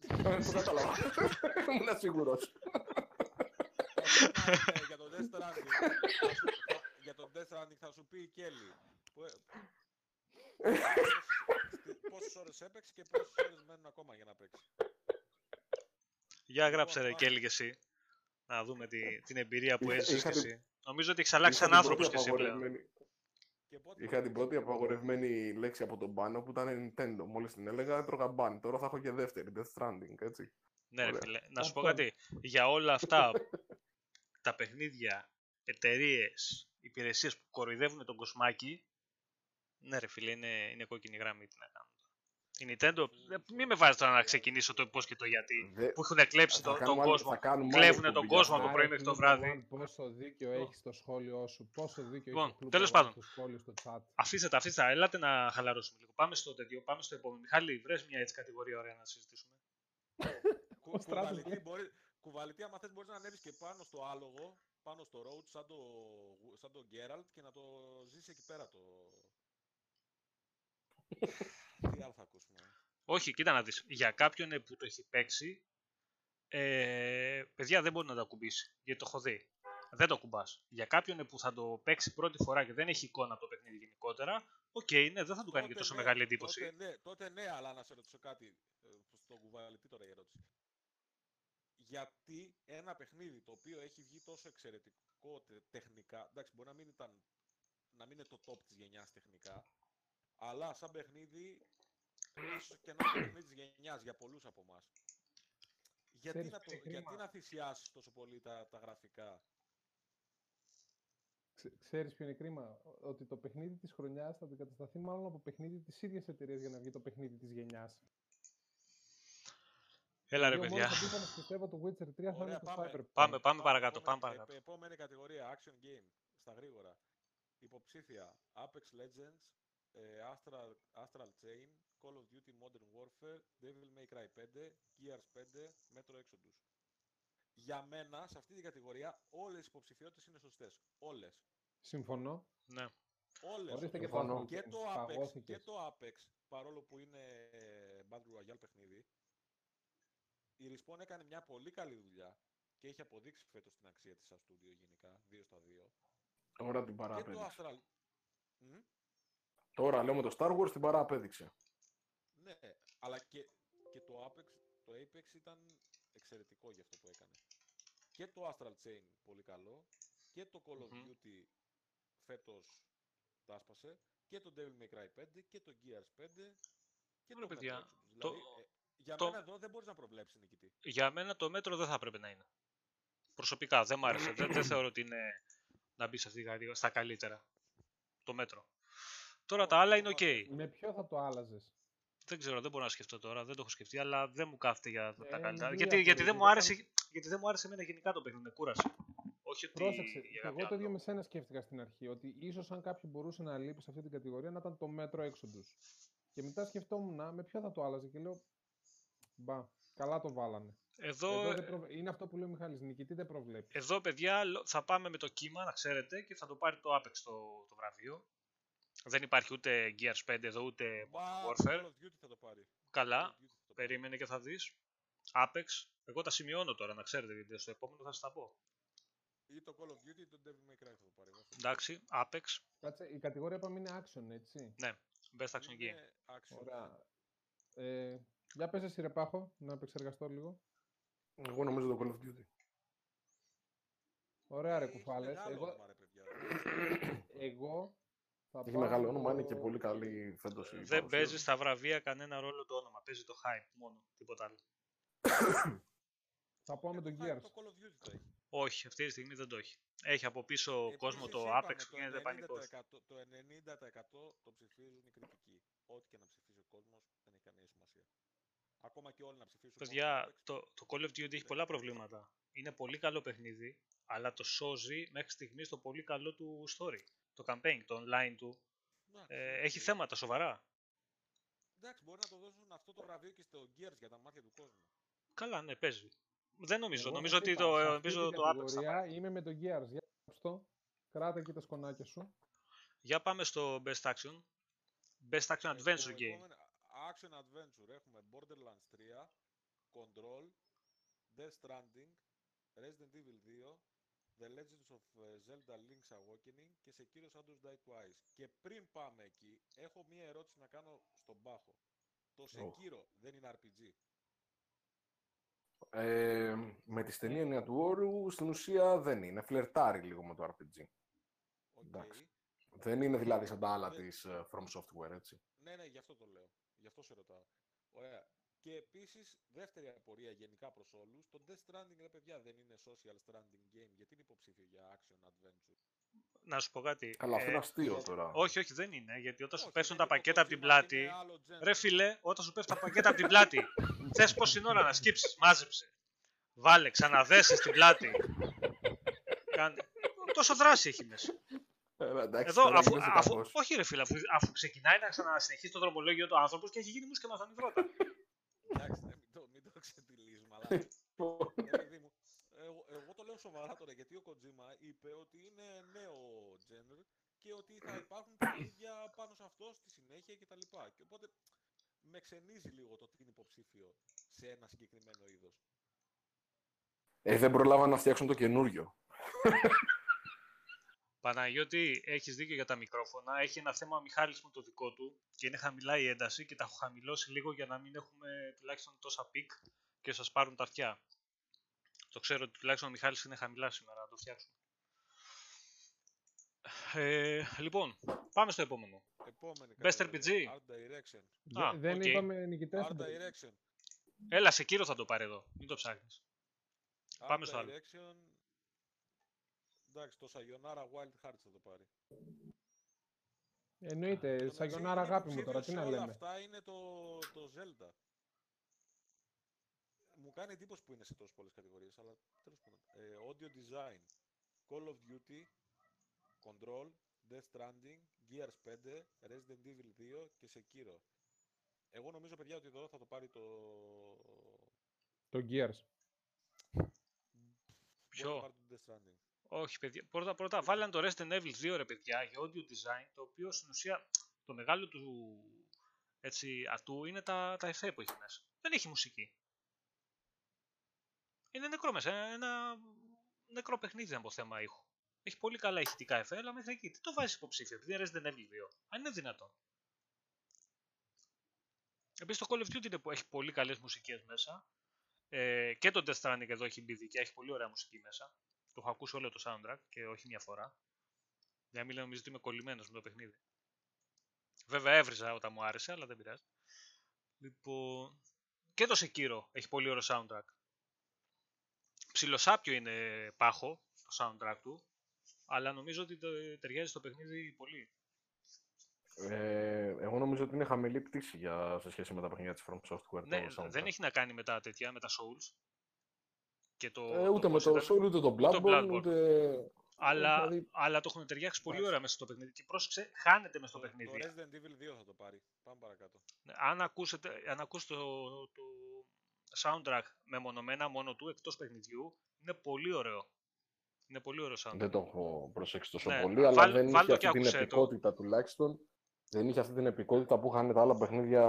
Το κατάλαβα. Ήμουν σίγουρος. Ε, για το Death Stranding, θα σου- θα- για το Death Stranding θα σου πει η Κέλλη. Που, ε, πόσες- Πόσες ώρες έπαιξε και πόσες ώρες μένουν ακόμα για να παίξει. Για γράψε ρε πάμε. Κέλλη και εσύ. Να δούμε τη, την εμπειρία που Είχα- έζησες είχα κι την- εσύ. Νομίζω ότι έχεις αλλάξει Είχα σαν την πρώτη άνθρωπος κι εσύ πλέον. απαγορευμένη- Και πότε Είχα την πρώτη απαγορευμένη λέξη από τον πάνω που ήταν Nintendo. Μόλις την έλεγα έτρωγα μπαν. Τώρα θα έχω και δεύτερη, Death Stranding, έτσι. Ναι, ρε Ωραία. φίλε. Να σου πω Αυτό. κάτι. Για όλα αυτά τα παιχνίδια, εταιρείες, υπηρεσίες που κοροϊδεύουν τον κοσμάκι, ναι, ρε φίλε, είναι, είναι κόκκινη γραμμή. Τι να κάνω. Η Nintendo, δεν- μην με βάζεις τώρα να ξεκινήσω το πώς και το γιατί. Δε- Που έχουν κλέψει θα το, τον κάνουμε άλλη- κόσμο. θα κάνουμε άλλη κλέβουνε εκπομπή τον για κόσμο αυτό. από το πρωί Άρε, μέχρι το Φλούπο βράδυ. One, Πόσο δίκιο Λοιπόν. έχεις στο σχόλιο σου. Πόσο δίκιο Λοιπόν, έχεις τέλος στο πάντων. σχόλιο στο chat. Αφήστε τα, αφήστε τα. Ελάτε να χαλαρώσουμε λίγο. Πάμε στο τέτοιο, πάμε στο επόμενο. Μιχάλη, βρες μια έτσι κατηγορία ωραία να συζητήσουμε. Κου, Ο Στράτος κουβαλητή, λέει. μπορεί, κουβαλητή, άμα θες, μπορείς να ανέβεις και πάνω στο άλογο, πάνω στο road, σαν το, σαν το Geralt και να το ζήσεις εκεί πέρα το... Τι άλλο θα ακούσουμε. ε; Όχι, κοίτα να δεις. Για κάποιον ε, που το έχει παίξει, ε, παιδιά δεν μπορεί να το ακουμπήσει. Γιατί το έχω δει. Δεν το ακουμπάς. Για κάποιον ε, που θα το παίξει πρώτη φορά και δεν έχει εικόνα από το παιχνίδι γενικότερα, οκ, ναι, δεν θα του κάνει και Τότε τόσο ναι, μεγάλη εντύπωση. Τότε ναι, τότε ναι, αλλά να σε ρωτήσω κάτι. ε, Στον κουβαλητή τώρα η ερώτηση. γιατί ένα παιχνίδι το οποίο έχει βγει τόσο εξαιρετικό τε- τεχνικά, εντάξει μπορεί να μην, ήταν, να μην είναι το top της γενιάς τεχνικά, αλλά σαν παιχνίδι, ίσως και να είναι το παιχνίδι της γενιάς για πολλούς από εμάς. Γιατί, Ξέρεις να, ποιο το, είναι γιατί κρίμα; να θυσιάσεις τόσο πολύ τα, τα γραφικά; Ξε- Ξέρεις ποιο είναι κρίμα, ότι το παιχνίδι της χρονιάς θα αντικατασταθεί μάλλον από παιχνίδι της ίδιας εταιρείας για να βγει το παιχνίδι της γενιάς. Έλα ρε Το οποίο παιδιά. μόλις θα μπει, θα πιστεύω το Witcher 3 θα Ωραία, είναι το πάμε. Cyberpunk. Πάμε, πάμε παρακάτω, πάμε επόμενη, παρακάτω. επ- επόμενη κατηγορία, action game, στα γρήγορα. Υποψήφια, Apex Legends, ε, Astral, Astral Chain, Call of Duty Modern Warfare, Devil May Cry 5, Gears 5, Metro Exodus. Για μένα, σε αυτή την κατηγορία, όλες οι υποψηφιότητες είναι σωστές. Όλες. Συμφωνώ. Ναι. Όλες. Ορίστε και το Συμφωνώ. Astral Και Chain, το, Apex, και παγώθηκες. το Apex, παρόλο που είναι ε, Battle Royale παιχνίδι, η Respawn έκανε μια πολύ καλή δουλειά και έχει αποδείξει φέτος την αξία της στα στούντιο γενικά, 2 στα 2. Τώρα την Και το παραπέδειξε. Astral... Μμ, Τώρα λέω με το Star Wars την παραπέδειξε. ναι, αλλά και, και το Apex, το Apex ήταν εξαιρετικό για αυτό που έκανε. Και το Astral Chain πολύ καλό, και το Call of Μμμ. Duty φέτος τα άσπασε, και το Devil May Cry 5, και το Gears 5, και Ωραία, το Metro παιδιά, Exodus. το- Δηλαδή, ε, για το- μένα εδώ δεν μπορείς να προβλέψεις νικητή. Για μένα το μέτρο δεν θα έπρεπε να είναι. Προσωπικά δεν μου άρεσε. δεν, δεν θεωρώ ότι είναι να μπει σε αυτή την κατηγορία στα καλύτερα. Το μέτρο. Τώρα τα άλλα είναι οκ. Με ποιο θα το άλλαζες; Δεν ξέρω, δεν μπορώ να σκεφτώ τώρα, δεν το έχω σκεφτεί, αλλά δεν μου κάθεται για τα Ε, καλύτερα. είναι Γιατί, δύο γιατί, δεν μου διαφορετικά. άρεσε, γιατί δεν μου άρεσε εμένα γενικά το παιχνίδι, με κούρασε. Όχι ότι Πρόσεξε, για και κάποιο εγώ το άλλο. ίδιο με σένα σκέφτηκα στην αρχή, ότι ίσως αν κάποιο μπορούσε να λείπει σε αυτή την κατηγορία να ήταν το Metro Exodus. Και μετά σκεφτόμουν με ποιο θα το άλλαζε και λέω, μπα, καλά το βάλανε. Εδώ, Εδώ δεν προβ- Είναι αυτό που λέει ο Μιχάλης, νικητή δεν προβλέπει. εδώ, παιδιά, λο- θα πάμε με το κύμα, να ξέρετε, και θα το πάρει το Apex το, το βραβείο. Δεν υπάρχει ούτε Gears 5 εδώ, ούτε Μα, το Warfare. Call of Duty θα το πάρει. Call Καλά, of Duty θα το πάρει. περίμενε και θα δεις. Apex, εγώ τα σημειώνω τώρα, να ξέρετε, γιατί στο επόμενο θα σας τα πω. Ή το Call of Duty ή το Devil May Cry θα το πάρει. εγώ αυτό. Εντάξει, Apex, Κάτσε, η κατηγορία είπαμε είναι action, έτσι. ναι, best action game. Είναι action. Ωραία. Ε, για πες εσύ ρε Πάχο, να επεξεργαστώ λίγο. Εγώ νομίζω το Call of Duty. Ωραία ρε Έχει κουφάλες. μεγάλο Εγώ, όνομα, ρε παιδιά. εγώ θα Έχει πάω μεγάλο με όνομα, είναι το- και πολύ καλή φέτος. η Δεν παρουσία παίζει του. στα βραβεία κανένα ρόλο το όνομα, παίζει το hype μόνο, τίποτα άλλο. Θα πάω με Ε, τον το hype Gears. Το Call of Duty το έχει. Όχι, αυτή τη στιγμή δεν το έχει. Έχει από πίσω ο κόσμο Επίσης, το είπαμε, Apex που γίνεται πανικός. 90%, το 90% το ψηφίζουν οι κριτικοί. Ό,τι και να ψηφίσει ο κόσμος δεν έχει καμία σημασία. Ακόμα και όλοι να ψηφίσουν. μόνο Παιδιά, Apex, το, το Call of Duty έχει πολλά προβλήματα. Είναι πολύ καλό παιχνίδι, αλλά το σώζει μέχρι στιγμής το πολύ καλό του story. Το campaign, το online του. εντάξει, Ε, έχει οκ. θέματα σοβαρά. Εντάξει, μπορεί να το δώσουν αυτό το βραβείο και στο Gears για τα μάτια του κόσμου. Καλά, ναι, παίζει. Δεν νομίζω. Εγώ νομίζω σας ότι είπα, το, σε ε, αυτή νομίζω την το Apex θα κατηγορία πάρει. Είμαι με τον Gears. Για αυτό. Κράτα εκεί τα σκονάκια σου. Για πάμε στο Best Action. Best Action Ε, Adventure το Game. επόμενο, Action Adventure έχουμε Borderlands 3, Control, Death Stranding, Resident Evil 2, The Legends of ε, Zelda Link's Awakening και Sekiro Shadows Die Twice. Και πριν πάμε εκεί, έχω μία ερώτηση να κάνω στον Πάχο. Το Sekiro δεν είναι RPG. Ε, με τη στενή έννοια του όρου, στην ουσία δεν είναι. Φλερτάρει λίγο με το RPG. Οκ. Εντάξει. Δεν είναι δηλαδή σαν τα άλλα Δεν- της ε, From Software, έτσι. Ναι, ναι, γι' αυτό το λέω. Γι' αυτό σε ρωτάω. Ωραία. Και επίσης, δεύτερη απορία γενικά προς όλους. Το Death Stranding, ρε παιδιά, δεν είναι social stranding game. Γιατί είναι υποψήφιο για action adventure; Να σου πω κάτι. Αλλά αυτό ε, είναι αστείο τώρα. όχι, όχι, δεν είναι. Γιατί όταν σου Όχι, πέσουν γιατί τα το πακέτα από την Kojima πλάτη. είναι άλλο genre. Ρε φιλέ, όταν σου πέφτουν τα πακέτα από την πλάτη, θες πόση ώρα να σκύψεις, μάζεψε. Βάλε, ξαναδέσε στην πλάτη. Κάνε. Τόσο δράση έχει μέσα. Ε, εντάξει, Εδώ, τώρα αφού, γίνεσαι αφού, κακός. όχι ρε φίλε, αφού, αφού ξεκινάει να ξανασυνεχίσει το δρομολόγιο του άνθρωπος και έχει γίνει μουσική μαθανιδρότα. Εντάξει, ναι, μην το, μην το ξετυλίζουμε, αλλά. ρε παιδί μου, εγώ, εγώ το λέω σοβαρά τώρα γιατί ο Kojima είπε ότι είναι νέο genre και ότι θα υπάρχουν παιχνίδια πάνω σε αυτό στη συνέχεια κτλ. Και οπότε με ξενίζει λίγο το ότι είναι υποψήφιο σε ένα συγκεκριμένο είδος. Ε, δεν προλάβαν να φτιάξουν το καινούριο. Παναγιώτη, έχεις δίκιο για τα μικρόφωνα. Έχει ένα θέμα ο Μιχάλης μου το δικό του και είναι χαμηλά η ένταση και τα έχω χαμηλώσει λίγο για να μην έχουμε τουλάχιστον τόσα πικ και σας πάρουν τα αυτιά. Το ξέρω ότι τουλάχιστον ο Μιχάλης είναι χαμηλά σήμερα, να το φτιάξουμε. Ε, λοιπόν, πάμε στο επόμενο. Επόμενη Best κατηγορία, RPG. Art Direction. Α, Δε- δεν οκ. είπαμε νικητές. Art Direction. Έλα, σε κύριο θα το πάρει εδώ. Μην το ψάχνεις. Πάμε Art στο άλλο. Direction. Εντάξει, το Sayonara Wild Hearts θα το πάρει. Εννοείται, Το μεταξύ σαγιονάρα είναι αγάπη μου τώρα, τι υποψήφιο να σε όλα λέμε. αυτά είναι το, το Zelda. Μου κάνει εντύπωση που είναι σε τόσες πολλές κατηγορίες, αλλά τέλος πάντων. Ε, audio Design, Call of Duty, Control, Death Stranding, Gears 5, Resident Evil 2 και Sekiro. Εγώ νομίζω, παιδιά, ότι εδώ θα το πάρει το... Το Gears. Ποιο; Μπορεί να πάρει το Death Stranding. Όχι, παιδιά. Πρώτα, πρώτα βάλαν το Resident Evil 2, ρε παιδιά, για audio design, το οποίο στην ουσία το μεγάλο του έτσι, ατού είναι τα, τα εφέ που έχει μέσα. Δεν έχει μουσική. Είναι νεκρό μέσα. Ένα νεκρό παιχνίδι από θέμα ήχου. Έχει πολύ καλά ηχητικά εφέ, αλλά μέχρι εκεί. Τι το βάζεις υποψήφιο, επειδή είναι Resident Evil 2. Αν είναι δυνατόν. Επίσης το Call of Duty είναι που έχει πολύ καλές μουσικές μέσα. Ε, και το Death Stranding εδώ έχει μπει και έχει πολύ ωραία μουσική μέσα. Το έχω ακούσει όλο το soundtrack και όχι μια φορά. Για να μην νομίζω ότι είμαι κολλημένος με το παιχνίδι. Βέβαια έβριζα όταν μου άρεσε, αλλά δεν πειράζει. Λοιπόν. Και το Sekiro έχει πολύ ωραίο soundtrack. Ψιλοσάπιο είναι πάχο το soundtrack του, αλλά νομίζω ότι το ταιριάζει στο παιχνίδι πολύ. Ε, εγώ νομίζω ότι είναι χαμηλή πτήση για, σε σχέση με τα παιχνίδια της From Software. Ναι, το soundtrack. δεν έχει να κάνει με τα τέτοια, με τα Souls. Και το, Ε, ούτε με πώς το ήταν. Soul, ούτε το Bloodborne, Bloodborne. ούτε... Αλλά, δηλαδή- αλλά το έχουν ταιριάξει πολύ Εντάξει. ωραία μέσα στο παιχνίδι. Και πρόσεξε, χάνεται μέσα στο Το, παιχνίδι. το Resident Evil 2 θα το πάρει. Πάμε παρακάτω. Ναι, Αν, ακούσετε, αν ακούσετε το, το soundtrack μεμονωμένα μόνο του εκτός παιχνιδιού, είναι πολύ ωραίο. Είναι πολύ ωραίο soundtrack. Δεν το έχω προσέξει τόσο Ναι, πολύ, αλλά βάλ- δεν βάλ είχε το και αυτή την άκουσέ το. επικότητα τουλάχιστον. Δεν είχε αυτή την επικότητα που είχαν τα άλλα παιχνίδια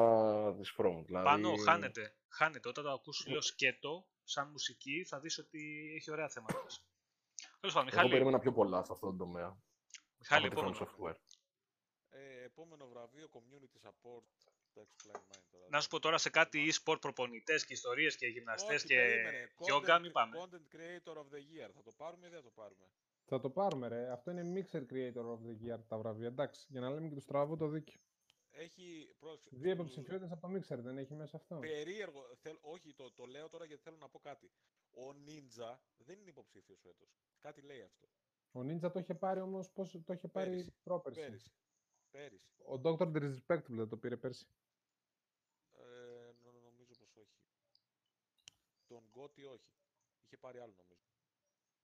της From. Δηλαδή... Πάνω χάνεται. Χάνεται. Όταν το ακούσει λίγο σκέτο, σαν μουσική, θα δεις ότι έχει ωραία θέματα. μέσα. Τέλος πάντων, Εγώ Μιχάλη, περίμενα πιο πολλά σε αυτόν τον τομέα. Μιχάλη από τη From επόμενο. Software. Ε, επόμενο βραβείο Community Support. Εντάξει, Klein Mind τώρα. Να σου πω τώρα σε κάτι e-sport προπονητές και ιστορίες και γυμναστές Όχι, και περίμενε. yoga, Content- μην πάμε. Content Creator of the Year. Θα το πάρουμε ή δεν θα το πάρουμε; Θα το πάρουμε, ρε. Αυτό είναι Mixer Creator of the Year τα βραβεία. Εντάξει, για να λέμε και τους στραβού το δίκιο. Έχει. πρόσεξε, Δύο του- υποψηφιότητες από το Mixer δεν έχει μέσα αυτό. Περίεργο. Θέλ, όχι, το, το λέω τώρα γιατί θέλω να πω κάτι. Ο Ninja δεν είναι υποψήφιος φέτος. Κάτι λέει αυτό. Ο Ninja το είχε πάρει όμως, πώς το είχε πάρει Πέρυσι. πρόπερση. Πέρυσι. Πέρυσι. Ο Dr. Disrespectful δεν το πήρε πέρσι. Ε, νο- νομίζω πως όχι. Τον Γκότι όχι. Είχε πάρει άλλο νομίζω.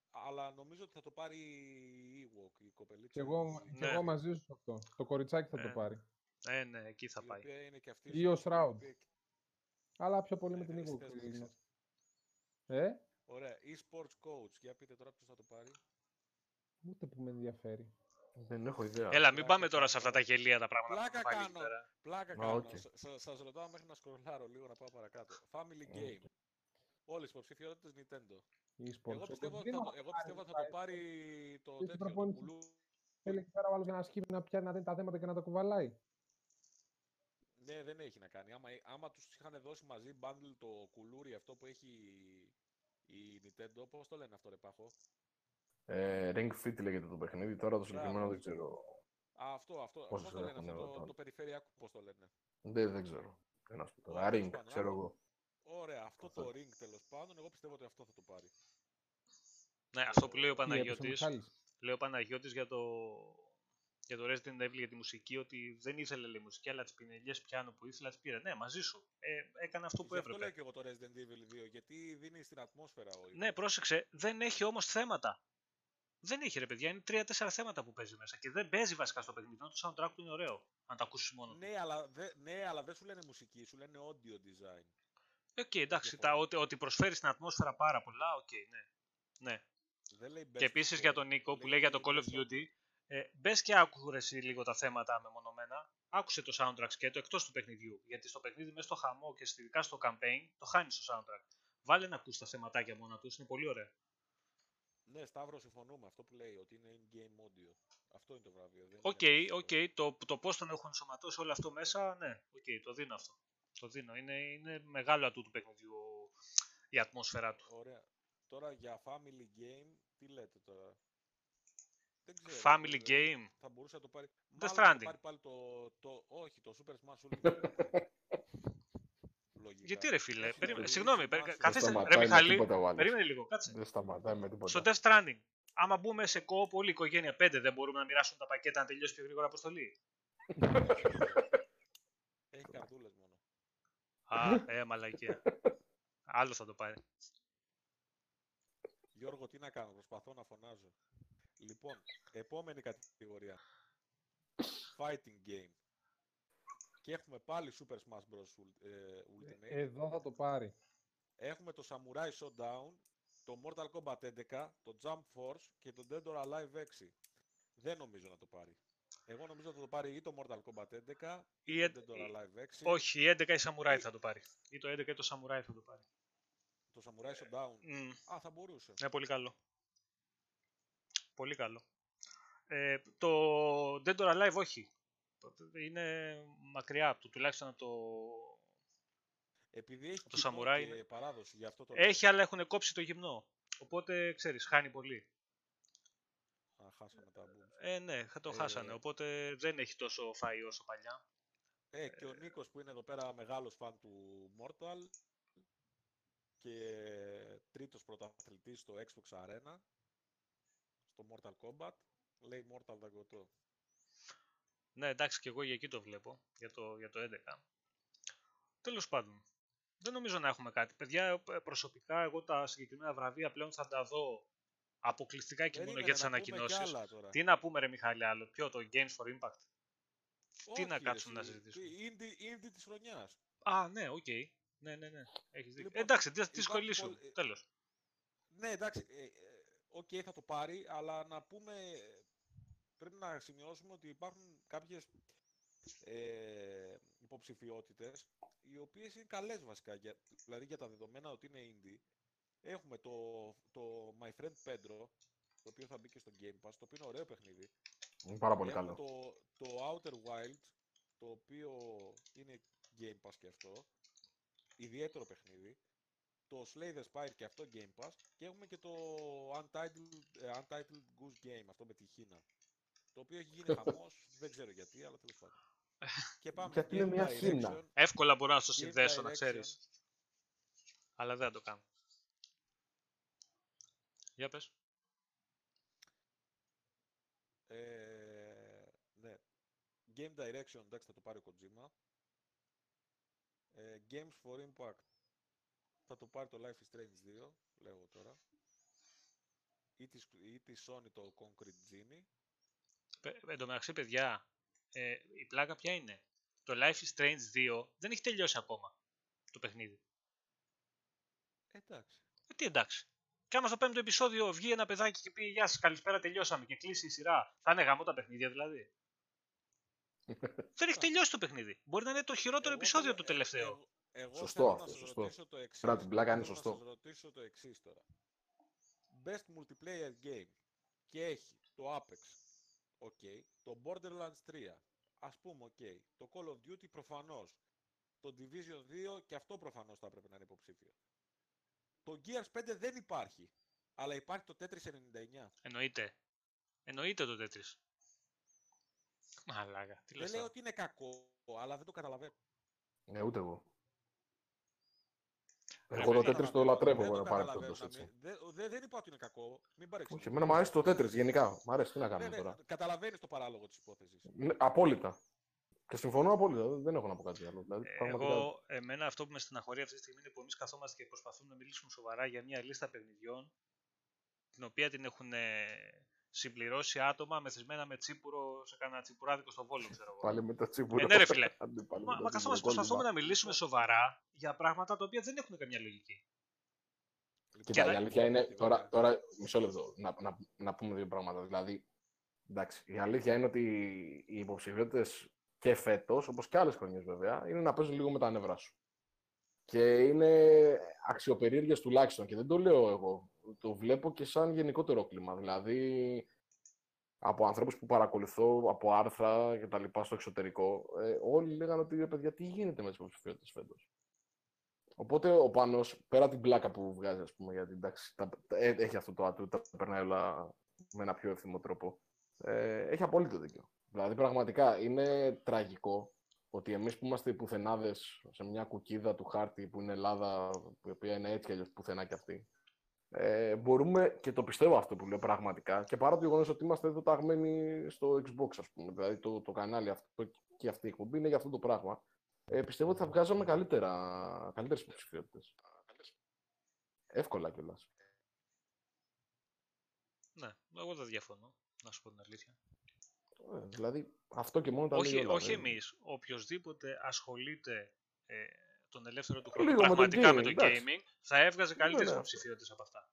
Αλλά νομίζω ότι θα το πάρει η Ewok, η κοπελίτσα. Και εγώ, η- και Ναι. εγώ μαζί σου σε αυτό. Το κοριτσάκι θα Ε, το πάρει. Ε, ναι, εκεί θα η πάει. οποία είναι και αυτή Ή ο στο- Shroud. η οποία- Αλλά πιο πολύ με Ε, την εσύ Eagle. θες που Mixer. είναι. Ε, Ωραία. E-Sports Coach. Για πείτε τώρα ποιος θα το πάρει. ούτε που με ενδιαφέρει. Δεν έχω ιδέα. Έλα, μην πλάκα πάμε τώρα κάνω. σε αυτά τα γέλια τα πράγματα Πλάκα που πάλι κάνω. πέρα. Πλάκα Α, κάνω. οκ. Σα- σα- σας ρωτάω μέχρι να σκρολάρω λίγο να πάω παρακάτω. Family Οκ. Game. Όλες οι υποψηφιότητες Nintendo. E-sports. Εγώ πιστεύω, Δεν θα, είναι το- εγώ πάρει, πιστεύω θα πάει. το πάρει το Είσαι τέτοιο, το προπόνηση. κουλού. Θέλει εκεί πέρα ο άλλος για να σκύβει να πιάνει να δίνει τα θέματα και να τα κουβαλάει. Ναι, δεν έχει να κάνει. Άμα, άμα τους είχαν δώσει μαζί bundle το κουλούρι αυτό που έχει η Nintendo, πώς το λένε αυτό ρε Πάχο; Ε, Ring Fit λέγεται το παιχνίδι, τώρα το συγκεκριμένο Μπράβο. δεν ξέρω. Α, αυτό, αυτό. Πώς Πώς το λένε έχουν αυτό, εδώ το, τώρα. το περιφερειακό, πώς το λένε; Δεν, δεν ξέρω. Τι να σου πω τώρα. Ωραία, τέλος Ring, πάντων, ξέρω άμα- εγώ. Ωραία, αυτό Αυτό. το ring τέλος πάντων, εγώ πιστεύω ότι αυτό θα το πάρει. Ναι, αυτό που λέει ο Τι έπεσε ο Παναγιώτης, Μιχάλης. λέει ο Παναγιώτης για το, για το Resident Evil για τη μουσική, ότι δεν ήθελε λέει, μουσική, αλλά τις πινελιές πιάνο που ήθελα τις πήρε. Ναι, μαζί σου. Ε, έκανε αυτό που Γι' αυτό έπρεπε. λέω και εγώ το Resident Evil 2, γιατί δίνει στην ατμόσφαιρα ο ήχος. Ναι, πρόσεξε, δεν έχει όμως θέματα. Δεν έχει ρε παιδιά, είναι τρία-τέσσερα θέματα που παίζει μέσα και δεν παίζει βασικά στο παιχνίδι. ενώ Το soundtrack του είναι ωραίο, αν το ακούσεις μόνο. του. Ναι, αλλά, δε, ναι, αλλά δεν σου λένε μουσική, σου λένε audio design. Οκ, εντάξει, τα, διαφορά. ότι, ότι προσφέρει στην ατμόσφαιρα πάρα πολλά, οκ, ναι. ναι. Δεν λέει best Και επίσης score, για τον Νίκο που λέει για το Call of best audio. Duty, ε, μπες και άκου ρε εσύ λίγο τα θέματα μεμονωμένα. Άκουσε το soundtrack σκέτο εκτός του παιχνιδιού. Γιατί στο παιχνίδι, μέσα στο χαμό και ειδικά στο campaign, το χάνεις το soundtrack. Βάλε να ακούσει τα θεματάκια μόνα τους, είναι πολύ ωραία. Ναι, Σταύρο, συμφωνούμε. Αυτό που λέει, ότι είναι in-game audio. Αυτό είναι το βραβείο. δεν Οκ, είναι best οκ, score. το, το πώς τον έχουν ενσωματώσει όλο αυτό μέσα, ναι, οκ, το δίνω αυτό. Το δίνω. Είναι, είναι μεγάλο ατού του παιχνιδιού η ατμόσφαιρά του. Ωραία. τώρα για family game, τι λέτε τώρα; Δεν ξέρω. Family ε, game. Θα μπορούσε να το πάρει. Death Μάλλον θα το Stranding. πάρει πάλι το, το, όχι, το Super Smash Ultimate. Λογικά. Γιατί ρε φίλε, Έχει περίμενε. το Συγγνώμη, Luigi's περι- Mansion. κα- καθίστε. σταματάει Ρε με Μιχαλή, τίποτα ο άλλος. περίμενε λίγο, κάτσε. Δεν σταματάει με τίποτα. Στο Death Stranding, άμα μπούμε σε κόπο όλη η οικογένεια 5, δεν μπορούμε να μοιράσουμε τα πακέτα να τελειώσει πιο γρήγορα αποστολή. Έχει καρτούλες μόνο. Α, ε, μαλακία. Άλλος θα το πάρει. Γιώργο, τι να κάνω, προσπαθώ να φωνάζω. Λοιπόν, επόμενη κατηγορία. Fighting game. Και έχουμε πάλι Super Smash Bros. Ul- ε, Ultimate. Εδώ θα το πάρει. Έχουμε το Samurai Showdown, το Mortal Kombat 11, το Jump Force και το Dead or Alive 6. Δεν νομίζω να το πάρει. Εγώ νομίζω ότι θα το πάρει ή το Mortal Kombat 11 Ή, ή ε- το Dead or ή- Alive 6. όχι, η 11 η Samurai θα το πάρει. Ή το 11 ή το Samurai θα το πάρει. Το Samurai Showdown. Μμ, Α, θα μπορούσε. ναι, πολύ καλό. Πολύ καλό. Ε, το Dead or Alive όχι. Είναι μακριά από το, τουλάχιστον από το... Επειδή έχει Το κοινό Samurai και είναι- παράδοση, γι' αυτό το λέω. Έχει, αλλά έχουν κόψει το γυμνό. Οπότε, ξέρεις, χάνει πολύ. Α, χάσαμε τα boom. Ε, ναι, θα το Ε, χάσανε. Οπότε δεν έχει τόσο φαΐ όσο παλιά. Ε, και ο Νίκος που είναι εδώ πέρα μεγάλος φαν του Mortal και τρίτος πρωταθλητής στο Xbox Arena στο Mortal Kombat λέει Mortal Dagoto. Ναι, εντάξει, και εγώ για εκεί το βλέπω, για το, για το 11. Τέλος πάντων, δεν νομίζω να έχουμε κάτι. Παιδιά, ε, προσωπικά, εγώ τα συγκεκριμένα βραβεία πλέον θα τα δω αποκλειστικά και μόνο Περίμενε για τις να πούμε κι ανακοινώσεις. άλλα τώρα. Τι να πούμε ρε Μιχάλη άλλο, ποιο το Games for Impact; τι να Όχι, κάτσουμε εσύ, να συζητήσουμε; τι- Indie, indie της χρονιάς. Α, ναι, οκ. Ναι, ναι, ναι. Έχεις δίκιο. Λοιπόν, εντάξει, τι υπάρχουν σχολή σου. πολλ- ε, Τέλος. Ναι, εντάξει, ε, ε, οκ, θα το πάρει, αλλά να πούμε, πρέπει να σημειώσουμε ότι υπάρχουν κάποιες ε, υποψηφιότητες, οι οποίες είναι καλές βασικά, για, δηλαδή για τα δεδομένα ότι είναι indie. Έχουμε το, το My Friend Pedro, το οποίο θα μπει και στο Game Pass, το οποίο είναι ωραίο παιχνίδι. Είναι πάρα πολύ Έχουμε καλό. το, το Outer Wilds, το οποίο είναι Game Pass και αυτό. Ιδιαίτερο παιχνίδι. Το Slay the Spire και αυτό Game Pass. Και έχουμε και το Untitled, ε, Untitled Goose Game, αυτό με τη Χίνα. Το οποίο έχει γίνει χαμός, δεν ξέρω γιατί, αλλά τέλος πάντων. Και πάμε Γιατί είναι Game μια Direction. Χίνα. Εύκολα μπορώ να στο Game συνδέσω, να Direction. ξέρεις. Αλλά δεν θα το κάνω. Για πες. Ε, ναι. Game Direction, εντάξει, θα το πάρει ο Kojima. Ε, Games for Impact, θα το πάρει το Life is Strange 2, λέγω τώρα. Ή της, ή της Sony το Concrete Genie. Πε- Εν τω μεταξύ, παιδιά, ε, η πλάκα ποια είναι; Το Life is Strange 2 δεν έχει τελειώσει ακόμα το παιχνίδι. Εντάξει. Ε, τι εντάξει. Και άμα στο πέμπτο επεισόδιο βγει ένα παιδάκι και πει Γεια σας, καλησπέρα, τελειώσαμε και κλείσει η σειρά, θα είναι γαμώ τα παιχνίδια δηλαδή. δεν έχει τελειώσει το παιχνίδι. Μπορεί να είναι το χειρότερο Εγώ επεισόδιο θέλω- το ε, τελευταίο. Εγώ, εγώ Σωστό θέλω αυτό, να σας σωστό. ρωτήσω το εξής. Πέρα από την πλάκα είναι Θέλω σωστό. Να σας ρωτήσω το εξής τώρα. Best multiplayer game. Και έχει το Apex. Οκ. Το Borderlands 3. Ας πούμε οκ. Το Call of Duty προφανώς. Το Division 2 και αυτό προφανώς θα έπρεπε να είναι υποψήφιο. Το Gears 5 δεν υπάρχει. Αλλά υπάρχει το Tetris 99. Εννοείται. Εννοείται το Tetris. Μαλάκα. Τι Δεν λες λέω τώρα. ότι είναι κακό, αλλά δεν το καταλαβαίνω. Ναι, ούτε εγώ. Ρε Εγώ το παιδί. Tetris το λατρεύω Δεν εγώ το πάρα καταλαβαίνω, πολύ να έτσι. μην- Δεν δεν- δεν είπα ότι είναι κακό. Μην Όχι, παρεξηγείς. εμένα μου αρέσει το τέτρι γενικά. Μ' αρέσει, τι να Ναι, κάνουμε ναι, τώρα. καταλαβαίνεις το παράλογο της υπόθεσης. Ναι, απόλυτα. Και συμφωνώ απόλυτα. Δεν έχω να πω κάτι άλλο. Δηλαδή, πραγματικά. Εγώ, εμένα αυτό που με στεναχωρεί αυτή τη στιγμή είναι που εμείς καθόμαστε και προσπαθούμε να μιλήσουμε σοβαρά για μια λίστα παιχνιδιών την οποία την έχουν ε, συμπληρώσει άτομα μεθυσμένα με τσίπουρο σε κανένα τσιπουράδικο στο βόλο, ξέρω εγώ. Πάλι με το τσίπουρο. Ε, ναι, ρε φίλε. Αντί πάλι Μα, με το μα καθόμαστε τσίπουρο, προσπαθούμε κόλλημα. να μιλήσουμε σοβαρά για πράγματα τα οποία δεν έχουν καμιά λογική. Κοίτα, Και η να- αλήθεια είναι, τώρα, τώρα μισό λεπτό, να, να, να πούμε δύο πράγματα. Δηλαδή, εντάξει, η αλήθεια είναι ότι οι υποψηφιότητες και φέτος, όπως και άλλες χρονιές βέβαια, είναι να παίζουν λίγο με τα νευρά σου. Και είναι αξιοπερίεργες τουλάχιστον. Και δεν το λέω εγώ. Το βλέπω και σαν γενικότερο κλίμα. Δηλαδή, από ανθρώπους που παρακολουθώ, από άρθρα και τα λοιπά στο εξωτερικό, ε, όλοι λέγανε ότι ρε παιδιά, τι γίνεται με τις υποψηφιότητες φέτος. Οπότε ο Πάνος, πέρα την πλάκα που βγάζει, ας πούμε, γιατί εντάξει, τα, ε, έχει αυτό το ατού, τα περνάει όλα με ένα πιο ευθύμο τρόπο. Ε, έχει απόλυτο δίκιο. Δηλαδή, πραγματικά είναι τραγικό ότι εμείς που είμαστε οι πουθενάδες σε μια κουκίδα του χάρτη που είναι Ελλάδα, η οποία είναι έτσι κι αλλιώς πουθενά κι αυτή, ε, μπορούμε, και το πιστεύω αυτό που λέω πραγματικά, και παρά το γεγονός ότι είμαστε εδώ ταγμένοι στο Xbox, ας πούμε, δηλαδή το, το κανάλι αυτό και αυτή η εκπομπή είναι για αυτό το πράγμα, ε, πιστεύω ότι θα βγάζαμε καλύτερα, καλύτερες υποψηφιότητες. Εύκολα κιόλας. Ναι, εγώ δεν διαφωνώ, να σου πω την αλήθεια. Ε, δηλαδή, αυτό και μόνο τα όχι, λέει όλα, όχι δεν- εμείς. Οποιοςδήποτε ασχολείται ε, τον ελεύθερο του χρόνο Λίγο με το πραγματικά με gaming, το εντάξει. gaming, θα έβγαζε καλύτερες ναι. υποψηφιότητες από αυτά.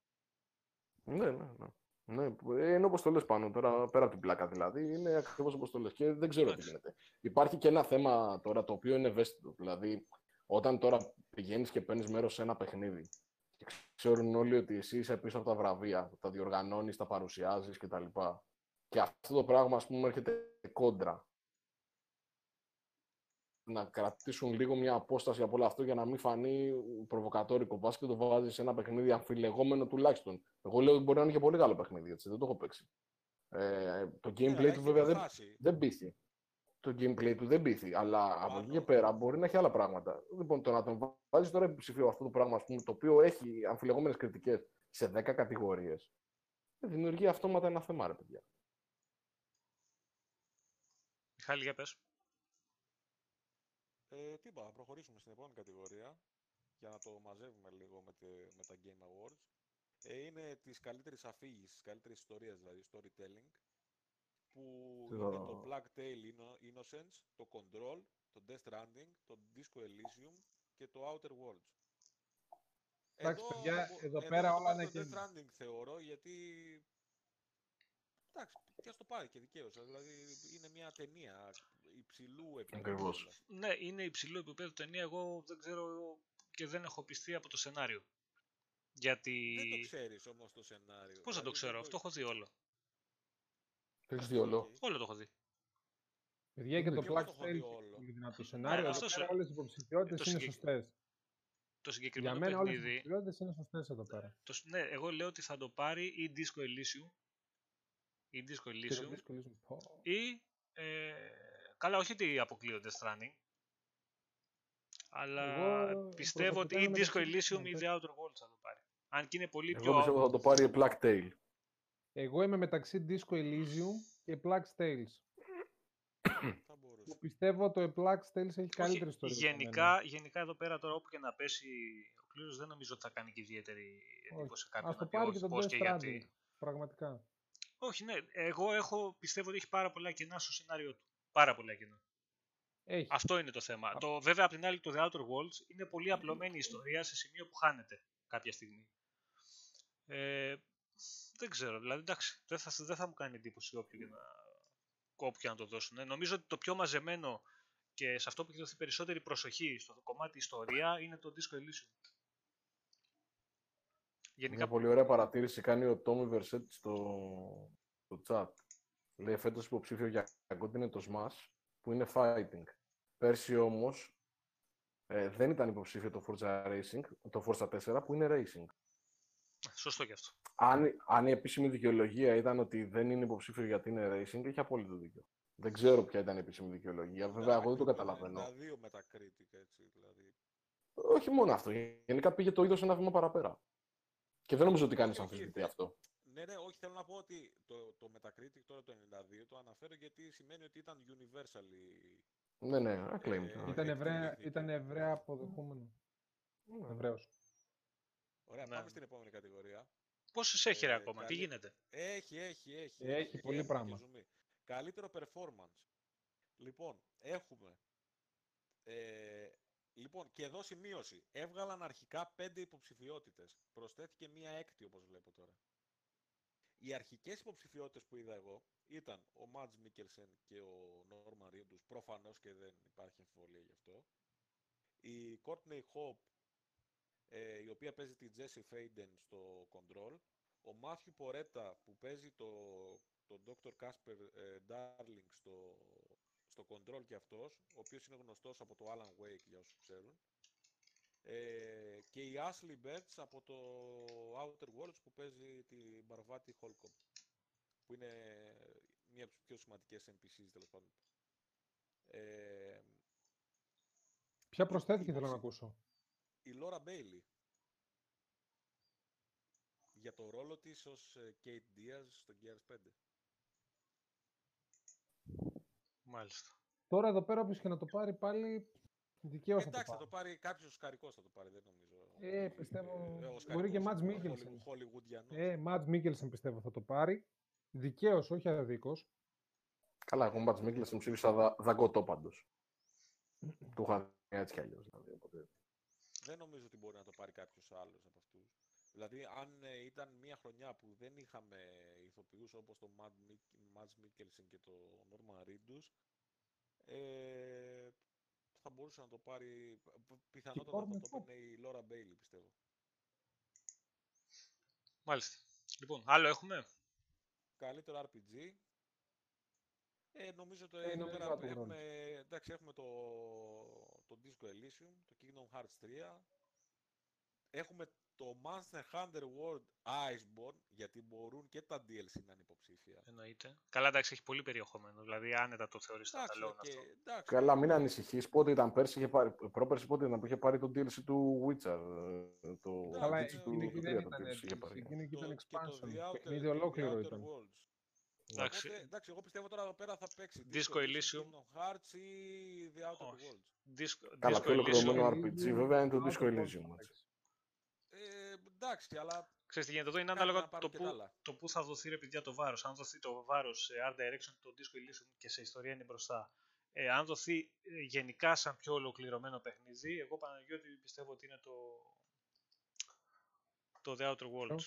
Ναι, ναι, ναι. Ναι, που- ε, είναι όπως το λες πάνω τώρα, πέρα από την πλάκα δηλαδή, είναι ακριβώς όπως το λες και δεν ξέρω τι Εντάξει. γίνεται. Υπάρχει και ένα θέμα τώρα το οποίο είναι ευαίσθητο. Δηλαδή, όταν τώρα πηγαίνεις και παίρνεις μέρος σε ένα παιχνίδι και ξέρουν όλοι ότι εσύ είσαι πίσω από τα βραβεία, τα διοργανώνεις, τα παρουσιάζεις κτλ. Και αυτό το πράγμα, ας πούμε, έρχεται κόντρα. Να κρατήσουν λίγο μια απόσταση από όλο αυτό για να μην φανεί προβοκατόρικο. Πα και το βάζεις σε ένα παιχνίδι αμφιλεγόμενο τουλάχιστον. Εγώ λέω ότι μπορεί να είναι και πολύ καλό παιχνίδι, έτσι, δεν το έχω παίξει. Ε, το Ναι, αλλά gameplay έχει του βέβαια δεν, φτάσει. δεν πείθει. Το gameplay του δεν πείθει. Αλλά από εκεί και Πάνω. πέρα μπορεί να έχει άλλα πράγματα. Λοιπόν, το να τον βάζεις τώρα υποψηφίο αυτό το πράγμα, ας πούμε, το οποίο έχει αμφιλεγόμενες κριτικές σε 10 κατηγορίες, δημιουργεί αυτόματα ένα θέμα, ρε παιδιά. Μιχάλη, για πες. Ε, τι είπα, να προχωρήσουμε στην επόμενη κατηγορία για να το μαζεύουμε λίγο με, τε- με τα Game Awards. Ε, είναι της καλύτερης αφήγησης, της καλύτερης ιστορίας δηλαδή, storytelling, που Τι είναι θα- το Black Tail Inno- Innocence, το Control, το Death Stranding, το Disco Elysium και το Outer Worlds. Εντάξει, παιδιά, θα πω- εδώ πέρα θα όλα πάρει είναι το Death και- Stranding θεωρώ, γιατί... Εντάξει, και ας το πάρει και δικαίως. Δηλαδή είναι μια ταινία υψηλού επίπεδου. Ακριβώς. κιόλας. Ναι, είναι υψηλό επίπεδο ταινία. Εγώ δεν ξέρω και δεν έχω πειστεί από το σενάριο. Γιατί. Δεν το ξέρεις όμως το σενάριο. Πώς δεν το Δηλαδή, ξέρω, αυτό; έχω δει όλο. Το έχεις δει όλο. Οκ. Όλο το έχω δει. Παιδιά και το Και εγώ Plague το έχω δει Tale όλο. έχει πολύ δυνατό σενάριο. αυτό Εδώ σου- πέρα όλες οι υποψηφιότητες το είναι συγκεκ- σωστές. Το Για συγκεκριμένο μένα όλες οι παιχνίδι. υποψηφιότητες είναι σωστές εδώ πέρα. Το, σ- ναι, εγώ λέω ότι θα το πάρει ή Disco Elysium. Ή Disco Και το Elysium. Disco Elysium, πω. Ή. Ε, καλά, όχι ότι αποκλείονται Stranding. Αλλά Εγώ πιστεύω ότι προσωπικά ή είμαι Disco μεταξύ- Elysium ή The Outer Worlds θα το πάρει. Αν και είναι πολύ Εγώ πιο. πιστεύω θα το πάρει η Black Tail. Εγώ είμαι μεταξύ Disco Elysium και Black Tales. Θα μπορούσε. Που πιστεύω το Black Tales έχει καλύτερη Όχι, ιστορία. από γενικά, γενικά εδώ πέρα τώρα όπου και να πέσει ο κλήρος δεν νομίζω ότι θα κάνει και ιδιαίτερη εντύπωση σε μένα. κάποιον Ας το να πει πάρει όχι, και το πώς Death και Stranding. γιατί. Πραγματικά. Όχι, ναι. Εγώ έχω, πιστεύω ότι έχει πάρα πολλά κενά στο σενάριο του. Πάρα πολλά κενά. Έχει. Αυτό είναι το θέμα. Το, βέβαια, απ' την άλλη, το The Outer Worlds είναι πολύ απλωμένη ιστορία σε σημείο που χάνεται κάποια στιγμή. Ε, δεν ξέρω, δηλαδή εντάξει, δεν θα, δεν θα μου κάνει εντύπωση όποιο και να, όποιο και να το δώσουν. Ε, νομίζω ότι το πιο μαζεμένο και σε αυτό που έχει δοθεί περισσότερη προσοχή στο κομμάτι ιστορία είναι το Disco Elysium. Γενικά, Μια πολύ ωραία παρατήρηση κάνει ο Τόμι Βερσέτ στο, στο chat. Λέει φέτος υποψήφιο για God είναι το Smash που είναι fighting. Πέρσι όμως ε, δεν ήταν υποψήφιο το Forza Racing, το Forza 4 που είναι racing. σωστό και αυτό. Αν, αν η επίσημη δικαιολογία ήταν ότι δεν είναι υποψήφιο γιατί είναι racing, έχει απόλυτο δίκιο. Δεν ξέρω ποια ήταν η επίσημη δικαιολογία. Βέβαια, εγώ δεν το καταλαβαίνω. 92 Metacritic, έτσι, δηλαδή. Όχι μόνο αυτό. Γενικά πήγε το είδος ένα βήμα παραπέρα. Και δεν νομίζω ότι κανεί Όχι, αμφισβητεί όχι. αυτό. Ναι, ναι, όχι, θέλω να πω ότι το, το Metacritic τώρα το 92 το αναφέρω γιατί σημαίνει ότι ήταν universally... Ναι, ναι, acclaimed. Ε, Ήταν εκτιμήθηκε. ευραία, ήταν ευραία αποδεχόμενο. Ναι. Ευραίος. Ωραία, Ναι. πάμε στην επόμενη κατηγορία. Πόσες έχει ρε Ε, ακόμα, τι καλή- γίνεται; Έχει, έχει, έχει. Έχει πολύ και πράγμα. ζουμί. Καλύτερο performance. Λοιπόν, έχουμε. Ε, λοιπόν, και εδώ σημείωση. Έβγαλαν αρχικά πέντε υποψηφιότητες. Προσθέθηκε μία έκτη, όπως βλέπω τώρα. Οι αρχικές υποψηφιότητες που είδα εγώ ήταν ο Μάτζ Μίκελσεν και ο Νόρμαν Ρίντους, προφανώς και δεν υπάρχει αμφιβολία γι' αυτό. Η Courtney Hope, ε, η οποία παίζει τη Jessie Faden στο Control. Ο Μάθιου Πορέτα που παίζει το, τον Dr. Casper ε, Darling στο, στο Control και αυτός, ο οποίος είναι γνωστός από το Alan Wake για όσους ξέρουν. Ε, και η Ashley Betts από το Outer Worlds που παίζει την Μπαρβάτη Holcomb. Που είναι μία από τις πιο σημαντικές NPCs τέλος πάντων. Ε, Ποια προσθέθηκε θέλω να ακούσω. η Laura Bailey. Για το ρόλο της ως ε, Kate Diaz στο Gears 5. Μάλιστα. Τώρα εδώ πέρα όποιος και να το πάρει πάλι δικαίως θα το Εντάξει, θα πάρει. το πάρει κάποιος καρικός θα το πάρει, δεν νομίζω. Ε, πιστεύω, Ε, ως μπορεί και καρικός, Mads ο Mikkelsen. Hollywood- Hollywoodianός. Ε, Μάτς Μίκελσεν πιστεύω θα το πάρει. Δικαίως, όχι αδίκως. Καλά, εγώ Μπατς Μίκλεσεν ψήφισα δα, δαγκωτό πάντως. Του είχα δει έτσι κι αλλιώς. Δηλαδή, οπότε... Δεν νομίζω ότι μπορεί να το πάρει κάποιος άλλος από αυτούς. Δηλαδή, αν ε, ήταν μια χρονιά που δεν είχαμε ηθοποιούς όπως το Mad Mik- Mads Mikkelsen και το Norman Reedus, ε, θα μπορούσε να το πάρει, π- πιθανότατα υπάρχουν θα το top. έπαιρνε η Laura Bailey, πιστεύω. Μάλιστα. Λοιπόν, άλλο έχουμε; Καλύτερο RPG. Ε, νομίζω το Ε, εδώ νομίζω πέρα θα το έχουμε, εντάξει, έχουμε το, το Disco Elysium, το Kingdom Hearts 3. Έχουμε το Monster Hunter World Iceborne, γιατί μπορούν και τα DLC να είναι υποψήφια. Εννοείται. Καλά, εντάξει, έχει πολύ περιεχόμενο. Δηλαδή, άνετα το θεωρείς Εντάξει, standalone οκ, αυτό. εντάξει. Καλά, μην ανησυχείς. Πότε ήταν πέρσι, είχε πάρει, πρόπερσι πότε ήταν που είχε πάρει το DLC του Witcher. ε, Το Καλά, Αλλά ε, DLC εκείνη του εκεί του δεν 3 το ήταν DLC είχε DLC, πάρει. εκείνη εκεί Το- ήταν και το expansion. The Outer- Παιχνίδι το The ολόκληρο Outer ήταν. Worlds. Εντάξει. Οπότε, εντάξει, εγώ πιστεύω τώρα εδώ πέρα θα παίξει Disco Elysium. Kingdom Hearts ή The Outer Όχι. Worlds. Disco, Καλά, Disco πιο ολοκληρωμένο Elysium. RPG βέβαια είναι το Outer Disco Worlds Elysium. Θα έτσι. παίξει. Ε, εντάξει, αλλά Ξέρεις τι γίνεται εδώ, είναι Κάτι να ανάλογα το πάρουν και τα που, άλλα. το που θα δοθεί ρε παιδιά το βάρος. Αν δοθεί το βάρος σε Art Direction, το Disco Elysium και σε ιστορία είναι μπροστά. Ε, αν δοθεί ε, γενικά σαν πιο ολοκληρωμένο παιχνίδι, εγώ Παναγιώτη πιστεύω ότι είναι το, το The Outer Worlds.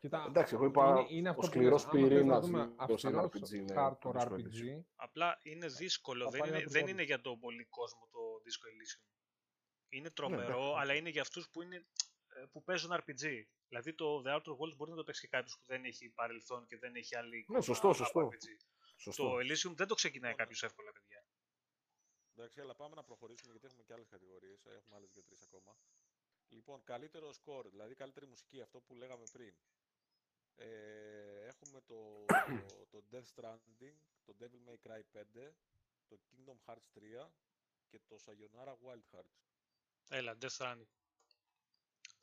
Κοίτα, Εντάξει, εγώ είπα είναι, είναι ο αυτό που σκληρός λες, άμα θες να πυρήνας δούμε λίγο σαν αυστηρός RPG είναι hardcore το Disco RPG, Απλά είναι δύσκολο, Θα δεν πάει είναι, Outer δεν Worlds. είναι για τον πολύ κόσμο το Disco Elysium. Ναι, Είναι τρομερό, εντάξει. αλλά είναι για αυτούς που, είναι, ε, που παίζουν RPG. Δηλαδή το The Outer Worlds μπορεί να το παίξει και κάποιος που δεν έχει παρελθόν και δεν έχει άλλη εικόνα Ναι, σωστό, από σωστό. RPG. Σωστό. Το Elysium δεν το ξεκινάει Ωραία. κάποιος εύκολα, παιδιά. εντάξει, αλλά πάμε να προχωρήσουμε γιατί έχουμε και άλλες κατηγορίες. ε, Έχουμε άλλες δύο-τρεις ακόμα. Λοιπόν, καλύτερο score, δηλαδή καλύτερη μουσική, αυτό που λέγαμε πριν. Ε, έχουμε το, το Death Stranding, το Devil May Cry 5, το Kingdom Hearts 3 και το Sayonara Wild Hearts. Έλα, Death Stranding.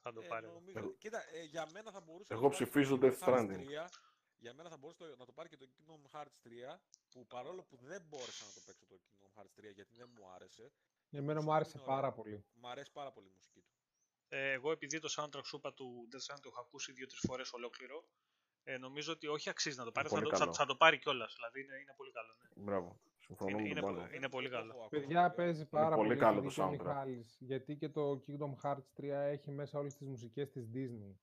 Θα το Ε, πάρει. νομίζω- Εγώ- Κοίτα, ε, για μένα θα μπορούσε. να Εγώ το πάρει ψηφίζω το Death Kingdom Hearts Stranding. 3. Για μένα θα μπορούσε το- να το πάρει και το Kingdom Hearts 3, που παρόλο που δεν μπόρεσα να το παίξω το Kingdom Hearts 3 γιατί δεν μου άρεσε, εμένα μου μουσική άρεσε είναι ωραία. πάρα πολύ. μου αρέσει πάρα πολύ η μουσική του. Ε, εγώ επειδή το soundtrack σούπα του Death Stranding το έχω ακούσει δύο-τρεις φορές ολόκληρο, ε, νομίζω ότι όχι αξίζει να το πάρεις, θα πολύ το, θα, καλό. θα το πάρει κιόλας. Δηλαδή είναι, είναι πολύ καλό. Ναι. Μπράβο. Συμφωνώ Είναι, με είναι, τον πο- Πάλο. είναι πολύ Δεν το καλό. έχω ακόμα, Παιδιά βέβαια. παίζει πάρα πολύ πολύ, καλό το το δίκιο ο soundtrack. Μιχάλης, γιατί και το Kingdom Hearts 3 έχει μέσα όλες τις μουσικές της Disney.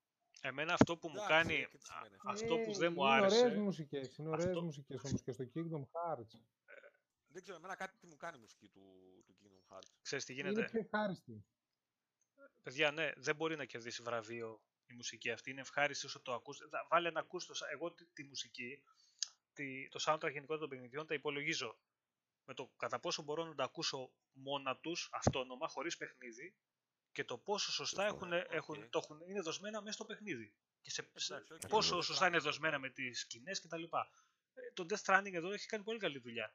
Εμένα αυτό που μου Εντάξει, κάνει, και τις σημαίνει α- αυτό. αυτό που δεν μου Ε, είναι ωραίες άρεσε, μουσικές, είναι ωραίες Αυτό- μουσικές όμως και στο Kingdom Hearts. Δεν ξέρω, εμένα κάτι μου κάνει η μουσική του, του Kingdom Hearts. ξέρεις τι Είναι γίνεται; πιο ευχάριστη. Παιδιά, ναι, δεν μπορεί να κερδίσει βραβείο η μουσική αυτή. Είναι ευχάριστη όσο το ακούς. Θα- Βάλε να ακούς το, σα- εγώ τη, τη μουσική, τη, το soundtrack γενικότερα των παιχνιδιών τα υπολογίζω. Με το κατά πόσο μπορώ να τα ακούσω μόνα τους, αυτόνομα, χωρίς παιχνίδι και το πόσο σωστά Σωστό. έχουν, έχουν, το έχουν, είναι δοσμένα μέσα στο παιχνίδι. Και σε, σε- Εντάξει, οκ. πόσο Ακριβώς. σωστά είναι δοσμένα με τις σκηνές κτλ. Ε, το Death Stranding εδώ έχει κάνει πολύ καλή δουλειά.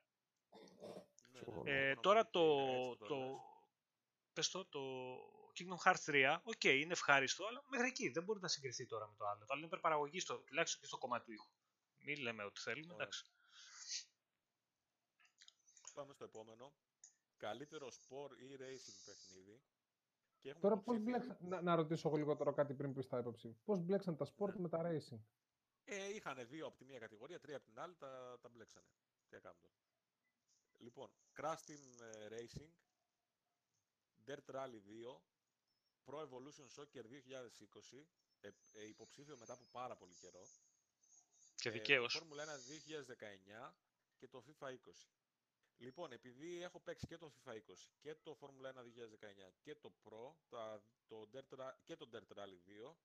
Ναι, Συμφωνώ. ναι, Ε, συμφωνώ τώρα με το, έτσι που το, λες. πες το, το Kingdom Hearts 3, οκ, είναι ευχάριστο, αλλά μέχρι εκεί δεν μπορεί να συγκριθεί τώρα με το άλλο. Το άλλο είναι υπερπαραγωγή, στο, τουλάχιστον και στο κομμάτι του ήχου. Μην λέμε ότι θέλουμε, Ωραία. εντάξει. Πάμε στο επόμενο. Καλύτερο sport ή racing παιχνίδι. Και έχουμε Τώρα πώς υποψήφια. μπλέξαν, να, να ρωτήσω εγώ λίγο τώρα κάτι πριν πεις τα υποψήφια. Πώς μπλέξαν τα sport Ναι. με τα racing; Ε, είχαν δύο από τη μία κατηγορία, τρία από την άλλη, τα, τα μπλέξανε. Τι να κάνουμε τώρα. Λοιπόν, Crash Team ε, Racing, Dirt Rally 2, Pro Evolution Soccer 2020, ε, ε, υποψήφιο μετά από πάρα πολύ καιρό. Και ε, δικαίω. Το Formula 1 2019 και το FIFA 20. Λοιπόν, επειδή έχω παίξει και το FIFA 20 και το Formula 1 2019 και το Pro τα, το Dirt, Ra- και το Dirt Rally 2,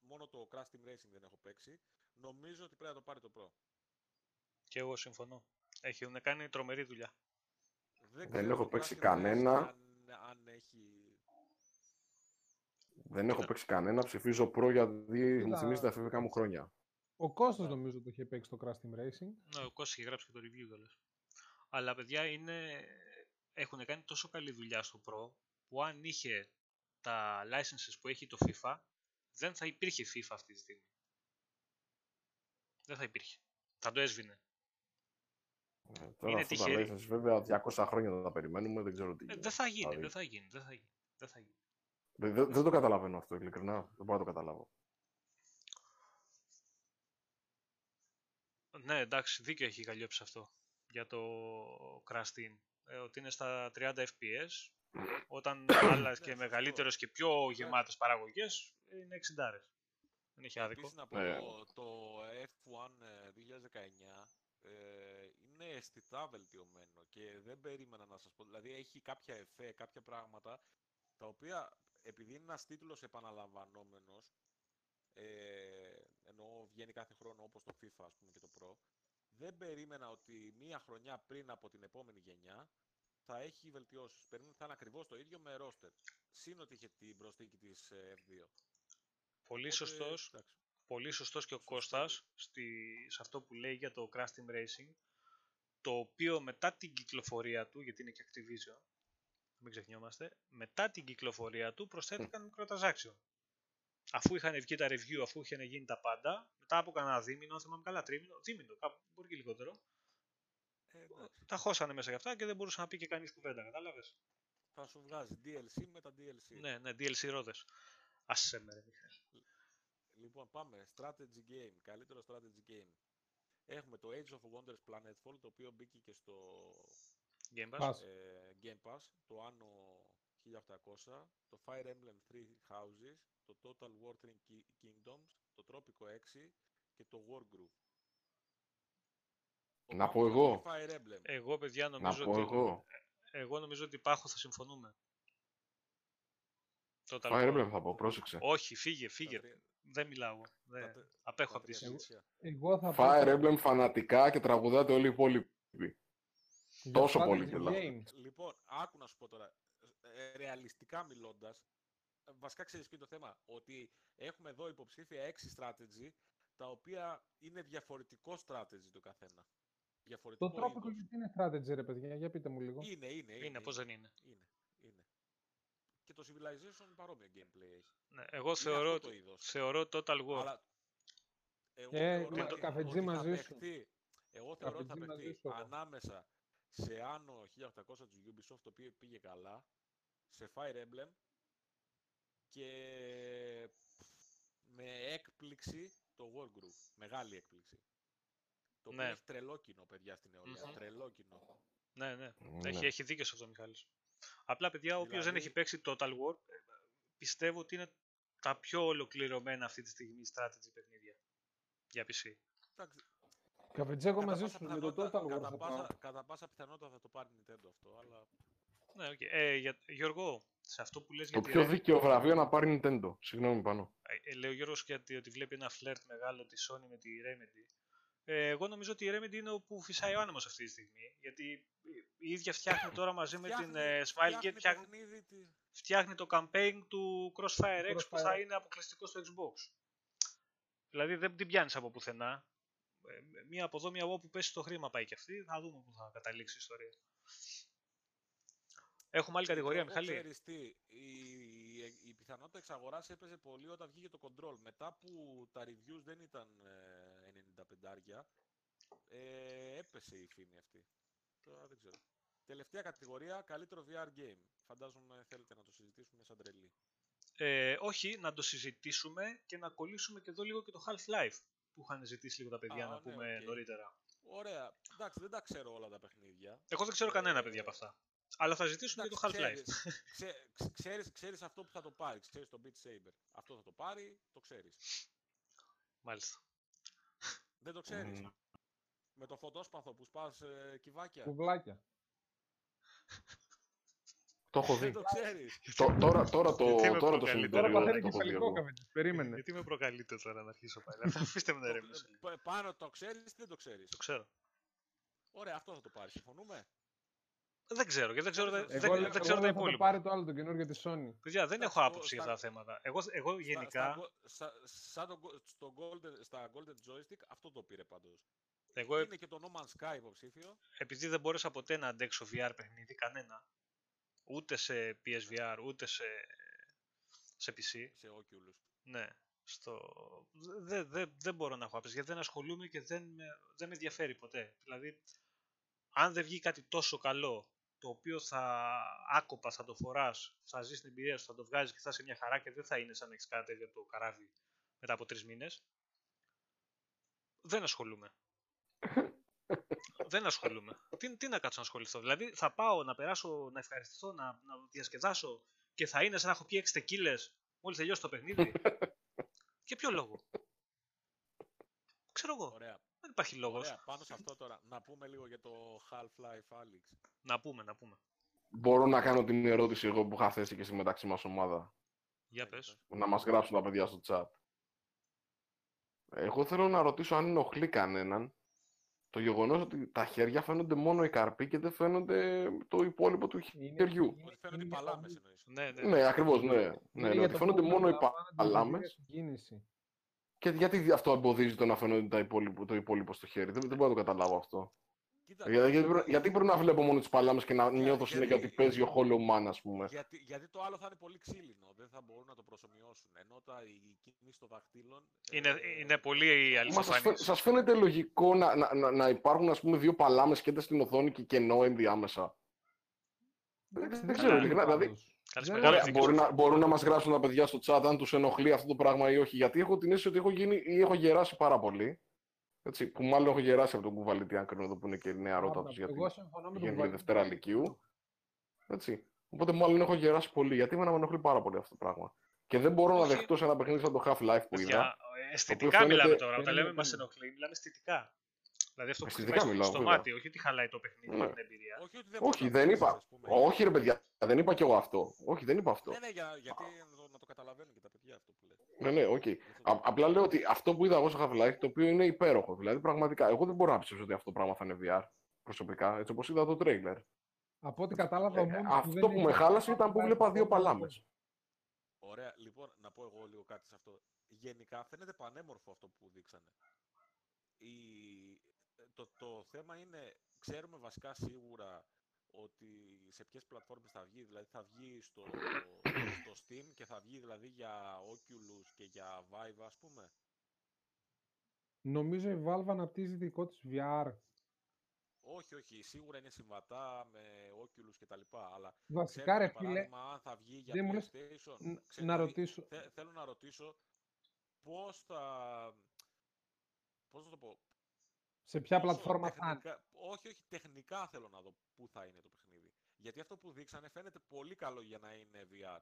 μόνο το Crash Team Racing δεν έχω παίξει, νομίζω ότι πρέπει να το πάρει το Pro. Και εγώ συμφωνώ. Έχουν κάνει τρομερή δουλειά. Δεν ξέρω έχω το παίξει Crash Team κανένα. Racing αν, αν έχει... Δεν έχω Κοίτα. παίξει κανένα, ψηφίζω προ γιατί μου Κοίτα. θυμίζεις τα εφηβικά μου χρόνια. Ο Κώστας νομίζω το είχε παίξει το Crash Team Racing. Ναι, ο Κώστας είχε γράψει και το review κιόλας. Αλλά παιδιά είναι... έχουν κάνει τόσο καλή δουλειά στο Pro που αν είχε τα licenses που έχει το FIFA δεν θα υπήρχε FIFA αυτή τη στιγμή. Δεν θα υπήρχε. Θα το έσβηνε. Ε, Τώρα Είναι αυτό τα τυχερή. license, βέβαια 200 χρόνια θα τα περιμένουμε, δεν ξέρω τι. Ε, γίνεται. δεν θα γίνει, Δηλαδή, δεν θα γίνει, δεν θα γίνει. Δεν θα γίνει. δεν, δεν- δεν το καταλαβαίνω αυτό, ειλικρινά. Δεν μπορώ να το καταλάβω. Ναι, εντάξει, δίκιο έχει καλλιόψει αυτό για το Crash Team. Ε, ότι είναι στα 30 FPS, όταν άλλα και Ναι, μεγαλύτερες και πιο γεμάτες παραγωγές είναι 60. Δεν έχει άδικο. Επίσης να πω Ναι. το, το F1 ε, 2019 ε, είναι αισθητά βελτιωμένο και δεν περίμενα να σας πω. Δηλαδή έχει κάποια εφέ, κάποια πράγματα τα οποία επειδή είναι ένας τίτλος επαναλαμβανόμενος ε, ενώ βγαίνει κάθε χρόνο όπως το FIFA ας πούμε και το Pro δεν περίμενα ότι μία χρονιά πριν από την επόμενη γενιά θα έχει βελτιώσεις. Περίμενα ότι θα είναι ακριβώς το ίδιο με roster. Συν ότι είχε την προσθήκη της ε, F2. Πολύ Οπότε, σωστός, εντάξει. πολύ σωστός και ο Σωστός. Κώστας στη, σε αυτό που λέει για το Crash Team Racing, το οποίο μετά την κυκλοφορία του, γιατί είναι και Activision, μην ξεχνιόμαστε, μετά την κυκλοφορία του προσθέθηκαν μικροτρανζάξιο. Αφού είχαν βγει τα review, αφού είχαν γίνει τα πάντα, μετά από κανένα δίμηνο, αν θυμάμαι καλά, τρίμηνο, δίμηνο, κάπου μπορεί και λιγότερο, Ε, εντάξει. τα χώσανε μέσα για αυτά και δεν μπορούσε να πει και κανείς κουβέντα, κατάλαβες; Θα σου βγάζει DLC με τα DLC. Ναι, ναι, DLC ρόδες. Άσε με ρε Μιχαήλ. Λοιπόν, πάμε. Strategy game. Καλύτερο strategy game. Έχουμε το Age of Wonders Planetfall, το οποίο μπήκε και στο Game Pass. Pass. ε, Game Pass, το Anno 1800, το Fire Emblem Three Houses, το Total War Three Ki- Kingdoms, το Tropico 6 και το Wargroove. Ο Να πω Πάκος εγώ. θέλει Fire Emblem. Εγώ, παιδιά, Να νομίζω πω ότι... εγώ. Εγώ νομίζω ότι Πάχο θα συμφωνούμε. Total Fire War. Emblem θα πω, πρόσεξε. Όχι, φύγε, Τα φύγε. τρία- Δεν μιλάω. τα Δεν... τε- Απέχω τα από τη τρία συζήτηση. δεξιά. Εγώ θα Fire πω Emblem φανατικά και τραγουδάτε όλοι οι υπόλοιποι. για τόσο strategy πολύ κιόλας. game. Λοιπόν, άκου να σου πω τώρα. Ε, ρεαλιστικά μιλώντας, βασικά ξέρεις ποιο είναι το θέμα; Ότι έχουμε εδώ υποψήφια 6 strategy, τα οποία είναι διαφορετικό strategy το καθένα. Διαφορετικό Το τρόπο είδος. γιατί είναι strategy, ρε παιδιά, για πείτε μου λίγο. Είναι, είναι, είναι. Είναι, πώς δεν είναι. Είναι, είναι. Και το Civilization παρόμοιο gameplay έχει. Ναι, εγώ Είναι θεωρώ, αυτό το ότι- είδος. θεωρώ Total War. Αλλά εγώ Ε, θεωρώ με ότι, το καφετζή ότι θα μαζί σου. παιχτεί, εγώ θεωρώ ότι θα Καφετζή μαζί παιχτεί σου εγώ. ανάμεσα σε Anno 1800 της Ubisoft, το οποίο πήγε καλά, σε Fire Emblem και με έκπληξη το Wargroove. Μεγάλη έκπληξη. Το οποίο Ναι. έχει τρελό κοινό, παιδιά, στην νεολαία. Μμμ. Τρελό κοινό. Ναι, ναι. Ναι. Έχει, έχει δίκιο σε αυτό ο Μιχάλης. Απλά, παιδιά, ο οποίος δεν Δηλαδή- έχει παίξει Total War, ε, πιστεύω ότι είναι τα πιο ολοκληρωμένα αυτή τη στιγμή strategy παιχνίδια για PC. Εντάξει, Καφετζέ, εγώ κατά μαζί πάσα σου με το πιθανότητα- Total War κατά θα πάσα- πάω. Κατά πάσα πιθανότητα θα το πάρει Nintendo αυτό, αλλά Ναι, οκ. Ε, για, Γιώργο, σε αυτό που λες Το για τη πιο Re- δίκαιο βραβείο να πάρει Nintendo. Συγγνώμη πάνω. Ε, λέει ο Γιώργος γιατί ότι βλέπει ένα φλερτ μεγάλο τη Sony με τη Remedy. Ε, εγώ νομίζω ότι η Remedy είναι όπου φυσάει ο άνεμος αυτή τη στιγμή. Γιατί η ίδια φτιάχνει τώρα μαζί με την Φτιάχνει- ε, Smilegate, φτιάχνει, παιχνίδι τη- φτιάχνει το campaign του Crossfire X που Crossfire. θα είναι αποκλειστικό στο Xbox. Δηλαδή δεν την πιάνεις από πουθενά. Ε, μία από εδώ, μία από όπου πέσει το χρήμα πάει και αυτή. Θα δούμε πού θα καταλήξει η ιστορία. Έχουμε άλλη κατηγορία, Εγώ Μιχάλη. Ξέρεις τι, η, η, η πιθανότητα εξαγοράς έπαιζε πολύ όταν βγήκε το control. Μετά που τα reviews δεν ήταν ε, 95 ε, έπεσε η φήμη αυτή. Τώρα δεν ξέρω. Τελευταία κατηγορία, καλύτερο VR game. Φαντάζομαι θέλετε να το συζητήσουμε σαν τρελή. Ε, όχι, να το συζητήσουμε και να κολλήσουμε και εδώ λίγο και το Half-Life που είχαν ζητήσει λίγο τα παιδιά Α, να ναι, πούμε οκ. νωρίτερα. Ωραία. Εντάξει, δεν τα ξέρω όλα τα παιχνίδια. Εγώ δεν ξέρω κανένα Ε, παιδιά από αυτά. Αλλά θα ζητήσουμε και το Εντάξει, Half-Life. Ξέρεις, ξέ, ξέ- ξέρεις, ξέρεις αυτό που θα το πάρεις. Ξέρεις το Beat Saber. Αυτό θα το πάρει, το ξέρεις. Μάλιστα. Δεν το ξέρεις. Μμ. Με το φωτόσπαθο που σπάς ε, κυβάκια. Κυβάκια. Το έχω Δεν δει. το ξέρεις. Το- Τώρα, τώρα το, Γιατί με τώρα το προκαλείτε. Τώρα συνειδητοποιώ θα ότι φέρει το έχω δει κεφαλικό εγώ. Καφετζέ. Περίμενε. Γιατί με προκαλείτε τώρα να αρχίσω πάλι. Αυτά αφήστε με να Το- ρεμίσω. λίγο. ε, π- Πάνω το ξέρεις ή δεν το ξέρεις. Το ξέρω. Ωραία, αυτό θα το πάρεις. Συμφωνούμε; Δεν ξέρω, γιατί δεν ξέρω, δεν, Εγώ, δεν, λέω- δεν ξέρω εγώ τα θα το υπόλοιπα. πάρει το άλλο το καινούργιο της Sony. Παιδιά, δεν Εντάξει, έχω εγώ άποψη για στα- αυτά τα θέματα. Εγώ, εγώ Στα- γενικά, Στα, στα, σαν το, go- στο golden, στα Golden Joystick αυτό το πήρε πάντως. εγώ Είναι και το No Man's Sky υποψήφιο. επειδή δεν μπόρεσα ποτέ να αντέξω VR παιχνίδι, κανένα, ούτε σε PSVR, ούτε σε, σε PC, σε Oculus. ναι, στο... δεν δε, δεν μπορώ να έχω άποψη, γιατί δεν ασχολούμαι και δεν με, δεν με ενδιαφέρει ποτέ. Δηλαδή, αν δεν βγει κάτι τόσο καλό, το οποίο θα άκοπας, θα το φοράς, θα ζεις την εμπειρία σου, θα το βγάζεις και θα είσαι μια χαρά και δεν θα είναι σαν να έχεις κάτι τέτοιο από το καράβι μετά από τρεις μήνες, δεν ασχολούμαι. δεν ασχολούμαι. Τι, τι να κάτσω να ασχοληθώ; Δηλαδή θα πάω να περάσω, να ευχαριστηθώ, να, να διασκεδάσω και θα είναι σαν να έχω πιει 6 τεκίλες μόλις τελειώσει το παιχνίδι; Για ποιο λόγο; Ξέρω εγώ. Ωραία. Δεν υπάρχει λόγος. Ωραία. Πάνω σε αυτό τώρα, να πούμε λίγο για το Half-Life Alyx. Να πούμε, να πούμε. Μπορώ να κάνω την ερώτηση εγώ που είχα θέσει και στη μεταξύ μας ομάδα. Για πες. Να μας γράψουν τα παιδιά στο chat. Εγώ θέλω να ρωτήσω αν ενοχλεί κανέναν το γεγονός ότι τα χέρια φαίνονται μόνο οι καρποί και δεν φαίνονται το υπόλοιπο του Είναι- χεριού. είναι- Ότι φαίνονται οι είναι παλάμες για το- εννοείς. Ναι, ναι. Ναι, ακριβώς, ναι. ναι, είναι ναι για ότι το φαίνονται πώς μόνο οι καταλαμβάνεται Και γιατί αυτό εμποδίζει το να φαίνονται τα υπόλοιπο, το υπόλοιπο στο χέρι; Δεν, δεν μπορώ να το καταλάβω αυτό. Κοίτα, Για- γιατί, πρέπει- γιατί πρέπει να βλέπω μόνο τις παλάμες και να νιώθω συνέχεια γιατί- ότι παίζει ο Hollow Man, ας πούμε. γιατί, γιατί το άλλο θα είναι πολύ ξύλινο, δεν θα μπορούν να το προσωμιώσουν. Ενώ τα, η κίνηση των δαχτύλων... Είναι, ε, είναι πολύ Μα σας, φαι- αληθοφανής. σας φαίνεται λογικό να, να, να, να υπάρχουν ας πούμε, δύο παλάμες και στην οθόνη και κενό ενδιάμεσα; Εντάξει, δεν είναι ξέρω, καλό ειλικρινά, δηλαδή- πάντως. Κάνεις Δεν- μεγάλη Ωραία, εθνική μπορεί σου. να, μπορούν να μας γράψουν τα παιδιά στο chat αν τους ενοχλεί αυτό το πράγμα ή όχι. Γιατί έχω την αίσθηση ότι έχω γίνει ή έχω γεράσει πάρα πολύ. Έτσι, που μάλλον έχω γεράσει από τον κουβαλίτη, αν κρίνω εδώ που είναι και η νέα ρότα Άρα, τους. Γιατί Εγώ συμφωνώ με τον πηγαίνει Βαγγέλη. Δευτέρα Λυκείου. Έτσι. Οπότε μάλλον έχω γεράσει πολύ. Γιατί εμένα με ενοχλεί πάρα πολύ αυτό το πράγμα. Και δεν μπορώ να Όχι. δεχτώ σε ένα παιχνίδι σαν το Half-Life που είδα. Παιδιά, ε, αισθητικά φαίνεται- μιλάμε τώρα. Όταν Περίμενε, λέμε μας περίμενε. ενοχλεί, μιλάμε αισθητικά. Δηλαδή αυτό που Αισθητικά χτυπάει στο- μιλάω, στο βέβαια. μάτι, όχι ότι χαλάει το παιχνίδι Ναι. και την εμπειρία. Όχι, ότι δεν Όχι, μπορείς να δεν παίξεις, είπα. ας πούμε. Όχι, ρε παιδιά, δεν είπα κι εγώ αυτό. Όχι, δεν είπα αυτό. Ναι, ναι, για, γιατί να το, να το καταλαβαίνουν και τα παιδιά αυτό που λέτε. Ναι, ναι, οκ. Α- Απλά λέω ότι αυτό που είδα εγώ στο Half-Life, το οποίο είναι υπέροχο. Δηλαδή, πραγματικά, εγώ δεν μπορώ να πιστέψω ότι αυτό το πράγμα θα είναι VR προσωπικά, έτσι όπως είδα το τρέιλερ. Από ό,τι κατάλαβα, Ε, ο μόνος αυτό δεν που έχει- με χάλασε ήταν που βλέπα δύο παλάμες. Ωραία, λοιπόν, να πω εγώ λίγο κάτι σε αυτό. Γενικά φαίνεται πανέμορφο αυτό που δείξανε. Η... Το, το θέμα είναι, ξέρουμε βασικά σίγουρα ότι σε ποιες πλατφόρμες θα βγει, δηλαδή θα βγει στο, στο Steam και θα βγει δηλαδή για Oculus και για Vive ας πούμε. Νομίζω η Valve αναπτύσσει δικό της VR. Όχι, όχι, σίγουρα είναι συμβατά με Oculus και τα λοιπά, αλλά Βασικά, ξέρουμε, ρε για φίλε, παράδειγμα, αν θα βγει για δεν μου λες- PlayStation. ν- Ξέρεις, να δηλαδή, ρωτήσω. θε- θέλω να ρωτήσω πώς θα... Πώς θα το πω. Σε ποια πόσο πλατφόρμα θα είναι; τεχνικά- Όχι, όχι, τεχνικά θέλω να δω πού θα είναι το παιχνίδι. Γιατί αυτό που δείξανε φαίνεται πολύ καλό για να είναι VR.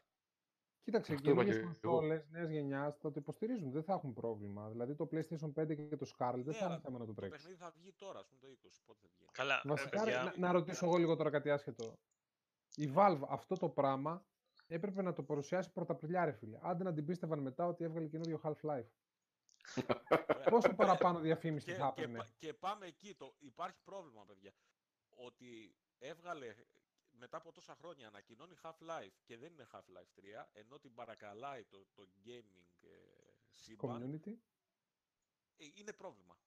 Κοίταξε, Αυτό είπα καινούργιες και εγώ. κονσόλες νέας γενιάς θα το υποστηρίζουν, δεν θα έχουν πρόβλημα. Δηλαδή το PlayStation 5 και το Scarlet δεν Ναι, θα είναι αλλά θέμα να το Το τρέξεις. παιχνίδι θα βγει τώρα, ας πούμε το 20, πότε θα βγει. Καλά, ε, Βασικά, ρε, παιδιά, να, να ρωτήσω εγώ λίγο τώρα κάτι άσχετο. Η Valve αυτό το πράγμα έπρεπε να το παρουσιάσει πρωταπριλιά, ρε φίλε. Άντε να την πίστευαν μετά ότι έβγαλε καινούριο Half-Life. Ωραία. Πόσο παραπάνω διαφήμιση και, θα και, έπαιρνε; πα- και πάμε εκεί. Το, υπάρχει πρόβλημα, παιδιά. Ότι έβγαλε μετά από τόσα χρόνια ανακοινώνει Half-Life και δεν είναι Half-Life 3, ενώ την παρακαλάει το, το gaming ε, σύμπαν, Community. ε, είναι πρόβλημα.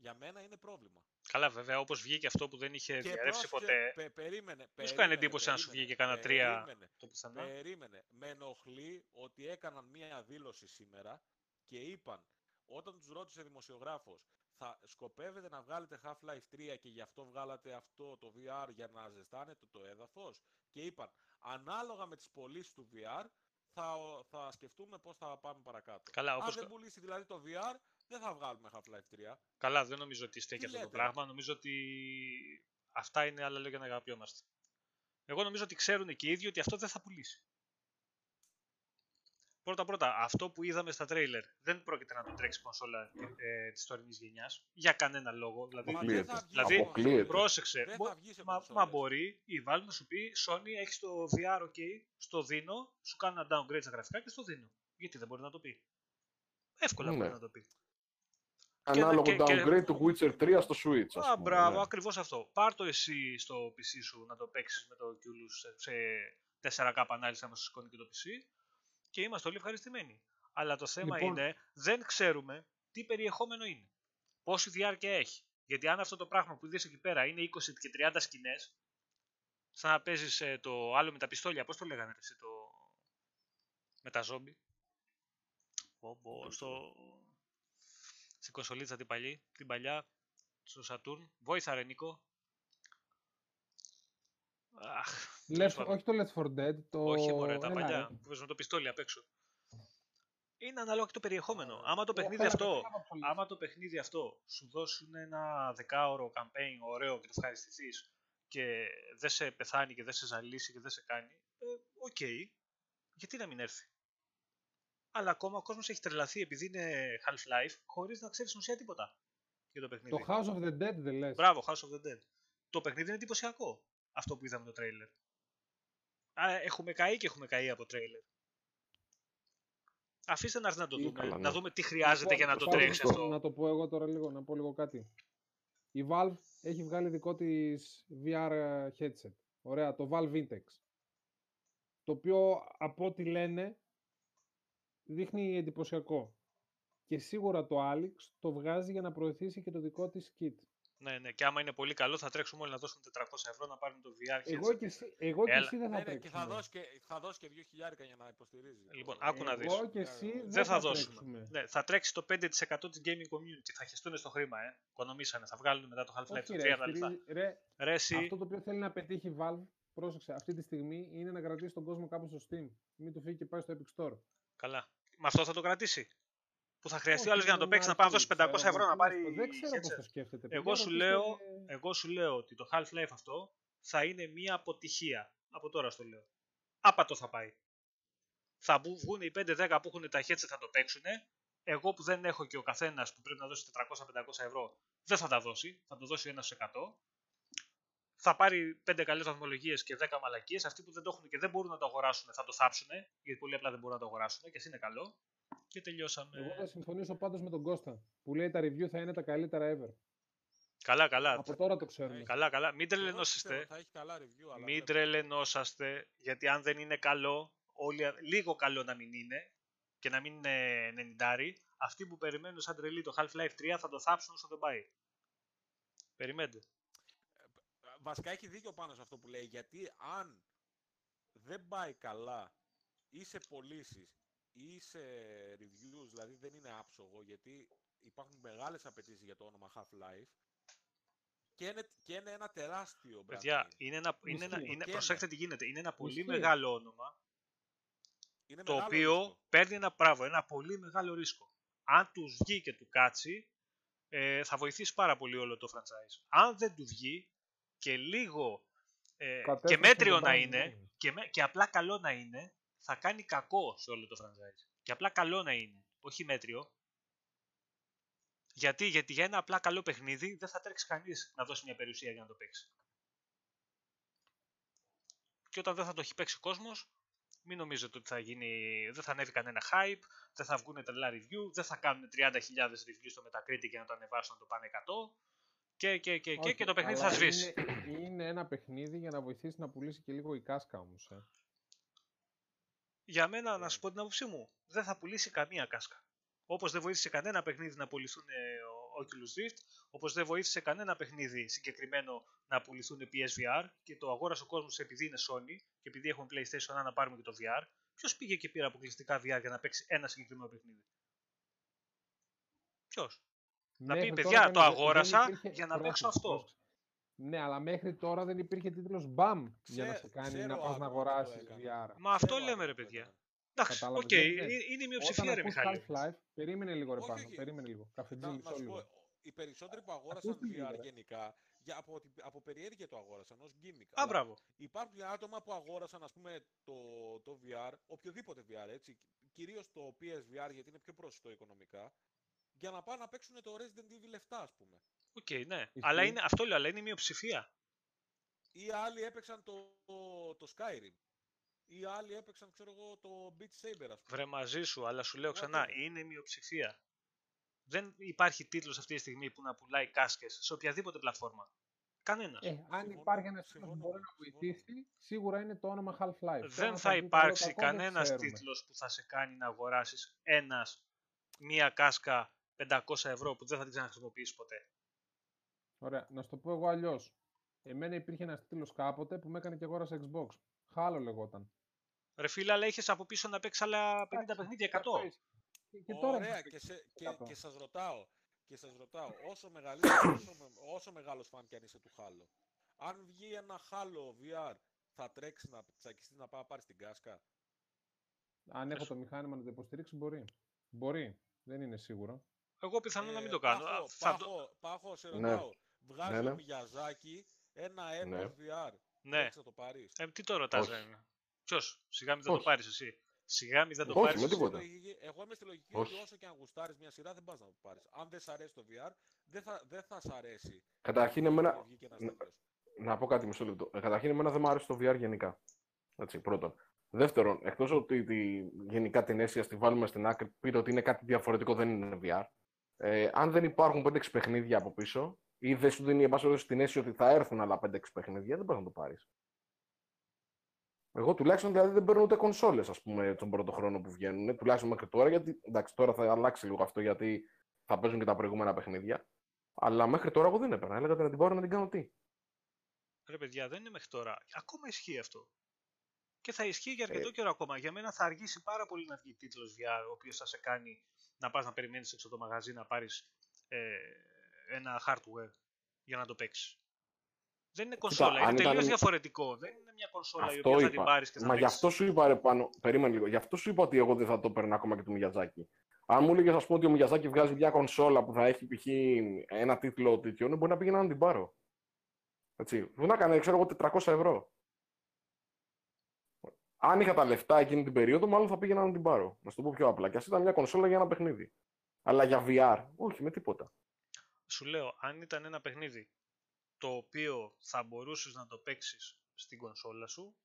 Για μένα είναι πρόβλημα. καλά βέβαια όπως βγήκε αυτό που δεν είχε Και διαρρεύσει πρόσεξε, ποτέ πε- περίμενε, Μη σου κάνει περίμενε, εντύπωση αν σου περίμενε, βγήκε κανένα τρία περίμενε, το πουθενά. Περίμενε. Με ενοχλεί ότι έκαναν μία δήλωση σήμερα και είπαν, όταν τους ρώτησε δημοσιογράφος, θα σκοπεύετε να βγάλετε Half-Life 3 και γι' αυτό βγάλατε αυτό το VR για να ζεστάνετε το έδαφος; Και είπαν, ανάλογα με τις πωλήσεις του VR, θα, θα σκεφτούμε πώς θα πάμε παρακάτω. Καλά, Αν όπως... δεν πουλήσει δηλαδή το VR, δεν θα βγάλουμε Half-Life 3. Καλά, δεν νομίζω ότι στέκει Τι αυτό το λέτε; πράγμα. Νομίζω ότι αυτά είναι άλλα λόγια να αγαπιόμαστε. Εγώ νομίζω ότι ξέρουν και οι ίδιοι ότι αυτό δεν θα πουλήσει. Πρώτα πρώτα, αυτό που είδαμε στα τρέιλερ δεν πρόκειται να το τρέξει κονσόλα ε, της τωρινής γενιάς για κανένα λόγο. Δηλαδή, Μα δεν θα Αποκλείεται. βγει Δηλαδή, σε Αποκλείεται. κονσόλες. πρόσεξε. Δεν μπο- θα βγει σε μα, μα κονσόλες. μπορεί η Valve να σου πει Sony έχει το VR OK, στο δίνω, σου κάνω ένα downgrade στα γραφικά και στο δίνω. Γιατί δεν μπορεί να το πει. Εύκολα Ναι. μπορεί να το πει. ανάλογο και- και- downgrade του Witcher 3 στο Switch. ας Α, πούμε, μπράβο, ναι. ακριβώς αυτό. Πάρ το εσύ στο PC σου να το παίξεις με το Oculus σε, σε 4K ανάλυση άμα σου σηκώνει και το PC και είμαστε όλοι ευχαριστημένοι. Αλλά το θέμα Λοιπόν. είναι, δεν ξέρουμε τι περιεχόμενο είναι. Πόση διάρκεια έχει. Γιατί αν αυτό το πράγμα που είδες εκεί πέρα είναι 20 και 30 σκηνές, σαν να παίζεις ε, το άλλο με τα πιστόλια, πώς το λέγανε ρε, εσύ, το... με τα ζόμπι; Πω, πω, στο... Στην κονσολίτσα την, παλιά, την παλιά, στο Saturn. Βόηθα ρε Νίκο. Αχ, τέλος Left, πάντων. όχι το Left 4 Dead, το... όχι μωρέ, τα Έλα, παλιά ρε. που παίζουν με το πιστόλι απ' έξω. Είναι ανάλογα και το περιεχόμενο. Άμα το Ω, παιχνίδι πέρα, αυτό, πέρα από το άμα το παιχνίδι αυτό σου δώσουν ένα δεκάωρο campaign ωραίο και το ευχαριστηθεί και δεν σε πεθάνει και δεν σε ζαλίσει και δεν σε κάνει, ε, οκ. Γιατί να μην έρθει. Αλλά ακόμα ο κόσμος έχει τρελαθεί επειδή είναι Half-Life χωρίς να ξέρει στην ουσία τίποτα για το παιχνίδι. Το House of the Dead δεν λες. Μπράβο, House of the Dead. Το παιχνίδι είναι εντυπωσιακό. Αυτό που είδαμε το τρέιλερ. Άρα έχουμε καεί και έχουμε καεί από τρέιλερ. Αφήστε να έρθει να το Ή δούμε. καλά, Να ναι. δούμε τι χρειάζεται για να το Πάμε τρέξει στο- αυτό. Να το πω εγώ τώρα λίγο, να πω λίγο κάτι. Η Valve έχει βγάλει δικό της VR headset. Ωραία, το Valve Intex. Το οποίο από ό,τι λένε δείχνει εντυπωσιακό. Και σίγουρα το Alex το βγάζει για να προωθήσει και το δικό της kit. Ναι, ναι. Και άμα είναι πολύ καλό, θα τρέξουμε όλοι να δώσουμε 400 ευρώ να πάρουν το VR. Εγώ headset. και εσύ, εγώ και Έλα. εσύ δεν Ναι, θα ναι, και θα τρέξουμε. δώσει και, θα δώσει και 2 χιλιάρικα για να υποστηρίζει. Λοιπόν, Ε, άκου να δεις. Εγώ και εσύ δεν, Δεν θα τρέξουμε. δώσουμε. Ναι, θα τρέξει το 5% της gaming community. Θα χεστούν στο χρήμα, ε. Οικονομήσανε. Θα βγάλουν μετά το Half-Life Όχι, το ρε, 3 τα λεφτά. στηρίζει- ρε, Ρε, εσύ, Αυτό το οποίο θέλει να πετύχει η Valve, πρόσεξε, αυτή τη στιγμή είναι να κρατήσει τον κόσμο κάπου στο Steam. Μην του φύγει και πάει στο Epic Store. καλά. Με αυτό θα το κρατήσει. Που θα χρειαστεί Όχι, άλλος για να το δεν παίξει να αρκεί, πάει να δώσει 500 ξέρω ευρώ εγώ να τι πάρει. είναι αυτό. Δεν ξέρω πώς headset. το σκέφτεται. Εγώ παιδιά, σου ρωτήστε- λέω, εγώ σου λέω ότι το Half-Life αυτό θα είναι μια αποτυχία. Από τώρα στο λέω. Άπατο θα πάει. Θα μπου- βγουν οι 5-10 που έχουν τα headset θα το παίξουν. Εγώ που δεν έχω και ο καθένας που πρέπει να δώσει 400-500 ευρώ δεν θα τα δώσει. Θα το δώσει ένας 100. Θα πάρει 5 καλές βαθμολογίες και 10 μαλακίες. Αυτοί που δεν το έχουν και δεν μπορούν να το αγοράσουν θα το θάψουν. Γιατί πολύ απλά δεν μπορούν να το αγοράσουν και εσύ είναι καλό. Και τελειώσαμε. Εγώ θα συμφωνήσω πάντως με τον Κώστα που λέει τα review θα είναι τα καλύτερα ever. Καλά, καλά. Από τώρα το ξέρουμε. Καλά, καλά. Μην εγώ δεν τρελαινόσαστε. ξέρω, Θα έχει καλά review, αλλά Μην βλέπω. τρελαινόσαστε, γιατί αν δεν είναι καλό, όλοι, λίγο καλό να μην είναι και να μην είναι 90, αυτοί που περιμένουν σαν τρελή το Half-Life 3 θα το θάψουν όσο δεν πάει. Περιμένετε. Βασικά έχει δίκιο πάνω σε αυτό που λέει, γιατί αν δεν πάει καλά ή σε πωλήσεις ή σε reviews, δηλαδή δεν είναι άψογο, γιατί υπάρχουν μεγάλες απαιτήσεις για το όνομα Half-Life και είναι, και είναι ένα τεράστιο brand Παιδιά, name. είναι ένα, είναι ένα, Ισχύει. είναι, Και προσέξτε τι γίνεται. Είναι ένα πολύ Ισχύει. μεγάλο όνομα, Είναι το μεγάλο οποίο ρίσκο. παίρνει ένα πράγμα, ένα πολύ μεγάλο ρίσκο. Αν τους βγει και του κάτσει, ε, θα βοηθήσει πάρα πολύ όλο το franchise. Αν δεν του βγει και λίγο ε, και Κατέφθασε μέτριο τον να Bang είναι Bang. και, με- και απλά καλό να είναι, θα κάνει κακό σε όλο το franchise. Και απλά καλό να είναι, όχι μέτριο. Γιατί, γιατί για ένα απλά καλό παιχνίδι δεν θα τρέξει κανείς να δώσει μια περιουσία για να το παίξει. Και όταν δεν θα το έχει παίξει ο κόσμος, μην νομίζετε ότι θα γίνει, δεν θα ανέβει κανένα hype, δεν θα βγουν τρελά review, δεν θα κάνουν 30.000 reviews στο Metacritic για να το ανεβάσουν να το πάνε 100 και, και, και, και, Όχι, και το παιχνίδι αλλά θα σβήσει. Είναι, είναι ένα παιχνίδι για να βοηθήσει να πουλήσει και λίγο η κάσκα όμως. Ε. Για μένα, Ναι. να σου πω την άποψή μου, δεν θα πουλήσει καμία κάσκα. Όπως δεν βοήθησε κανένα παιχνίδι να πουληθούν ε, ο Oculus Rift, όπως δεν βοήθησε κανένα παιχνίδι συγκεκριμένο να πουληθούν PSVR και το αγόρασε ο κόσμος επειδή είναι Sony και επειδή έχουμε PlayStation να πάρουμε και το VR. Ποιος πήγε και πήρε αποκλειστικά VR για να παίξει ένα συγκεκριμένο παιχνίδι; Ποιος; Να πει, Μέχρι «Παιδιά, τώρα το δεν- δεν αγόρασα υπήρχε- για να πρόσεξε, παίξω αυτό». Πρόσεξε. Ναι, αλλά μέχρι τώρα δεν υπήρχε τίτλος BAM για να Ξέ- σε κάνει ξέρω να πας άτομα να που το αγοράσεις έκανε. VR. Μα αυτό Ξέρω λέμε, ρε άτομα που παιδιά. έκαναν. Εντάξει, Κατάλαβες, οκ, δεν- είναι δεν- είναι η Όταν μειοψηφία, ρε ακούς Μιχάλη. Half-Life, περίμενε λίγο ρε Όχι, πάνω, όχι. περίμενε λίγο. Καφετζή, Να, μισό να σου λίγο. πω, οι περισσότεροι που αγόρασαν Ακούστε λίγο, VR ρε. γενικά, για, από, την- από περιέργεια το αγόρασαν ως gimmick. Α, αλλά μπράβο. Υπάρχουν άτομα που αγόρασαν ας πούμε το, το VR, οποιοδήποτε VR έτσι, κυρίως το PSVR γιατί είναι πιο πρόσιτο οικονομικά, για να πάνε να παίξουν το Resident Evil 7 ας πούμε. Οκ, ναι. Αλλά είναι, αυτό λέω, αλλά είναι η μειοψηφία. Ή άλλοι έπαιξαν το, το, το Skyrim. Ή άλλοι έπαιξαν, ξέρω εγώ, το Beat Saber, ας πούμε. Βρε μαζί σου, αλλά σου λέω ξανά, Whatever. είναι η μειοψηφία. Δεν υπάρχει τίτλος αυτή τη στιγμή που να πουλάει κάσκες σε οποιαδήποτε πλατφόρμα. Κανένας. Ε, αν Συμφωνώ, υπάρχει ένας τίτλο που συμφωνώ, μπορεί να συμφωνώ. βοηθήσει, σίγουρα είναι το όνομα Half-Life. Τώρα, δεν αν θα βγει καλό υπάρξει κακό, δεν κανένας ξέρουμε. τίτλος που θα σε κάνει να αγοράσεις ένας, μία κάσκα 500 ευρώ που δεν θα την ξαναχρησιμοποιήσεις ποτέ. Ωραία, να σου το πω εγώ αλλιώς. Εμένα υπήρχε ένας τίτλος κάποτε που με έκανε και αγόρασα Xbox. Halo λεγόταν. Ρε φίλε, αλλά είχες από πίσω να παίξεις άλλα 50 Εντάξει, παιχνίδια, 100. αυτό είσαι. Και, και τώρα Ωραία, είμαστε και, σε, και, κάτω. και σας ρωτάω, και σας ρωτάω, όσο, μεγαλύτερο, όσο, με- όσο μεγάλος φαν κι αν είσαι του Halo, αν βγει ένα Halo VR, θα τρέξεις να τσακιστείς να πάει να πάρεις την κάσκα; Αν έχω Πες. το μηχάνημα να το υποστηρίξει, μπορεί. Μπορεί. Δεν είναι σίγουρο. Εγώ πιθανόν να Ε, μην το κάνω. Πάχο, Α, θα το- Πάχο, Πάχο, σε Ναι. Ρωτάω. Βγάζει Ναι, ναι. ο Μιαζάκη ένα Apple Ναι. VR. Ναι. Τρέξεις να το πάρεις. Ε, τι το ρωτάς, Όχι. ρε. Ποιος, σιγά μην δεν το Όχι. πάρεις εσύ. Σιγά μην δεν το Όχι, πάρεις με εσύ. τίποτα. Στη λογική- Εγώ είμαι στη λογική Όχι. ότι όσο και αν γουστάρεις μια σειρά δεν πας να το πάρεις. Αν δεν σ' αρέσει το VR, δεν θα, δεν θα σ' αρέσει. Καταρχήν, ότι εμένα, βγήκε ένας Ναι. τίτλος. να πω κάτι μισό λεπτό. Ε, καταρχήν, εμένα δεν μου αρέσει το VR γενικά. Έτσι, πρώτον. Δεύτερον, εκτός ότι τη, γενικά την αίσθηση τη βάλουμε στην άκρη, πείτε ότι είναι κάτι διαφορετικό, δεν είναι VR. Ε, αν δεν υπάρχουν 5-6 παιχνίδια από πίσω, ή δεν σου δίνει εν πάση περιπτώσει, την αίσθηση ότι θα έρθουν άλλα 5-6 παιχνίδια, δεν πα να το πάρεις. Εγώ τουλάχιστον δηλαδή δεν παίρνω ούτε κονσόλες, ας πούμε, τον πρώτο χρόνο που βγαίνουν. Τουλάχιστον μέχρι τώρα, γιατί εντάξει, τώρα θα αλλάξει λίγο αυτό, γιατί θα παίζουν και τα προηγούμενα παιχνίδια. Αλλά μέχρι τώρα εγώ δεν έπαιρνα. Έλεγα ότι να την πάρω να την κάνω τι. Ρε παιδιά, δεν είναι μέχρι τώρα. Ακόμα ισχύει αυτό. Και θα ισχύει για Ε. αρκετό καιρό ακόμα. Για μένα θα αργήσει πάρα πολύ να βγει τίτλος VR, ο οποίος θα σε κάνει να πας να περιμένεις έξω από το μαγαζί να πάρεις ε, ένα hardware για να το παίξεις. Δεν είναι κονσόλα, είναι αν τελείως ήταν- διαφορετικό. Δεν είναι μια κονσόλα η Αυτό οποία θα την είπα. πάρεις και θα Μα γι' παίξεις. αυτό σου είπα ρε πάνω. Περίμενε λίγο. Γι' αυτό σου είπα ότι εγώ δεν θα το παίρνα ακόμα και του Μιαζάκη. Αν μου έλεγες, ας πούμε, ότι ο Μιαζάκη βγάζει μια κονσόλα που θα έχει π.χ. ένα τίτλο τέτοιο, μπορεί να πήγαινα να την πάρω. Έτσι. Μπορεί να κάνει, ξέρω εγώ, 400 ευρώ. Αν είχα τα λεφτά εκείνη την περίοδο, μάλλον θα πήγαινα να την πάρω. Να σου το πω πιο απλά. Και ας ήταν μια κονσόλα για ένα παιχνίδι. Αλλά για VR, όχι με τίποτα. Σου λέω, αν ήταν ένα παιχνίδι το οποίο θα μπορούσες να το παίξεις στην κονσόλα σου,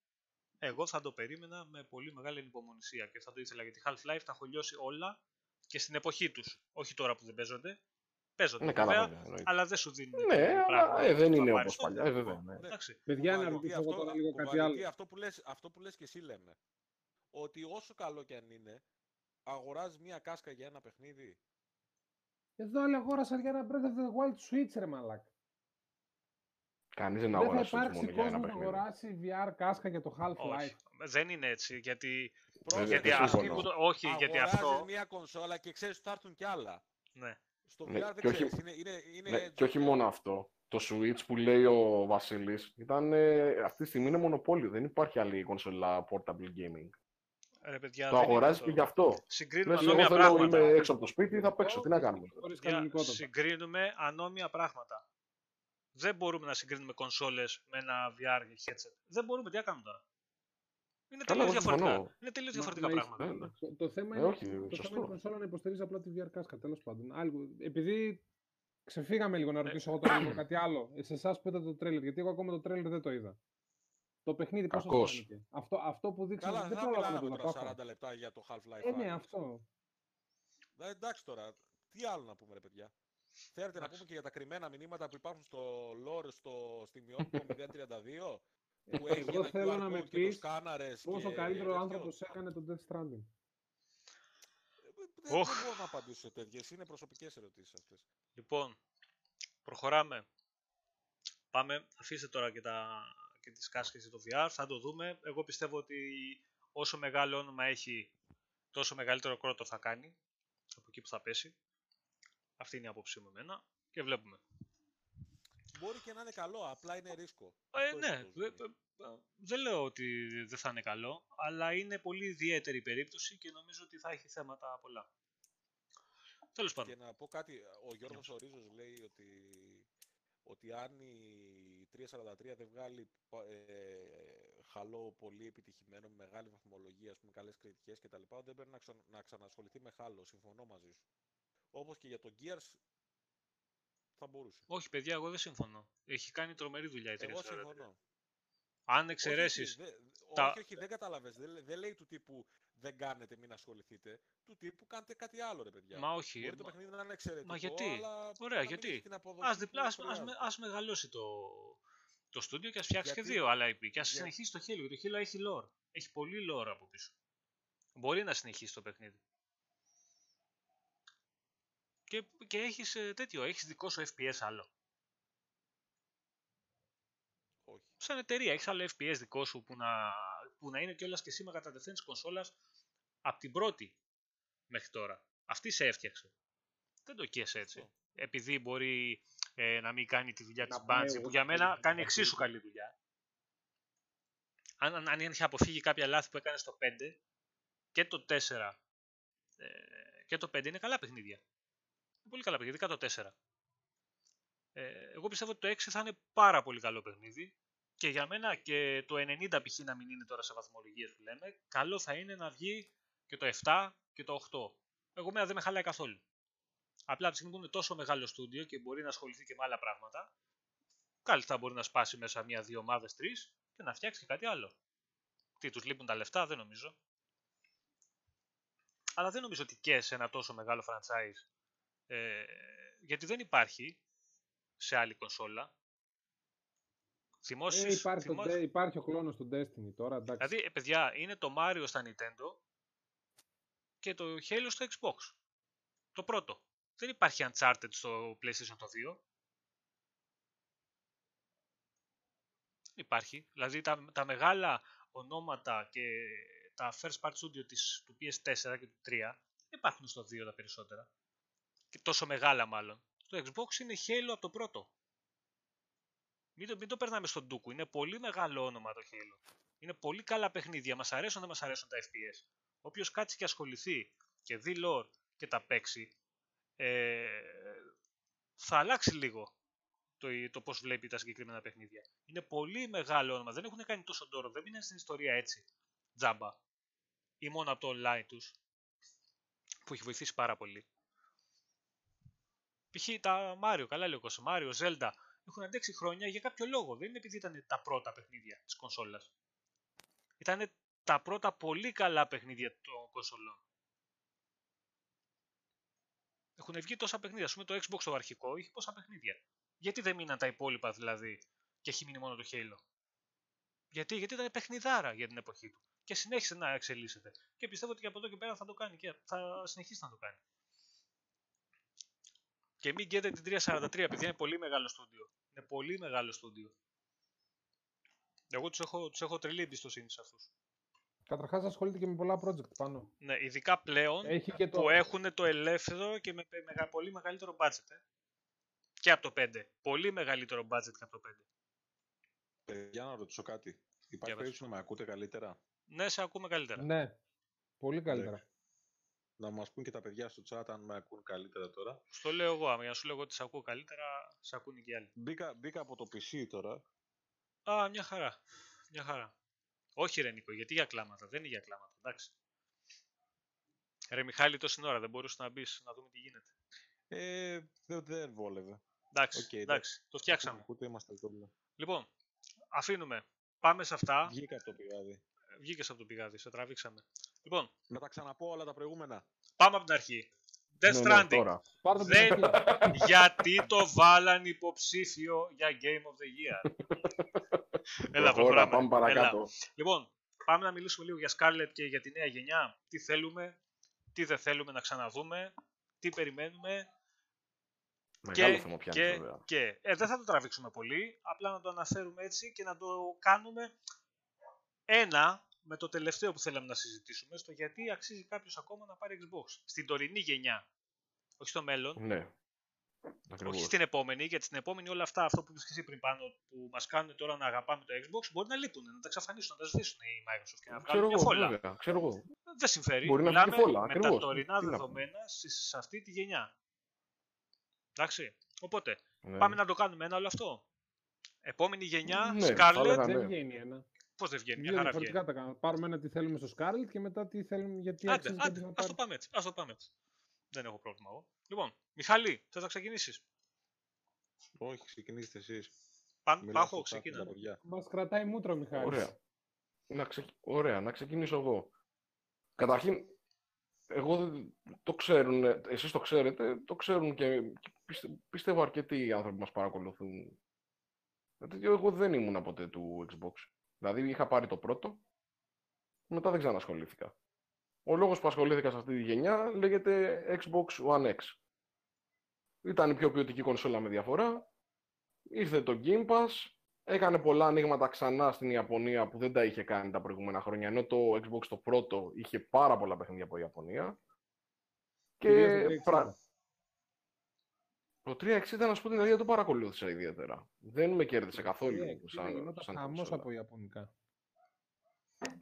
εγώ θα το περίμενα με πολύ μεγάλη ανυπομονησία και θα το ήθελα γιατί Half-Life τα έχω λιώσει όλα και στην εποχή τους. Όχι τώρα που δεν παίζονται. Παίζονται Είναι βέβαια, καλά, βέβαια. εννοείται. αλλά δεν σου δίνουν. Ναι, το αλλά πράγμα ε, δεν που θα είναι πάρεις όπως τότε. παλιά. Ε, βέβαια. ναι. Ναι. Εντάξει. Παιδιά, να Κουβαλητή, ρωτήσω εγώ αυτό- τώρα λίγο κάτι κουβαλητή, άλλο. Αυτό που, λες, αυτό που λες και εσύ λέμε. Ότι όσο καλό κι αν είναι, αγοράζεις μια κάσκα για ένα παιχνίδι. Εδώ άλλοι αγόρασαν για ένα Breath of the Wild Switch, ρε μαλάκα. Κανείς δεν Δεν θα αγοράσει υπάρξει μόνο για ένα κόσμος να παιχνίδι. αγοράσει VR κάσκα για το Half-Life. Όχι. Δεν είναι έτσι. Γιατί, Βέβαια, γιατί δεν αυτοί συμφωνώ. που το, όχι, γιατί Αγοράζεις αυτό. μια κονσόλα και ξέρεις ότι θα έρθουν κι άλλα. Ναι. Στο VR Ναι, δεν και όχι- ξέρεις. Είναι, είναι, είναι Ναι, και όχι μόνο αυτό. Το Switch που λέει ο Βασίλης ήταν ε, αυτή τη στιγμή είναι μονοπόλιο. Δεν υπάρχει άλλη κονσόλα portable gaming. Ρε παιδιά, το δεν είναι αγοράζει αυτό. και γι' αυτό. Συγκρίνουμε Λες, εγώ ανώμια θέλω, πράγματα. είμαι έξω από το σπίτι, θα παίξω. Τι να κάνουμε. Χωρίς Για- κανονικότατα. Συγκρίνουμε ανώμια πράγματα. Δεν μπορούμε να συγκρίνουμε κονσόλες με ένα VR headset. Δεν μπορούμε, τι να κάνουμε τώρα. Είναι Καλά, τελείως εγώ συμφωνώ. διαφορετικά. Είναι τελείως Μα- διαφορετικά μα πράγματα. Ναι, ναι. Το, το θέμα Ε, είναι, όχι, το θέμα σωστό. είναι η κονσόλα να υποστηρίζει απλά τη VR κάσκα, τέλος πάντων. Άλλη- επειδή ξεφύγαμε λίγο να ρωτήσω εγώ τώρα λίγο κάτι άλλο. Ε, Σε εσάς που είδατε το τρέλερ, γιατί εγώ ακόμα το τρέλερ δεν το είδα. Το παιχνίδι πώς σας Κακός. φάνηκε; Αυτό, αυτό που δείξαμε Καλά, δεν δεν θα πρόλαβα να μιλάμε το τώρα δω. 40 λεπτά για το Half-Life. Ε, ναι, Alyx. αυτό. Ε, εντάξει τώρα, τι άλλο να πούμε ρε παιδιά. Θέλετε να Εντάξει. πούμε και για τα κρυμμένα μηνύματα που υπάρχουν στο lore, στο στιγμιότυπο 032, που Εγώ έχει ένα θέλω QR να με code και το πεις σκάναρες Πόσο και καλύτερο τέτοιο. άνθρωπος έκανε τον Death Stranding. Ε, Δεν, δεν Οχ. μπορώ να απαντήσω σε τέτοιες, είναι προσωπικές ερωτήσεις αυτές. Λοιπόν, προχωράμε. Πάμε, αφήστε τώρα και, τα, και τις κάσκες για το VR, θα το δούμε. Εγώ πιστεύω ότι όσο μεγάλο όνομα έχει, τόσο μεγαλύτερο κρότο θα κάνει, από εκεί που θα πέσει. Αυτή είναι η άποψή μου εμένα και βλέπουμε. Μπορεί και να είναι καλό, απλά είναι ρίσκο. Ε, Αυτό είναι ναι, το δε- ζήτημα. ε, δεν λέω ότι δεν θα είναι καλό, αλλά είναι πολύ ιδιαίτερη περίπτωση και νομίζω ότι θα έχει θέματα πολλά. Τέλος Και πάντων. να πω κάτι, ο Γιώργος ο Ρίζος λέει ότι, ότι αν η 343 δεν βγάλει πα- ε, χαλό πολύ επιτυχημένο, με μεγάλη βαθμολογία, ας πούμε, καλές κριτικές κτλ. δεν πρέπει να, ξα- να ξανασχοληθεί με χάλο, συμφωνώ μαζί σου. Όπως και για το Gears θα μπορούσε. Όχι, παιδιά, εγώ δεν συμφωνώ. Έχει κάνει τρομερή δουλειά η Εγώ 343. συμφωνώ. Αν Όχι, εξαιρέσεις. όχι, δε- τα- όχι, όχι, δεν κατάλαβες. Δεν, λέ- δεν λέει του τύπου δεν κάνετε, μην ασχοληθείτε. Του τύπου κάντε κάτι άλλο, ρε παιδιά. Μα όχι. Μπορεί το μα- παιχνίδι να είναι εξαιρετικό, Μα γιατί; αλλά Ωραία, να μην γιατί; έχει την αποδοχή Ας, που διπλά, ας, ας, χρειάζεται. με- ας μεγαλώσει το, το στούντιο και ας φτιάξει και Γιατί- δύο άλλα IP και ας για- συνεχίσει το Halo. γιατί Το Halo έχει lore. Έχει πολύ lore από πίσω. Μπορεί να συνεχίσει το παιχνίδι. Και, και έχεις ε, τέτοιο, έχεις δικό σου FPS άλλο. Όχι. Σαν εταιρεία, έχεις άλλο FPS δικό σου που να, που να είναι κιόλας και σήμερα κατατεθέν της κονσόλας από την πρώτη μέχρι τώρα. Αυτή σε έφτιαξε. Δεν το καίς έτσι. Αυτό. Επειδή μπορεί ε, να μην κάνει τη δουλειά Να της πάει Bungie, εγώ που για στο μένα τέλος κάνει του εξίσου παιχνιδιού. καλή δουλειά. Αν, αν, αν είχε αποφύγει κάποια λάθη που έκανε στο 5 και το 4 ε, και το 5 είναι καλά παιχνίδια. Είναι πολύ καλά παιχνίδια, ειδικά το 4. Ε, εγώ πιστεύω ότι το 6 θα είναι πάρα πολύ καλό παιχνίδι και για μένα και το 90 π.χ. να μην είναι τώρα σε βαθμολογίες που λέμε, καλό θα είναι να βγει και το 7 και το 8. Εγώ μένα δεν με χαλάει καθόλου. Απλά από τη στιγμή που είναι τόσο μεγάλο στούντιο και μπορεί να ασχοληθεί και με άλλα πράγματα, κάλλιστα μπορεί να σπάσει μέσα μία-δύο ομάδες, τρεις και να φτιάξει και κάτι άλλο. Τι, τους λείπουν τα λεφτά, δεν νομίζω. Αλλά δεν νομίζω ότι και σε ένα τόσο μεγάλο franchise. Ε, γιατί δεν υπάρχει σε άλλη κονσόλα. Θυμώσεις, Ε, υπάρχει, το, θυμό- De- υπάρχει ο κλόνος του Destiny τώρα, εντάξει. Δηλαδή, ε, παιδιά, είναι το Mario στα Nintendo και το Halo στο Xbox. Το πρώτο. Δεν υπάρχει Uncharted στο PlayStation το 2. Δεν υπάρχει. Δηλαδή, τα, τα μεγάλα ονόματα και τα first part studio της, του PS4 και του 3 δεν υπάρχουν στο 2 τα περισσότερα. Και τόσο μεγάλα μάλλον. Το Xbox είναι Halo από το πρώτο. Μην το, μην το περνάμε στον Ντούκου. Είναι πολύ μεγάλο όνομα το Halo. Είναι πολύ καλά παιχνίδια. Μας αρέσουν, δεν μας αρέσουν τα FPS. Όποιος κάτσει και ασχοληθεί και δει lore και τα παίξει, ε, θα αλλάξει λίγο το, το πώς βλέπει τα συγκεκριμένα παιχνίδια. Είναι πολύ μεγάλο όνομα. Δεν έχουν κάνει τόσο τόρο. Δεν είναι στην ιστορία έτσι. Τζάμπα. Ή μόνο από το online τους. Που έχει βοηθήσει πάρα πολύ. Π.χ. τα Mario, καλά λέει ο Κώστα, Mario, Zelda, έχουν αντέξει χρόνια για κάποιο λόγο. Δεν είναι επειδή ήταν τα πρώτα παιχνίδια της κονσόλας. Ήταν τα πρώτα πολύ καλά παιχνίδια των κονσολών. Έχουν βγει τόσα παιχνίδια. Α πούμε το Xbox το αρχικό είχε πόσα παιχνίδια. Γιατί δεν μείναν τα υπόλοιπα δηλαδή και έχει μείνει μόνο το Halo; Γιατί, γιατί ήταν παιχνιδάρα για την εποχή του. Και συνέχισε να εξελίσσεται. Και πιστεύω ότι από εδώ και πέρα θα το κάνει και θα συνεχίσει να το κάνει. Και μην γκέτε την 343 επειδή είναι πολύ μεγάλο στούντιο. Είναι πολύ μεγάλο στούντιο. Εγώ τους έχω, τους έχω τρελή εμπιστοσύνη σε αυτούς. Καταρχάς ασχολείται και με πολλά project πάνω. Ναι, ειδικά πλέον Έχει και το... που έχουν το ελεύθερο και με, με, με πολύ μεγαλύτερο budget. Ε. Και από το 5. Πολύ μεγαλύτερο budget και από το 5. Παιδιά, να ρωτήσω κάτι. Για Υπάρχει πες. περίπτωση να με ακούτε καλύτερα; Ναι, σε ακούμε καλύτερα. Ναι, πολύ καλύτερα. Να μας πούν και τα παιδιά στο chat αν με ακούν καλύτερα τώρα. Στο λέω εγώ, άμα για να σου λέω ότι σε ακούω καλύτερα, σε ακούνε και οι άλλοι. Μπήκα, μπήκα από το PC τώρα. Α, μια χαρά. Μια χαρά. Όχι ρε Νίκο, γιατί για κλάματα. Δεν είναι για κλάματα, εντάξει. Ρε Μιχάλη, τόση ώρα δεν μπορούσες να μπεις να δούμε τι γίνεται. Ε, δεν, δεν βόλευε. Εντάξει, Οκ, εντάξει, το φτιάξαμε. Ακούτε, είμαστε εδώ. Λοιπόν, αφήνουμε. Πάμε σε αυτά. Βγήκα από το πηγάδι. Βγήκες από το πηγάδι, σε τραβήξαμε. Λοιπόν, Να τα ξαναπώ όλα τα προηγούμενα. πάμε από την αρχή. Death Ναι, ναι, Stranding. τώρα. Πάρ' το Δεν... την αρχή. γιατί το βάλαν υποψήφιο για Game of the Year. Έλα, Τώρα προχωράμε. πάμε παρακάτω. Έλα. Λοιπόν, πάμε να μιλήσουμε λίγο για Scarlett και για τη νέα γενιά. Τι θέλουμε, τι δεν θέλουμε να ξαναδούμε, τι περιμένουμε Μεγάλο και, θέμα πιάνεις και, βέβαια. και. Ε, δεν θα το τραβήξουμε πολύ, απλά να το αναφέρουμε έτσι και να το κάνουμε ένα με το τελευταίο που θέλαμε να συζητήσουμε, στο γιατί αξίζει κάποιος ακόμα να πάρει Xbox. Στην τωρινή γενιά. Όχι στο μέλλον, Ναι. Ακριβώς. όχι στην επόμενη, γιατί στην επόμενη όλα αυτά, αυτό που είπες και εσύ πριν πάνω, που μας κάνουν τώρα να αγαπάμε το Xbox, μπορεί να λείπουν, να τα εξαφανίσουν, να τα σβήσουν η Microsoft και να Ξέρω βγάλουν μια εγώ, φόλα. βέβαια. Ξέρω εγώ. Δεν συμφέρει. Μπορεί να Μιλάμε βγει φόλα, με τα ακριβώς. τωρινά Τι να δεδομένα σε, σε αυτή τη γενιά. Εντάξει. Οπότε, Ναι. πάμε να το κάνουμε ένα όλο αυτό. Επόμενη γενιά, Ναι, θα Scarlett. έλεγα, Δεν ναι. βγαίνει ένα. Πώς δεν βγαίνει, μια Δύο χαρά διαφορετικά βγαίνει. τα κάνουμε. Πάρουμε ένα τι θέλουμε στο Scarlet και μετά τι θέλουμε γιατί Άντε, αξίζει άντε, κάποιος να ας το πάρει. πάμε έτσι. Ας το πάμε έτσι. Δεν έχω πρόβλημα εγώ. Λοιπόν, Μιχαλή, θες να ξεκινήσεις; Όχι, ξεκινήστε εσείς. Παν, Μιλάω πάχω, στο chat με ξεκίνα. τα παιδιά. Μας κρατάει μούτρο, Μιχάλης. Ωραία. Να, ξε... Ωραία, να ξεκινήσω εγώ. Καταρχήν, εγώ δεν- το ξέρουν, εσείς το ξέρετε, το ξέρουν και και πιστε- πιστεύω αρκετοί άνθρωποι που μας παρακολουθούν. Γιατί εγώ δεν ήμουν ποτέ του Xbox. Δηλαδή είχα πάρει το πρώτο, μετά δεν ξανασχολήθηκα. Ο λόγος που ασχολήθηκα σε αυτή τη γενιά λέγεται Xbox One X. Ήταν η πιο ποιοτική κονσόλα με διαφορά. Ήρθε το Game Pass. Έκανε πολλά ανοίγματα ξανά στην Ιαπωνία που δεν τα είχε κάνει τα προηγούμενα χρόνια. Ενώ το Xbox το πρώτο είχε πάρα πολλά παιχνίδια από Ιαπωνία. Και Κυρίως το 360. πρα- το 360 να σου πω την αλήθεια δεν το παρακολούθησα ιδιαίτερα. Δεν με κέρδισε καθόλου. Ε, σαν, γινόταν σαν χαμός κονσόλα. από ιαπωνικά.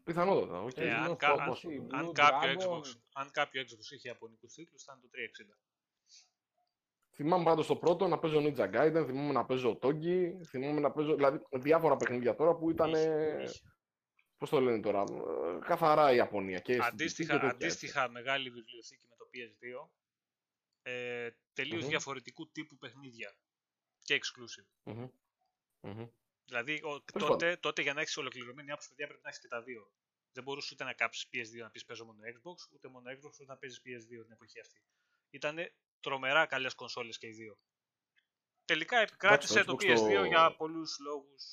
Πιθανότατα. οκ. Ε, αν, Blue κα- Fox, αν- Blue αν κάποιο Dragon. Xbox, αν κάποιο Xbox είχε ιαπωνικούς τίτλους, ήταν το 360. Θυμάμαι πάντως το πρώτο να παίζω Ninja Gaiden, θυμάμαι να παίζω Otogi, θυμάμαι να παίζω δηλαδή, διάφορα παιχνίδια τώρα που ήταν. Είχε, είχε. Πώς το λένε τώρα, ε, καθαρά η Ιαπωνία. Και αισθητική Αντίστοιχα, και τέτοια, έτσι. αντίστοιχα μεγάλη βιβλιοθήκη με το PS2, ε, τελείως Μμμ. διαφορετικού τύπου παιχνίδια και exclusive. Μμμ. Μμμ. Δηλαδή, ο, Τέλος τότε, τότε για να έχεις ολοκληρωμένη άποψη, παιδιά, πρέπει να έχεις και τα δύο. Δεν μπορούσε ούτε να κάψεις PS2 να πεις παίζω μόνο Xbox, ούτε μόνο Xbox ούτε να παίζεις PS2 την εποχή αυτή. Ήταν τρομερά καλές κονσόλες και οι δύο. Τελικά επικράτησε το Xbox PS2 το- για πολλούς λόγους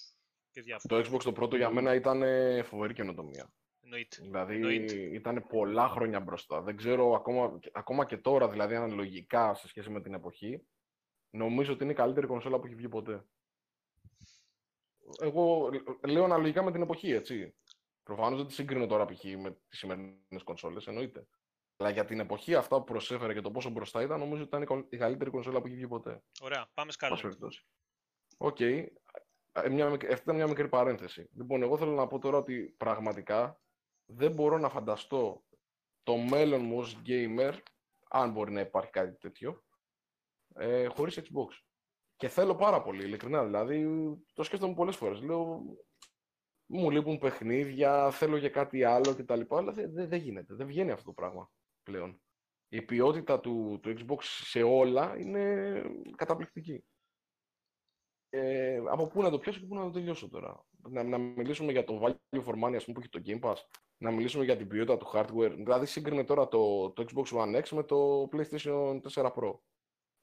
και διάφορα. Το Xbox το πρώτο για μένα ήταν ε, φοβερή καινοτομία. Εννοείται. Δηλαδή Εννοείται. ήταν πολλά χρόνια μπροστά. Δεν ξέρω ακόμα, ακόμα και τώρα, δηλαδή αναλογικά σε σχέση με την εποχή, νομίζω ότι είναι η καλύτερη κονσόλα που έχει βγει ποτέ. Εγώ λέω αναλογικά με την εποχή, έτσι. Προφανώς δεν τη συγκρίνω τώρα π.χ. με τις σημερινές κονσόλες, εννοείται. Αλλά για την εποχή αυτά που προσέφερε και το πόσο μπροστά ήταν, νομίζω ότι ήταν η κον- η καλύτερη κονσόλα που έχει βγει ποτέ. Ωραία, πάμε Πάση σκάλα. περιπτώσει. Οκ. Ε, μια μικρ- Αυτή ήταν μια μικρή παρένθεση. Λοιπόν, εγώ θέλω να πω τώρα ότι πραγματικά δεν μπορώ να φανταστώ το μέλλον μου ως gamer, αν μπορεί να υπάρχει κάτι τέτοιο, ε, χωρίς Xbox. Και θέλω πάρα πολύ, ειλικρινά. Δηλαδή, το σκέφτομαι πολλές φορές. Λέω, μου λείπουν παιχνίδια, θέλω για κάτι άλλο κτλ. Αλλά δεν δεν- δεν γίνεται. Δεν βγαίνει αυτό το πράγμα πλέον. Η ποιότητα του, του Xbox σε όλα είναι καταπληκτική. Ε, από πού να το πιάσω και πού να το τελειώσω τώρα. Να, να μιλήσουμε για το value for money, ας πούμε, που έχει το Game Pass. Να μιλήσουμε για την ποιότητα του hardware. Δηλαδή, σύγκρινε τώρα το, το Xbox One X με το PlayStation 4 Pro.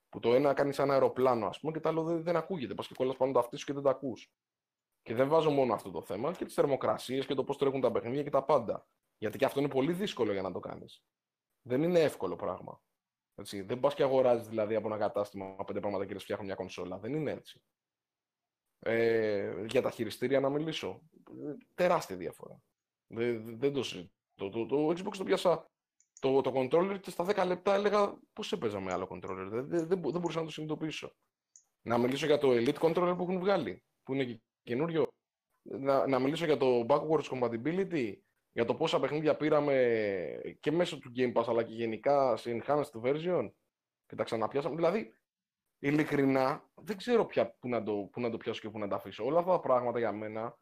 Που το ένα κάνει σαν αεροπλάνο, ας πούμε, και το άλλο δεν, δεν ακούγεται. Πας και κολλάς πάνω το αυτί σου και δεν τα ακούς. Και δεν βάζω μόνο αυτό το θέμα, και τις θερμοκρασίες και το πώς τρέχουν τα παιχνίδια και τα πάντα. Γιατί και αυτό είναι πολύ δύσκολο για να το κάνεις. Δεν είναι εύκολο πράγμα. Έτσι. Δεν πας και αγοράζεις δηλαδή από ένα κατάστημα πέντε πράγματα και λες φτιάχνω μια κονσόλα. Δεν είναι έτσι. Ε, για τα χειριστήρια να μιλήσω. Ε, Τεράστια διαφορά. Δεν, δεν το συζητώ. Το, το, το Xbox το πιάσα το, το controller και στα 10 λεπτά έλεγα πώς έπαιζα με άλλο controller. Δεν, δεν, δεν, μπο- δεν μπορούσα να το συνειδητοποιήσω. Να μιλήσω για το Elite controller που έχουν βγάλει, που είναι και καινούριο. Να, να μιλήσω για το backwards compatibility, για το πόσα παιχνίδια πήραμε και μέσω του Game Pass αλλά και γενικά σε enhanced version και τα ξαναπιάσαμε. Δηλαδή, ειλικρινά, δεν ξέρω πια πού να, το, πού να το πιάσω και πού να τα αφήσω. Όλα αυτά τα πράγματα για μένα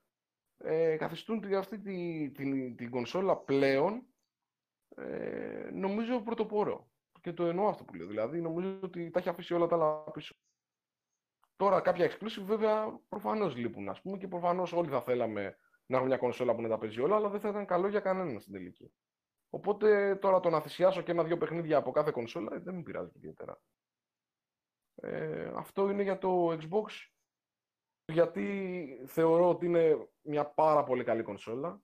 ε, καθιστούν τη- αυτή τη, την, την κονσόλα πλέον ε, νομίζω πρωτοπόρο. Και το εννοώ αυτό που λέω. Δηλαδή, νομίζω ότι τα έχει αφήσει όλα τα άλλα πίσω. Τώρα, κάποια exclusive βέβαια προφανώς λείπουν, ας πούμε, και προφανώς όλοι θα θέλαμε να έχουμε μια κονσόλα που να τα παίζει όλα, αλλά δεν θα ήταν καλό για κανέναν στην τελική. Οπότε τώρα το να θυσιάσω και ένα-δυο παιχνίδια από κάθε κονσόλα ε, δεν με πειράζει ιδιαίτερα. Ε, αυτό είναι για το Xbox, γιατί θεωρώ ότι είναι μια πάρα πολύ καλή κονσόλα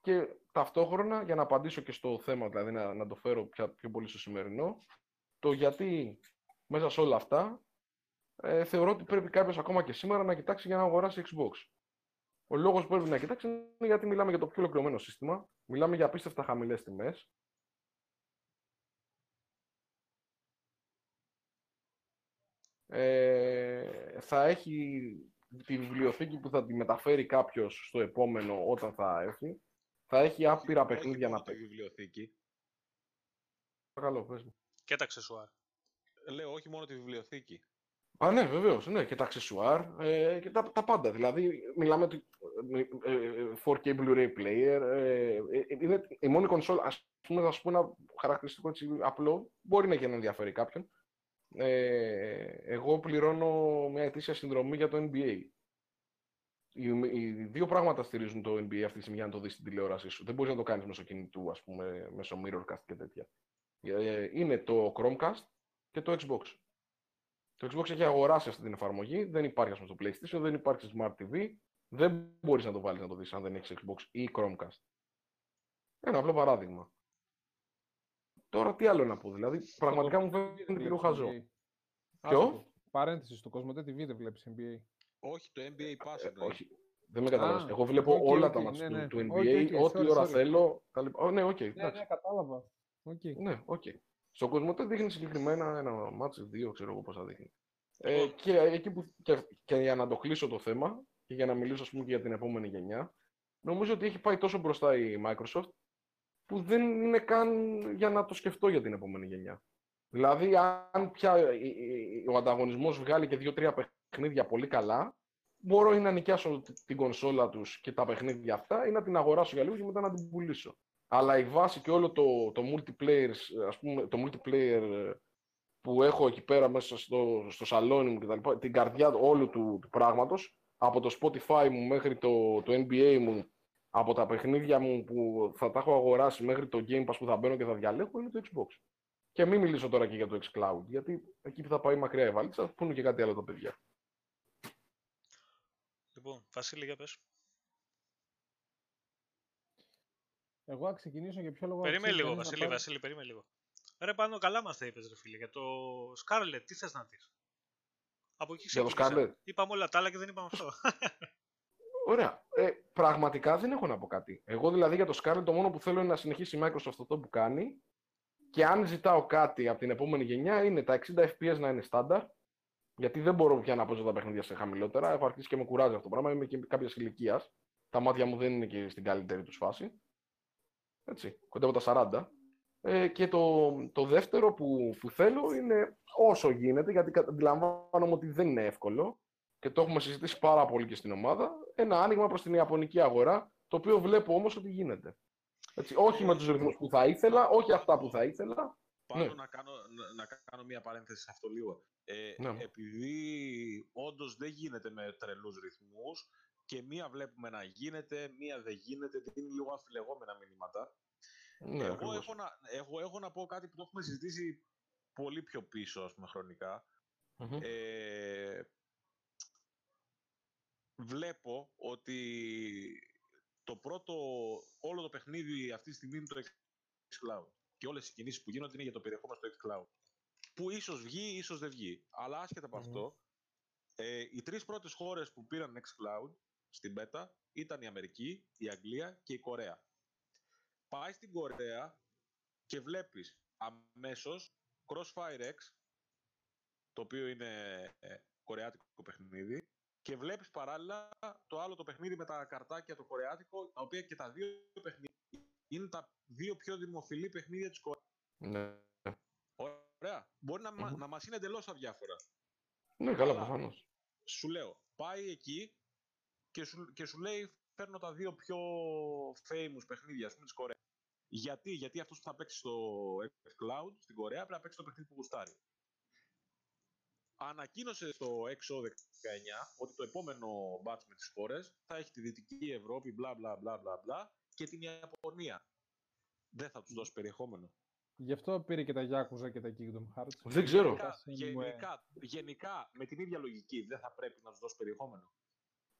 και ταυτόχρονα, για να απαντήσω και στο θέμα, δηλαδή να, να το φέρω πια, πιο πολύ στο σημερινό, το γιατί μέσα σε όλα αυτά ε, θεωρώ ότι πρέπει κάποιος ακόμα και σήμερα να κοιτάξει για να αγοράσει Xbox. Ο λόγος που πρέπει να κοιτάξει είναι γιατί μιλάμε για το πιο ολοκληρωμένο σύστημα, μιλάμε για απίστευτα χαμηλές τιμές, ε, θα έχει τη βιβλιοθήκη που θα τη μεταφέρει κάποιος στο επόμενο όταν θα έρθει. Θα έχει άπειρα Όχι παιχνίδια μόνο να τη παίξει. βιβλιοθήκη. Παρακαλώ, πες μου. Και τα αξεσουάρ. Λέω όχι μόνο τη βιβλιοθήκη. Α, ναι, βεβαίως. Ναι, και τα αξεσουάρ ε, και τα, τα πάντα. Δηλαδή, μιλάμε ότι ε, ε, 4K Blu-ray player. Ε, ε, είναι η μόνη κονσόλα. Α πούμε, θα σου πω ένα χαρακτηριστικό έτσι απλό. Μπορεί να έχει να ενδιαφέρει κάποιον. Ε, εγώ πληρώνω μια ετήσια συνδρομή για το NBA. οι, οι δύο πράγματα στηρίζουν το NBA αυτή τη στιγμή για να το δεις στην τηλεόρασή σου. Δεν μπορείς να το κάνεις μέσω κινητού, ας πούμε, μέσω Mirrorcast και τέτοια. Ε, είναι το Chromecast και το Xbox. Το Xbox έχει αγοράσει αυτή την εφαρμογή, δεν υπάρχει ας πούμε, στο PlayStation, δεν υπάρχει στο Smart TV, δεν μπορείς να το βάλεις να το δεις αν δεν έχεις Xbox ή Chromecast. Ένα απλό παράδειγμα. Τώρα τι άλλο να πω, δηλαδή, πραγματικά μου φαίνεται λίγο χαζό. Ποιο; Παρένθεση, στο Cosmote δεν TV δεν βλέπεις NBA. Όχι, το NBA Pass Ε, εννοεί. όχι. Δεν με καταλαβαίνεις. Α, Εγώ βλέπω οκ, όλα οκ, τα ματς ναι, ναι. του, του Ok, NBA, ok, ό,τι sorry, ώρα sorry. θέλω. τα λοιπά. Ω, ναι, οκ, Ναι, εντάξει. ναι, κατάλαβα. Οκ. Ναι, οκ. Στο Cosmote δείχνει συγκεκριμένα ένα ματς, δύο, ξέρω εγώ πόσα δείχνει. Ε, Λοιπόν. και, εκεί που, και, και για να το κλείσω το θέμα και για να μιλήσω ας πούμε, και για την επόμενη γενιά, νομίζω ότι έχει πάει τόσο μπροστά η Microsoft που δεν είναι καν για να το σκεφτώ για την επόμενη γενιά. Δηλαδή, αν πια ε, ε, ε, ο ανταγωνισμός βγάλει και δύο-τρία παιχνίδια πολύ καλά, μπορώ ή να νοικιάσω την κονσόλα τους και τα παιχνίδια αυτά ή να την αγοράσω για λίγο και μετά να την πουλήσω. Αλλά η βάση και όλο το, το multiplayer, ας πούμε, το multiplayer ε, που έχω εκεί πέρα μέσα στο, στο σαλόνι μου και τα λοιπά, την καρδιά όλου του, του πράγματος, από το Spotify μου μέχρι το, το NBA μου, από τα παιχνίδια μου που θα τα έχω αγοράσει μέχρι το Game Pass που θα μπαίνω και θα διαλέγω, είναι το Xbox. Και μην μιλήσω τώρα και για το xCloud, γιατί εκεί που θα πάει μακριά η βαλίτσα, θα πούνε και κάτι άλλο τα παιδιά. Λοιπόν, Βασίλη, για πες. Εγώ θα ξεκινήσω για ποιο λόγο. Περίμενε αξίζει λίγο, κανείς να Βασίλη, πάρει- Βασίλη, περίμενε λίγο. Ρε πάνω καλά μας τα είπες ρε φίλε, για το Scarlet, τι θες να δεις; Από εκεί Για το ξεκίνησα. Scarlet? Είπαμε όλα τα άλλα και δεν είπαμε αυτό. Ωραία. Ε, πραγματικά δεν έχω να πω κάτι. Εγώ δηλαδή για το Scarlet το μόνο που θέλω είναι να συνεχίσει η Microsoft αυτό που κάνει και αν ζητάω κάτι από την επόμενη γενιά είναι τα 60 FPS να είναι στάνταρ γιατί δεν μπορώ πια να παίζω τα παιχνίδια σε χαμηλότερα. Έχω αρχίσει και με κουράζει αυτό το πράγμα. Είμαι και κάποιας ηλικίας. Τα μάτια μου δεν είναι και στην καλύτερη τους φάση. Έτσι, κοντά από τα 40. Ε, και το, το δεύτερο που, που θέλω είναι όσο γίνεται, γιατί κα- αντιλαμβάνομαι ότι δεν είναι εύκολο και το έχουμε συζητήσει πάρα πολύ και στην ομάδα, ένα άνοιγμα προς την Ιαπωνική αγορά, το οποίο βλέπω όμως ότι γίνεται. Έτσι, όχι με τους ρυθμούς που θα ήθελα, όχι αυτά που θα ήθελα. Πάνω Ναι. να, κάνω, να, να κάνω μια παρένθεση σε αυτό λίγο. Ε, Ναι. Επειδή όντως δεν γίνεται με τρελούς ρυθμούς και μία βλέπουμε να γίνεται, μία δεν γίνεται, είναι λίγο αφιλεγόμενα μηνύματα. Ναι, εγώ, ακριβώς. έχω να, εγώ έχω να πω κάτι που το έχουμε συζητήσει πολύ πιο πίσω, ας πούμε, χρονικά. Μμμ. Ε, βλέπω ότι το πρώτο, όλο το παιχνίδι αυτή τη στιγμή είναι το xCloud. Και όλες οι κινήσεις που γίνονται είναι για το περιεχόμενο στο xCloud. Που ίσως βγει, ίσως δεν βγει. Αλλά άσχετα από Μμμ. αυτό, ε, οι τρεις πρώτες χώρες που πήραν xCloud στην beta ήταν η Αμερική, η Αγγλία και η Κορέα. Πάει στην Κορέα και βλέπεις αμέσως Crossfire X, το οποίο είναι ε, κορεάτικο παιχνίδι, και βλέπεις παράλληλα το άλλο το παιχνίδι με τα καρτάκια το κορεάτικο, τα οποία και τα δύο παιχνίδια είναι τα δύο πιο δημοφιλή παιχνίδια της Κορέας. Ναι. Ωραία. Μπορεί να, μα- Μμμ. να μας είναι εντελώς αδιάφορα. ναι, καλά, Αλλά- προφανώς. Σου λέω, πάει εκεί και σου, και σου λέει φέρνω τα δύο πιο famous παιχνίδια, ας πούμε, της Κορέας. Γιατί, γιατί αυτός που θα παίξει στο xCloud στην Κορέα πρέπει να παίξει το παιχνίδι που γουστάρει. Ανακοίνωσε στο XO19 ότι το επόμενο batch με τις χώρες θα έχει τη Δυτική Ευρώπη, μπλα μπλα μπλα μπλα μπλα και την Ιαπωνία. Δεν θα τους δώσει περιεχόμενο. Γι' αυτό πήρε και τα Yakuza και τα Kingdom Hearts. Δεν ξέρω. Γενικά, Γενικά, γενικά, γενικά, με την ίδια λογική δεν θα πρέπει να τους δώσει περιεχόμενο.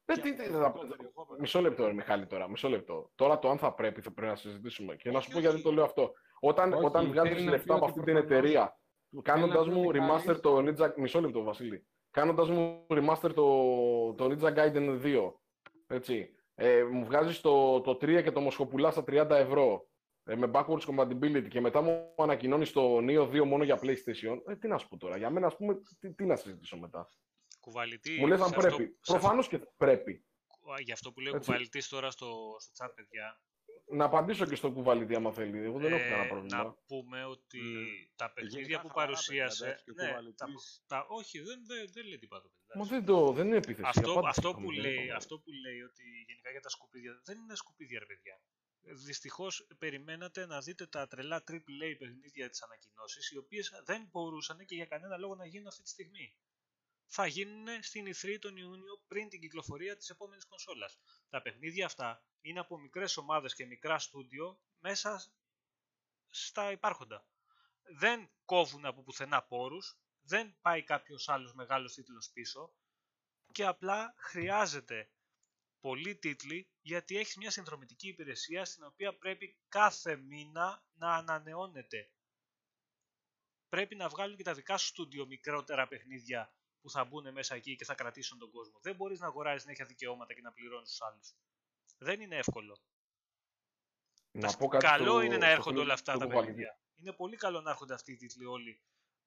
Ε, Και τι- τι- αποκλειστικό θα- περιεχόμενο. Μισό λεπτό, ρε, Μιχάλη, τώρα. Μισό λεπτό. Τώρα το αν θα πρέπει, θα πρέπει να συζητήσουμε. Και να Όχι, σου πω γιατί όχι. το λέω αυτό. Όταν, Όχι, όταν βγάζεις θέλει να λεφτά πει από ότι αυτή την προφανώς- εταιρεία, κάνοντας να πει μου ότι remaster κάνεις- το Ninja. Μισό λεπτό, Βασίλη. Κάνοντας μου remaster το, το Ninja Gaiden 2. Έτσι. Ε, μου βγάζεις το, το 3 και το μοσχοπουλάς στα 30 ευρώ. Ε, με backwards compatibility και μετά μου ανακοινώνεις το Neo 2 μόνο για PlayStation. Ε, τι να σου πω τώρα. Για μένα, ας πούμε, τι, τι να συζητήσω μετά. Κουβαλητή. Μου λες αν σε αυτό- πρέπει. σε Προφανώς και πρέπει. αυτό- Γι' αυτό που λέει ο Έτσι. κουβαλητής τώρα στο, στο chat, παιδιά, Να απαντήσω και στο κουβαλίδι άμα θέλει. Εγώ δεν έχω ε, κανένα πρόβλημα. να πούμε ότι Μμ. τα παιχνίδια Γενικά που χαλαρά παρουσίασε... παιδιά, εντάξει, και ναι, τα, κουβαλητής. τα, όχι, δεν, δεν, δεν λέει τίποτα. το παιδί, Μα εντάξει. δεν, το, δεν είναι επίθεση. Αυτό, απάντηση αυτό, είχαμε, που δεν λέει, είπαμε. αυτό που λέει ότι γενικά για τα σκουπίδια δεν είναι σκουπίδια, ρε παιδιά. Δυστυχώς περιμένατε να δείτε τα τρελά AAA παιχνίδια της ανακοινώσει, οι οποίες δεν μπορούσαν και για κανένα λόγο να γίνουν αυτή τη στιγμή. θα γίνουν στην E3 τον Ιούνιο πριν την κυκλοφορία της επόμενης κονσόλας. Τα παιχνίδια αυτά είναι από μικρές ομάδες και μικρά στούντιο μέσα στα υπάρχοντα. Δεν κόβουν από πουθενά πόρους, δεν πάει κάποιος άλλος μεγάλος τίτλος πίσω και απλά χρειάζεται πολλοί τίτλοι γιατί έχεις μια συνδρομητική υπηρεσία στην οποία πρέπει κάθε μήνα να ανανεώνεται. Πρέπει να βγάλουν και τα δικά σου στούντιο μικρότερα παιχνίδια που θα μπουν μέσα εκεί και θα κρατήσουν τον κόσμο. Δεν μπορείς να αγοράζεις συνέχεια δικαιώματα και να πληρώνεις τους άλλους. Δεν είναι εύκολο. Να πω κάτι καλό στο- είναι να στο έρχονται φίλο όλα αυτά του τα Κουβαλίδη. παιχνίδια. Είναι πολύ καλό να έρχονται αυτοί οι τίτλοι όλοι.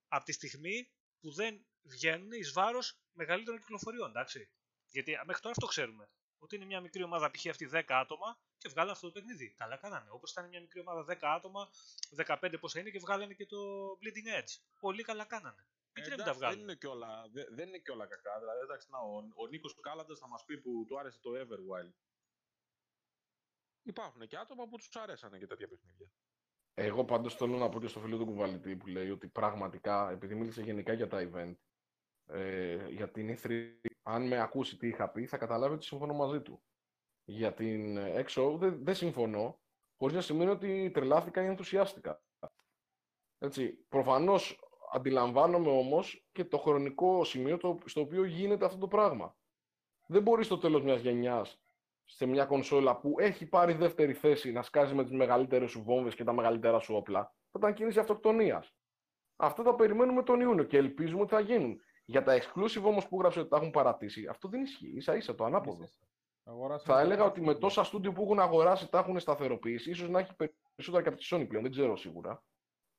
Από τη στιγμή που δεν βγαίνουν εις βάρος μεγαλύτερων κυκλοφοριών, εντάξει. Γιατί α, μέχρι τώρα αυτό ξέρουμε. Ότι είναι μια μικρή ομάδα, π.χ. αυτή 10 άτομα και βγάλανε αυτό το παιχνίδι. Καλά κάνανε. Όπως ήταν μια μικρή ομάδα 10 άτομα, 15 πόσα είναι και βγάλανε και το Bleeding Edge. Πολύ καλά κάνανε. Γιατί δεν τα Εντάξει, δεν βγάλουν. είναι και όλα, δε- δεν είναι και όλα κακά. Δηλαδή, εντάξει, να, ο, ο Νίκος Κάλαντας θα μας πει που του άρεσε το Everwild. Υπάρχουν και άτομα που τους αρέσανε και τέτοια παιχνίδια. Εγώ πάντως θέλω να πω και στο φίλο του κουβαλητή που λέει ότι πραγματικά, επειδή μίλησε γενικά για τα event, ε, για την E3, αν με ακούσει τι είχα πει, θα καταλάβει ότι συμφωνώ μαζί του. Για την ε, XO δεν, δεν συμφωνώ, χωρίς να σημαίνει ότι τρελάθηκα ή ενθουσιάστηκα. Έτσι, προφανώς αντιλαμβάνομαι όμως και το χρονικό σημείο το, στο οποίο γίνεται αυτό το πράγμα. Δεν μπορεί στο τέλος μιας γενιάς σε μια κονσόλα που έχει πάρει δεύτερη θέση να σκάζει με τις μεγαλύτερες σου βόμβες και τα μεγαλύτερα σου όπλα, θα ήταν κίνηση αυτοκτονίας. Αυτά τα περιμένουμε τον Ιούνιο και ελπίζουμε ότι θα γίνουν. Για τα exclusive όμως που γράψε ότι τα έχουν παρατήσει, αυτό δεν ισχύει. Ίσα ίσα το ανάποδο. Αγοράσαμε Θα το έλεγα ότι με Battlefield. τόσα στούντιο που έχουν αγοράσει τα έχουν σταθεροποιήσει, ίσως να έχει περισσότερα και από τη Sony πλέον, δεν ξέρω σίγουρα.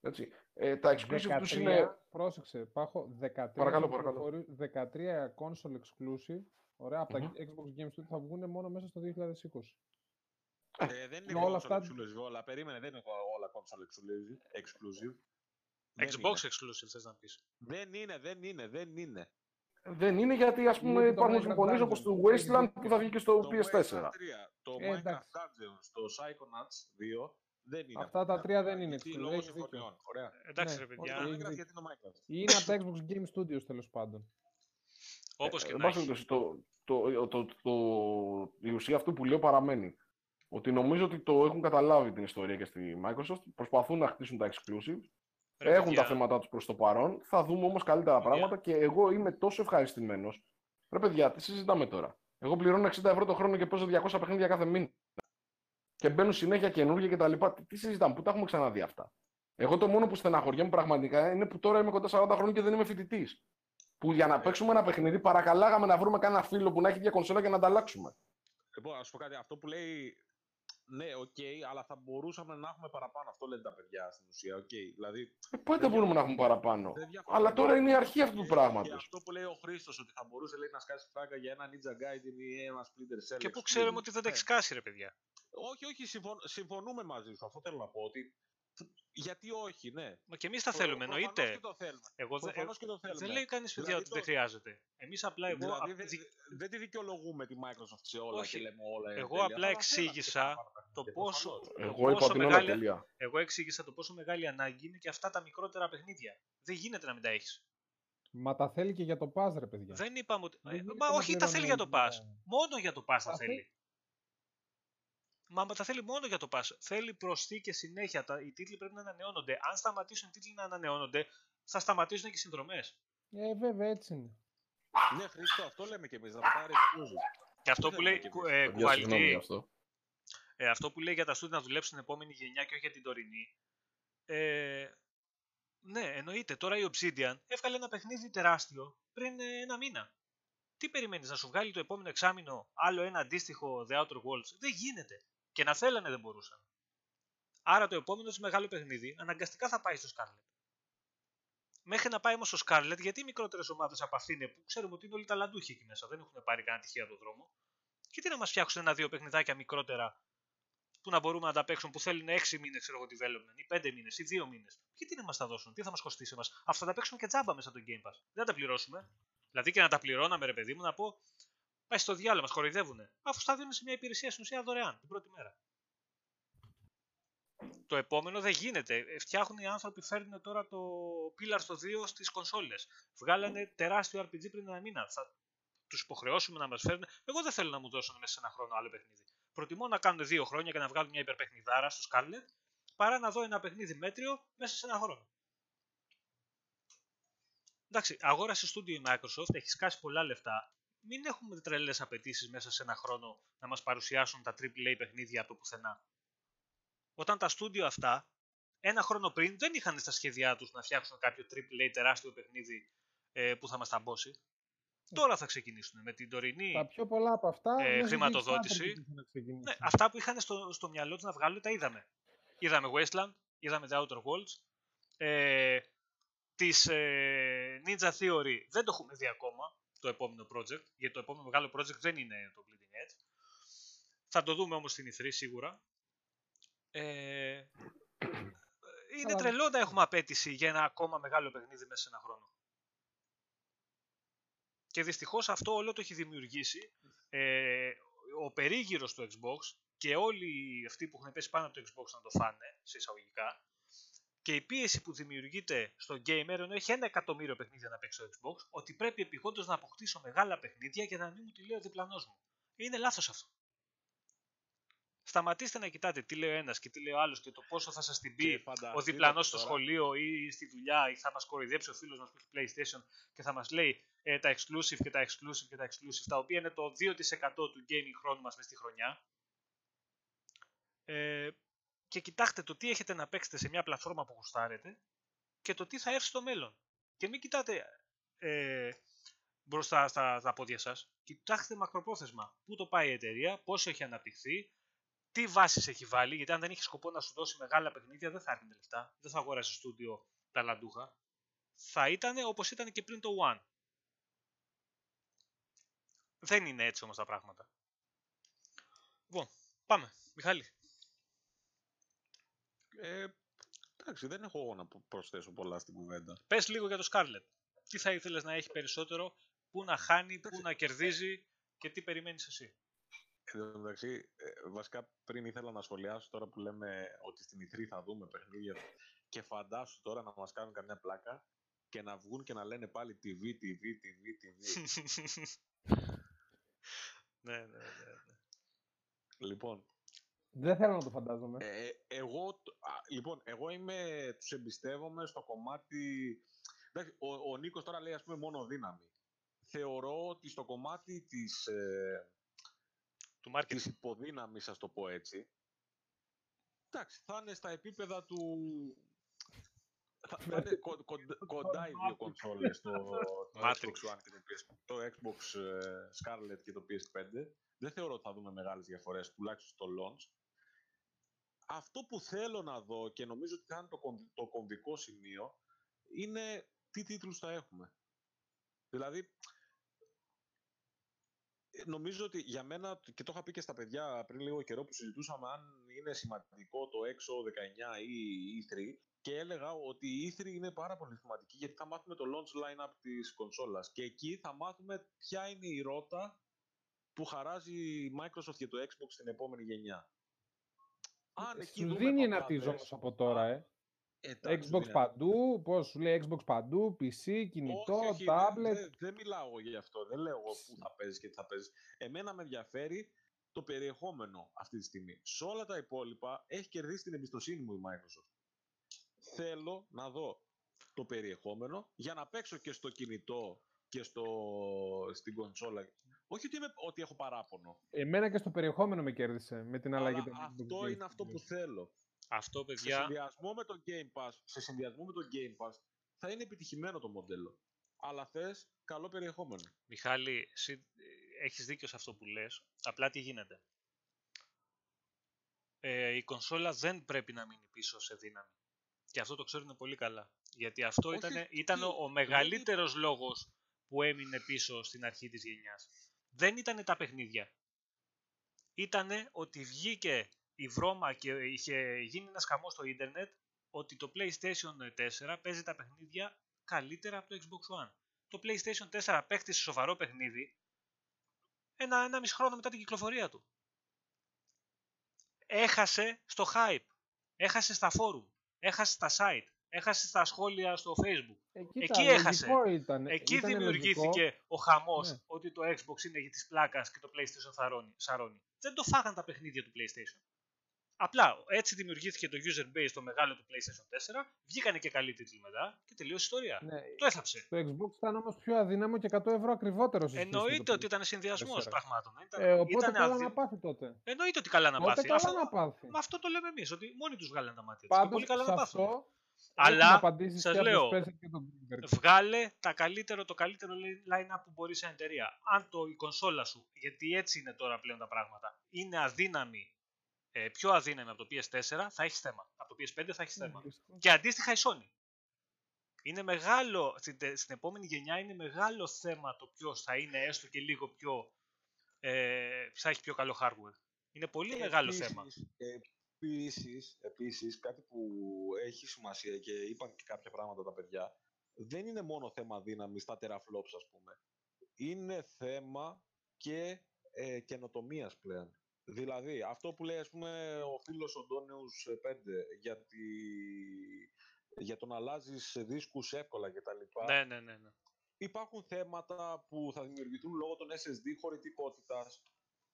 Έτσι. Ε, τα exclusive τους 13, είναι... Πρόσεξε, Πάχο, 13, Παρακαλώ, παρακαλώ. κυκλοφορεί- 13 console exclusive, ωραία, από Μμμ. τα Xbox Games Studio θα βγουν μόνο μέσα στο 2020. Ε, δεν είναι όλα όλα αυτά- αυτά... exclusive όλα. Περίμενε, δεν είναι όλα console exclusive. exclusive. Δεν Xbox είναι. exclusive θες να πεις. Δεν είναι, δεν είναι, δεν είναι. Δεν είναι γιατί ας πούμε Είναι το υπάρχουν Minecraft συμφωνίες Dungeons. όπως το Wasteland που θα βγει και στο Το PS4. Wasteland 3, το Ε, Minecraft εντάξει. Dungeons, το Psychonauts 2 δεν είναι. Αυτά τα τρία δεν είναι Γιατί exclusive, λόγω έχεις δίκιο. συμφωνιών. Ωραία. Εντάξει Ναι, ρε παιδιά, όχι. Το έχεις Minecraft δίκιο. γιατί είναι το Minecraft. Είναι από τα Xbox Game Studios τέλος πάντων. όπως και Ε, εν να πάση έχει. περιπτώσει, το, το, το, το, το- η ουσία αυτού που λέω παραμένει. Ότι νομίζω ότι το έχουν καταλάβει την ιστορία και στη Microsoft. Προσπαθούν να χτίσουν τα exclusive. Ρε έχουν παιδιά, τα θέματα τους προς το παρόν. Θα δούμε όμως καλύτερα Παιδιά. πράγματα και εγώ είμαι τόσο ευχαριστημένος. Ρε παιδιά, τι συζητάμε τώρα; Εγώ πληρώνω 60 ευρώ το χρόνο και παίζω 200 παιχνίδια κάθε μήνα. Και μπαίνουν συνέχεια καινούργια κτλ. Τι, τι συζητάμε, πού τα έχουμε ξαναδεί αυτά; Εγώ το μόνο που στεναχωριέμαι πραγματικά είναι που τώρα είμαι κοντά 40 χρόνια και δεν είμαι φοιτητής. Που για να παίξουμε ένα παιχνίδι παρακαλάγαμε να βρούμε κανένα φίλο που να έχει μια κονσόλα και να ανταλλάξουμε. Λοιπόν, να πω κάτι. Αυτό που λέει. Ναι, οκ, αλλά θα μπορούσαμε να έχουμε παραπάνω. Αυτό λένε τα παιδιά στην ουσία. Οκ, δηλαδή. Ε, πότε Δεν μπορούμε να έχουμε παραπάνω; δεν διαφωνώ. Αλλά τώρα είναι η αρχή αυτού του Και- πράγματος. Και αυτό που λέει ο Χρήστος, ότι θα μπορούσε λέει, να σκάσει φράγκα για ένα Ninja Gaiden ή ένα Splinter Cell. Και πού exclusive. ξέρουμε ότι δεν τα Ναι. έχει σκάσει ρε παιδιά. Όχι, όχι, συμφων- συμφωνούμε μαζί σου. Αυτό θέλω να πω. Ότι... Γιατί όχι, ναι. Μα και εμείς τα Προ- θέλουμε, προφανώς εννοείται. και το θέλουμε. Εγώ δεν, Προφανώς και το θέλουμε. δεν λέει κανείς παιδιά Δηλαδή ότι δεν το- χρειάζεται. Εμείς απλά εγώ. δηλαδή, απ' δεν, δι- δεν τη δικαιολογούμε τη Microsoft σε όλα Όχι. και λέμε όλα είναι Εγώ τέλεια. απλά Θα εξήγησα θέλαμε και παραπάνω το παιχνίδια, πόσο- προφανώς. Εγώ είπα πόσο ότι είναι όλα μεγάλη- τέλεια. Εγώ εξήγησα το πόσο μεγάλη ανάγκη είναι και αυτά τα μικρότερα παιχνίδια. Δεν γίνεται να μην τα έχεις. Μα τα θέλει και για το Pass, ρε παιδιά. Δεν είπαμε ότι. Δεν Ε, γίνεται Μα να όχι, τα θέλει για το πληρώνει, Pass. ε, Μόνο για το Pass τα Τα θέλει. Μα, μα τα θέλει μόνο για το Pass. Θέλει προσθήκε συνέχεια. Τα, οι τίτλοι πρέπει να ανανεώνονται. Αν σταματήσουν οι τίτλοι να ανανεώνονται, θα σταματήσουν και οι συνδρομές. Ε, βέβαια, έτσι είναι. Ναι, Χρήστο, αυτό λέμε κι εμείς. Να πάρει exclusive. Και αυτό Δεν που λέει. λέμε κι κου- εμείς. ε, Παιδιά, συγγνώμη κουβαλητή, γι' αυτό. ε, αυτό που λέει για τα στούντια να δουλέψουν την επόμενη γενιά και όχι για την τωρινή. Ε, ναι, εννοείται. Τώρα η Obsidian έβγαλε ένα παιχνίδι τεράστιο πριν ε, ένα μήνα. Τι περιμένεις, να σου βγάλει το επόμενο εξάμεινο άλλο ένα αντίστοιχο The Outer Worlds; Δεν γίνεται. Και να θέλανε δεν μπορούσαν. Άρα το επόμενο σε μεγάλο παιχνίδι αναγκαστικά θα πάει στο Scarlet. Μέχρι να πάει όμως στο Scarlet, γιατί οι μικρότερες ομάδες από αυτήν που ξέρουμε ότι είναι όλοι ταλαντούχοι εκεί μέσα, δεν έχουν πάρει κανένα τυχαία τον δρόμο, γιατί να μας φτιάξουν ένα-δύο παιχνιδάκια μικρότερα που να μπορούμε να τα παίξουν που θέλουν 6 μήνες, ξέρω εγώ, development ή 5 μήνες ή 2 μήνες. Γιατί να μας τα δώσουν, τι θα μας κοστίσει εμάς. Αυτά θα τα παίξουμε και τζάμπα μέσα από το Game Pass. Δεν θα τα πληρώσουμε. Δηλαδή και να τα πληρώναμε, ρε παιδί μου, να πω πάει στο διάλογο, μας κοροϊδεύουνε. Αφού στα δίνουν σε μια υπηρεσία στην ουσία δωρεάν την πρώτη μέρα. Το επόμενο δεν γίνεται. Ε, Φτιάχνουν οι άνθρωποι, φέρνουν τώρα το Pillars στο 2 στις κονσόλες. Βγάλανε τεράστιο RPG πριν ένα μήνα. Θα τους υποχρεώσουμε να μας φέρουν. Εγώ δεν θέλω να μου δώσουν μέσα σε ένα χρόνο άλλο παιχνίδι. Προτιμώ να κάνουν δύο χρόνια και να βγάλουν μια υπερπαιχνιδάρα στο Scarlet παρά να δω ένα παιχνίδι μέτριο μέσα σε ένα χρόνο. Εντάξει, αγόρασε στούντιο η Microsoft, έχεις σκάσει πολλά λεφτά. Μην έχουμε τρελές απαιτήσεις μέσα σε ένα χρόνο να μας παρουσιάσουν τα AAA παιχνίδια από το πουθενά. Όταν τα στούντιο αυτά, ένα χρόνο πριν, δεν είχαν στα σχέδιά τους να φτιάξουν κάποιο AAA τεράστιο παιχνίδι ε, που θα μας ταμπώσει. Τώρα θα ξεκινήσουν με την τωρινή Τα πιο πολλά από αυτά. ε, μέσα στο χρηματοδότηση. Kickstarter είχαν ξεκινήσει. ναι, αυτά που είχαν στο, στο μυαλό τους να βγάλουν τα είδαμε. Είδαμε Wasteland, είδαμε The Outer Worlds. Ε, της ε, Ninja Theory δεν το έχουμε δει ακόμα, το επόμενο project, γιατί το επόμενο μεγάλο project δεν είναι το Bleeding Edge. Θα το δούμε όμως στην E3 σίγουρα. Ε, είναι Καλά. τρελό να έχουμε απέτηση για ένα ακόμα μεγάλο παιχνίδι μέσα σε ένα χρόνο. Και δυστυχώς αυτό όλο το έχει δημιουργήσει ε, ο περίγυρος του Xbox και όλοι αυτοί που έχουν πέσει πάνω από το Xbox να το φάνε, σε εισαγωγικά, και η πίεση που δημιουργείται στο gamer, ενώ έχει ένα εκατομμύριο παιχνίδια να παίξει στο Xbox, ότι πρέπει επιγόντως να αποκτήσω μεγάλα παιχνίδια για να μην μου τη λέει ο διπλανός μου. Είναι λάθος αυτό. Σταματήστε να κοιτάτε τι λέει ο ένας και τι λέει ο άλλος και το πόσο θα σας την πει Και ο φανταστείτε διπλανός στο τώρα- σχολείο ή στη δουλειά ή θα μας κοροϊδέψει ο φίλος μας που έχει PlayStation και θα μας λέει ε, τα exclusive και τα exclusive και τα exclusive τα οποία είναι το 2% του gaming χρόνου μας μες στη χρονιά ε, και κοιτάξτε το τι έχετε να παίξετε σε μια πλατφόρμα που γουστάρετε και το τι θα έρθει στο μέλλον. Και μην κοιτάτε ε, μπροστά στα, στα πόδια σας. Κοιτάξτε μακροπρόθεσμα. Πού το πάει η εταιρεία, πόσο έχει αναπτυχθεί, τι βάσεις έχει βάλει, γιατί αν δεν έχεις σκοπό να σου δώσει μεγάλα παιχνίδια δεν θα έρθει λεφτά. Δεν θα αγοράσει στούντιο τα λαντούχα. Θα ήταν όπως ήταν και πριν το One. Δεν είναι έτσι όμως τα πράγματα. Λοιπόν, πάμε. Μιχάλη. Ε, εντάξει, δεν έχω εγώ να προ- προσθέσω πολλά στην κουβέντα. Πες λίγο για το Scarlet. Τι θα ήθελες να έχει περισσότερο, πού να χάνει, πού να κερδίζει και τι περιμένεις εσύ; Εν τω μεταξύ, ε, βασικά πριν ήθελα να σχολιάσω τώρα που λέμε ότι στην E3 θα δούμε παιχνίδια και φαντάσου τώρα να μας κάνουν καμιά πλάκα και να βγουν και να λένε πάλι TV, TV, TV, TV. ναι, ναι, ναι. ναι. λοιπόν, Δεν θέλω να το φαντάζομαι. ε, εγώ, το- α, λοιπόν, εγώ είμαι, τους εμπιστεύομαι στο κομμάτι... Εντάξει, ο, ο Νίκος τώρα λέει ας πούμε μόνο δύναμη. Θεωρώ ότι στο κομμάτι της, ε, Του marketing. της υποδύναμης, ας το πω έτσι, εντάξει, θα είναι στα επίπεδα του... Θα, θα είναι κο- κοντα- κοντά οι δύο κονσόλες, το, το Matrix. Xbox One και το, PS, το Xbox ε, Scarlet και το PS5. Δεν θεωρώ ότι θα δούμε μεγάλες διαφορές, τουλάχιστον στο launch. Αυτό που θέλω να δω και νομίζω ότι θα είναι το, κομ- το κομβικό σημείο είναι τι τίτλους θα έχουμε. Δηλαδή, ε, νομίζω ότι για μένα, και το είχα πει και στα παιδιά πριν λίγο καιρό που συζητούσαμε αν είναι σημαντικό το έξω 19 ή η E3 και έλεγα ότι η E3 είναι πάρα πολύ σημαντική γιατί θα μάθουμε το launch line-up της κονσόλας και εκεί θα μάθουμε ποια είναι η ρότα που χαράζει η Microsoft για το Xbox στην επόμενη γενιά. Αν εκεί Σου δούμε δίνει ένα παπάδες- tease όμως από τώρα, ε. Εντάξει, Xbox δίνει- παντού, πώς σου λέει Xbox παντού, PC, κινητό, όχι, όχι, tablet. Δεν, δεν, δεν μιλάω εγώ γι' αυτό. Δεν λέω εγώ πού θα παίζεις και τι θα παίζεις. Εμένα με ενδιαφέρει το περιεχόμενο αυτή τη στιγμή. Σε όλα τα υπόλοιπα έχει κερδίσει την εμπιστοσύνη μου η Microsoft. Θέλω να δω το περιεχόμενο για να παίξω και στο κινητό και στο, στην κονσόλα. Όχι ότι, είμαι, ότι έχω παράπονο. Εμένα και στο περιεχόμενο με κέρδισε με την αλλαγή Αλλά των Xbox αυτό Games είναι αυτό που Studios. θέλω. Αυτό, Σε παιδιά, συνδυασμό με το Game Pass, σε συνδυασμό με το Game Pass θα είναι επιτυχημένο το μοντέλο. Αλλά θες καλό περιεχόμενο. Μιχάλη, εσύ ε, έχεις δίκιο σε αυτό που λες. Απλά τι γίνεται. Ε, η κονσόλα δεν πρέπει να μείνει πίσω σε δύναμη. Και αυτό το ξέρουν πολύ καλά. Γιατί αυτό Όχι, ήταν, ήταν τι- ο, ο μεγαλύτερος λόγος που έμεινε πίσω στην αρχή της γενιάς. Δεν ήταν τα παιχνίδια. Ήτανε ότι βγήκε η βρώμα και είχε γίνει ένας χαμός στο ίντερνετ ότι το PlayStation 4 παίζει τα παιχνίδια καλύτερα από το Xbox One. Το PlayStation 4 παίχτησε σοβαρό παιχνίδι ένα, ένα μισό χρόνο μετά την κυκλοφορία του. Έχασε στο hype. Έχασε στα forum, έχασε στα site, έχασε στα σχόλια στο facebook. Ε, κοίτα, Εκεί έχασε. λογικό Ήταν, Εκεί ήταν δημιουργήθηκε λογικό. ο χαμός Ναι. ότι το Xbox είναι για τη πλάκας και το PlayStation θαρώνει- σαρώνει. Δεν το φάγαν τα παιχνίδια του PlayStation. Απλά έτσι δημιουργήθηκε το user base το μεγάλο του PlayStation 4, βγήκανε και καλοί τίτλοι μετά και τελείωσε η ιστορία. Ναι, Το έθαψε. το Xbox ήταν όμως πιο αδύναμο και 100 ευρώ ακριβότερο σε σχέση με το Εννοείται ότι ήταν PlayStation. συνδυασμός τέσσερα. πραγμάτων. Ήταν, Ε, οπότε ήταν καλά αδυ- να πάθει τότε. Εννοείται ότι καλά να Τότε πάθει. καλά Αυτό, να πάθει. με αυτό το λέμε εμείς, ότι μόνοι τους βγάλανε τα μάτια τους. Και Πάντως πολύ καλά σε να πάθουν. αυτό Αλλά, έχουμε απαντήσεις σας και από λέω, το Spencer και τον Greenberg. Βγάλε τα καλύτερο, το καλύτερο line-up που μπορεί σε εταιρεία. Αν το, η κονσόλα σου, γιατί έτσι είναι τώρα πλέον τα πράγματα, είναι αδύναμη, ε, πιο αδύναμη από το PS4, θα έχεις θέμα. Από το PS5 θα έχεις Ναι, θέμα. δυστυχώς. Και αντίστοιχα η Sony. Είναι μεγάλο, στην, τε- στην επόμενη γενιά είναι μεγάλο θέμα το ποιος θα είναι έστω και λίγο πιο. Ε, θα έχει πιο καλό hardware. Είναι πολύ μεγάλο θέμα. Επίσης, επίσης, κάτι που έχει σημασία και είπαν και κάποια πράγματα τα παιδιά, δεν είναι μόνο θέμα δύναμης στα teraflops, ας πούμε. Είναι θέμα και ε, καινοτομίας πλέον. Δηλαδή, αυτό που λέει, ας πούμε, ο φίλος ο Ντόνεους 5 για, τη... για το να αλλάζεις δίσκους εύκολα κτλ. Ναι, ναι, ναι. ναι. Υπάρχουν θέματα που θα δημιουργηθούν λόγω των SSD χωρητικότητας,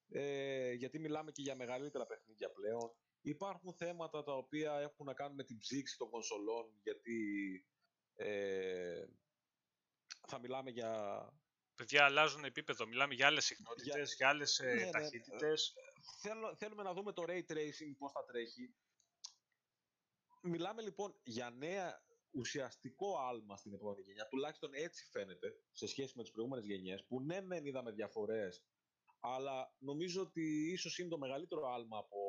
ε, γιατί μιλάμε και για μεγαλύτερα παιχνίδια πλέον. Υπάρχουν θέματα τα οποία έχουν να κάνουν με την ψήξη των κονσολών, γιατί ε, θα μιλάμε για... Παιδιά αλλάζουν επίπεδο. Μιλάμε για άλλες συχνότητες, Για- για άλλες Ναι, ναι, ταχύτητες. Θέλω, θέλουμε να δούμε το ray tracing, πώς θα τρέχει. Μιλάμε λοιπόν για νέα ουσιαστικό άλμα στην επόμενη γενιά, τουλάχιστον έτσι φαίνεται, σε σχέση με τις προηγούμενες γενιές, που ναι μεν είδαμε διαφορές, αλλά νομίζω ότι ίσως είναι το μεγαλύτερο άλμα από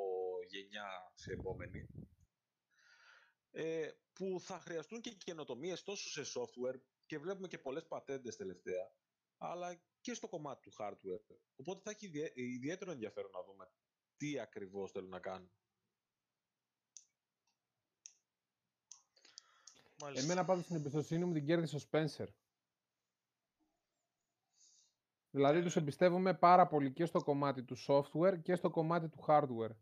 γενιά σε επόμενη, ε, που θα χρειαστούν και καινοτομίες τόσο σε software και βλέπουμε και πολλές πατέντες τελευταία, αλλά και στο κομμάτι του hardware. Οπότε θα έχει ιδιαί- ιδιαίτερο ενδιαφέρον να δούμε τι ακριβώς θέλουν να κάνουν. Μάλιστα. Εμένα πάντως την εμπιστοσύνη μου την κέρδισε ο Spencer. Δηλαδή τους εμπιστεύομαι πάρα πολύ και στο κομμάτι του software και στο κομμάτι του hardware.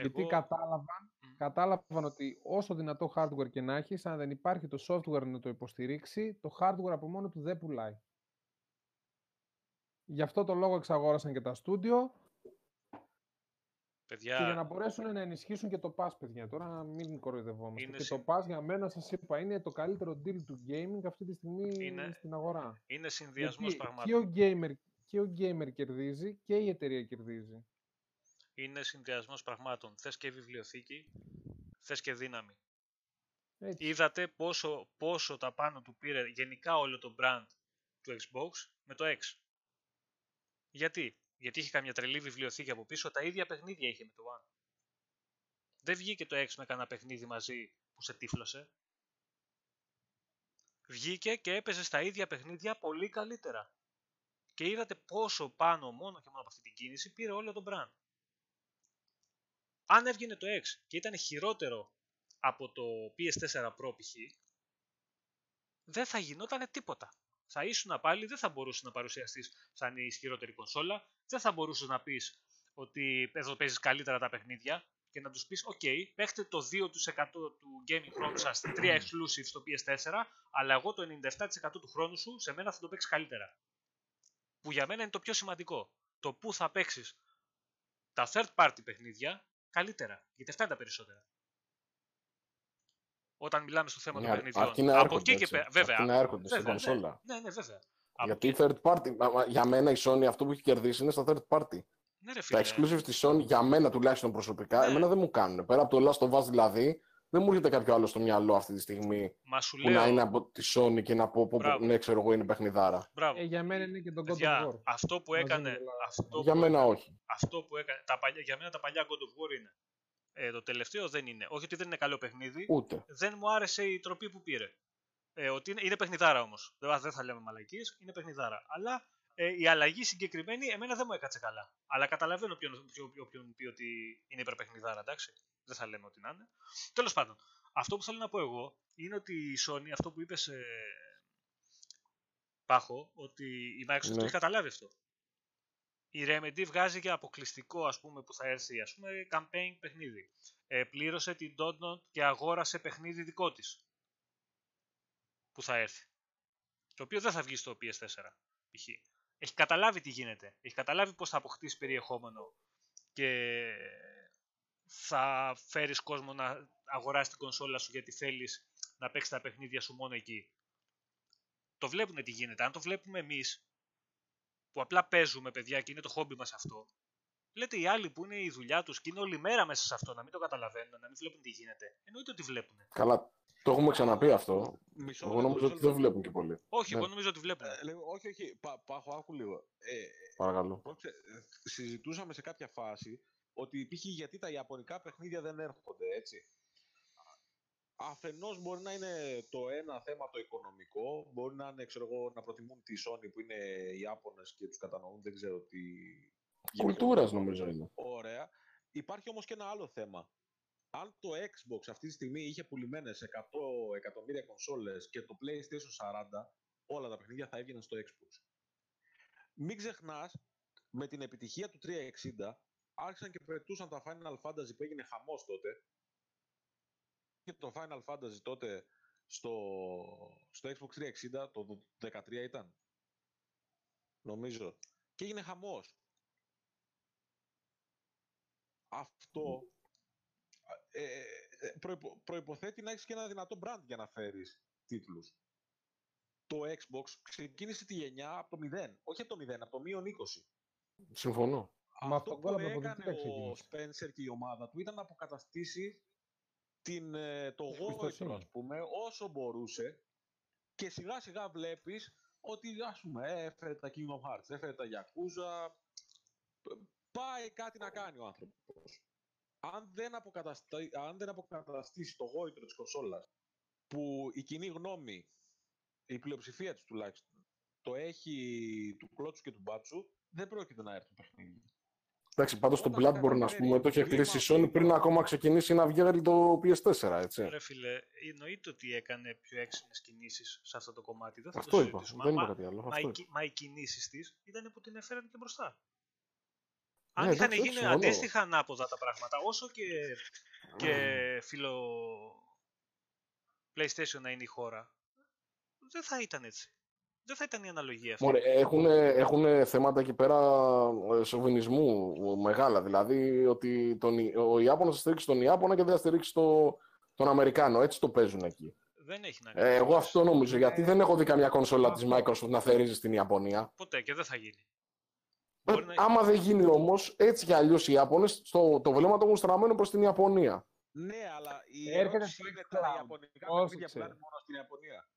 Γιατί Εγώ- κατάλαβαν, Μμ. κατάλαβαν ότι όσο δυνατό hardware και να έχεις, αν δεν υπάρχει το software να το υποστηρίξει, το hardware από μόνο του δεν πουλάει. Γι' αυτό το λόγο εξαγόρασαν και τα στούντιο Παιδιά, και για να μπορέσουν να ενισχύσουν και το Pass, παιδιά. Τώρα να μην κοροϊδευόμαστε. Είναι και συν- το Pass για μένα, σας είπα, είναι το καλύτερο deal του gaming αυτή τη στιγμή Είναι στην αγορά. είναι συνδυασμός Γιατί πραγμάτων. και ο, gamer, και ο gamer κερδίζει και η εταιρεία κερδίζει. Είναι συνδυασμός πραγμάτων. Θες και βιβλιοθήκη, θες και δύναμη. Έτσι. Είδατε πόσο, πόσο τα πάνω του πήρε γενικά όλο το brand του Xbox με το X. Γιατί; Γιατί είχε καμιά τρελή βιβλιοθήκη από πίσω, τα ίδια παιχνίδια είχε με το One. Δεν βγήκε το X με κανένα παιχνίδι μαζί που σε τύφλωσε. Βγήκε και έπαιζε στα ίδια παιχνίδια πολύ καλύτερα. Και είδατε πόσο πάνω μόνο και μόνο από αυτή την κίνηση πήρε όλο το brand. Αν έβγαινε το X και ήταν χειρότερο από το PS4 Pro π.χ. δεν θα γινόταν τίποτα. Θα ήσουν πάλι, δεν θα μπορούσες να παρουσιαστείς σαν η ισχυρότερη κονσόλα, δεν θα μπορούσες να πεις ότι εδώ παίζεις καλύτερα τα παιχνίδια και να τους πεις: OK, παίχτε το 2% του gaming χρόνου σας, 3 exclusive στο PS4, αλλά εγώ το 97% του χρόνου σου σε μένα θα το παίξεις καλύτερα. Που για μένα είναι το πιο σημαντικό. Το που θα παίξεις τα third party παιχνίδια καλύτερα. Γιατί αυτά είναι τα περισσότερα. Όταν μιλάμε στο θέμα Ναι, των αρ- παιχνιδιών. αρκεί να Από έρχονται, εκεί και έτσι. πέρα. Βέβαια. Αρκεί να έρχονται στην βέβαια, κονσόλα. Ναι, ναι, ναι, βέβαια. Από Γιατί εκεί- third party, μα- μα- για μένα η Sony αυτό που έχει κερδίσει είναι στα third party. Ναι, ρε Τα φίλε. exclusive της Sony για μένα τουλάχιστον προσωπικά, Ναι. εμένα δεν μου κάνουν. Πέρα από το Last of Us δηλαδή, δεν μου έρχεται κάποιο άλλο στο μυαλό αυτή τη στιγμή Μα σου που λέω. να είναι από τη Sony και να πω, πω, πω Μπράβο. ναι, ξέρω εγώ, είναι παιχνιδάρα. Μπράβο. Ε, για μένα είναι και το God of Παιδιά, War. αυτό που Μαζί έκανε. με το Last Αυτό Για που μένα έκανε- όχι. αυτό που έκανε. Τα παλιά, για μένα τα παλιά God of War είναι. Ε, το τελευταίο δεν είναι. Όχι ότι δεν είναι καλό παιχνίδι. Ούτε. Δεν μου άρεσε η τροπή που πήρε. Ε, ότι είναι, είναι παιχνιδάρα όμως. Δεν, δεν θα λέμε μαλακίες, είναι παιχνιδάρα. Αλλά ε, η αλλαγή συγκεκριμένη εμένα δεν μου έκατσε καλά. Αλλά καταλαβαίνω ποιον, ποιο, ποιο, ποιον πει ότι είναι υπερπαιχνιδάρα, εντάξει. Δεν θα λέμε ότι να είναι. Τέλος πάντων, αυτό που θέλω να πω εγώ είναι ότι η Sony, αυτό που είπες, ε, Πάχο, ότι η Microsoft το Ναι. έχει καταλάβει αυτό. Η Remedy βγάζει και αποκλειστικό ας πούμε, που θα έρθει ας πούμε, campaign παιχνίδι. Ε, πλήρωσε την Dotnod και αγόρασε παιχνίδι δικό της που θα έρθει. Το οποίο δεν θα βγει στο PS4 π.χ. Έχεις καταλάβει τι γίνεται. Έχεις καταλάβει πώς θα αποκτήσεις περιεχόμενο και θα φέρεις κόσμο να αγοράσει την κονσόλα σου γιατί θέλεις να παίξεις τα παιχνίδια σου μόνο εκεί. Το βλέπουν τι γίνεται. Αν το βλέπουμε εμείς, που απλά παίζουμε παιδιά και είναι το χόμπι μας αυτό, λέτε οι άλλοι που είναι η δουλειά τους και είναι όλη μέρα μέσα σε αυτό, να μην το καταλαβαίνουν, να μην βλέπουν τι γίνεται. Εννοείται ότι βλέπουν. Καλά, το έχουμε ξαναπεί αυτό. Μισό Εγώ λεπτό, νομίζω μισό ότι δεν λεπτό. βλέπουν και πολύ. Όχι, Ναι. εγώ νομίζω ότι βλέπουν. Ε, λίγο- όχι, όχι. Πα, πάχω, άκου λίγο. Ε, Παρακαλώ. Πρόκειται, ε, συζητούσαμε σε κάποια φάση ότι π.χ. γιατί τα ιαπωνικά παιχνίδια δεν έρχονται, έτσι. Αφενός μπορεί να είναι το ένα θέμα το οικονομικό, μπορεί να είναι, ξέρω εγώ, να προτιμούν τη Sony που είναι οι Ιάπωνες και τους κατανοούν, δεν ξέρω τι... για ποιο Κουλτούρα λόγο. νομίζω είναι. Ωραία. Υπάρχει όμως και ένα άλλο θέμα. Αν το Xbox αυτή τη στιγμή είχε πουλημένες 100 εκατομμύρια κονσόλες και το PlayStation 40, όλα τα παιχνίδια θα έβγαιναν στο Xbox. Μην ξεχνάς, με την επιτυχία του 360, άρχισαν και πετούσαν τα Final Fantasy που έγινε χαμός τότε. Και το Final Fantasy τότε στο, στο Xbox 360, το 13 ήταν. Νομίζω. Και έγινε χαμός. Αυτό ε, ε, προϋπο- προϋποθέτει να έχεις και ένα δυνατό brand για να φέρεις τίτλους. Το Xbox ξεκίνησε τη γενιά από το 0. Όχι από το 0, από το μείον 20. Συμφωνώ. Μα Αυτό αυτόν κόλλα που από το έκανε 3 ο ξεκίνησε. Spencer και η ομάδα του ήταν να αποκαταστήσει την, ε, το Εμπιστοσύνη. γόητρο, ας πούμε, όσο μπορούσε και σιγά σιγά βλέπεις ότι ας πούμε ε, έφερε τα Kingdom Hearts, έφερε τα Yakuza, π- πάει κάτι να κάνει ο άνθρωπος. Αν δεν, αποκαταστεί, αν δεν αποκαταστήσει το γόητρο της κονσόλας που η κοινή γνώμη, η πλειοψηφία της τουλάχιστον, το έχει του κλώτσου και του μπάτσου, δεν πρόκειται να έρθει το παιχνίδι. Εντάξει, πάντως το Όταν Bloodborne, ας καταφέρει πούμε, το είχε βήμα χτίσει η Sony βήμα. πριν ακόμα ξεκινήσει να βγει το PS4, έτσι. Ρε φίλε, εννοείται ότι έκανε πιο έξυπνες κινήσεις σε αυτό το κομμάτι. Δεν θα Αυτό το είπα. συζητήσουμε. Δεν Μα- είπα κάτι άλλο. Μα, Αυτό οι, είπα. κι- μα οι κινήσεις της ήταν που την έφεραν και μπροστά. Ναι, Αν είχαν εντάξει, όχι, γίνει συμφωνώ. αντίστοιχα ανάποδα τα πράγματα, όσο και, και φιλο PlayStation να είναι η χώρα, δεν θα ήταν έτσι. Δεν θα ήταν η αναλογία αυτή. Μωρέ, έχουν, έχουν θέματα εκεί πέρα ε, σοβινισμού μεγάλα. Δηλαδή ότι τον, Ι- ο Ιάπωνας θα στηρίξει τον Ιάπωνα και δεν θα στηρίξει το, τον Αμερικάνο. Έτσι το παίζουν εκεί. Δεν έχει να κάνει. Ε, εγώ αυτό νομίζω. Ναι. Γιατί δεν έχω δει καμιά κονσόλα της Microsoft να θερίζει στην Ιαπωνία. Ποτέ και δεν θα γίνει. Ε, Μπορεί να- Άμα δεν γίνει όμως, έτσι κι αλλιώς οι Ιάπωνες το βλέμμα το έχουν στραμμένο προς την Ιαπωνία. Ναι, αλλά η Έρχεται ερώτηση στο είναι xCloud. τα ιαπωνικά Όσο παιχνίδια ξέρω. πουλάνε μόνο στην Ιαπωνία.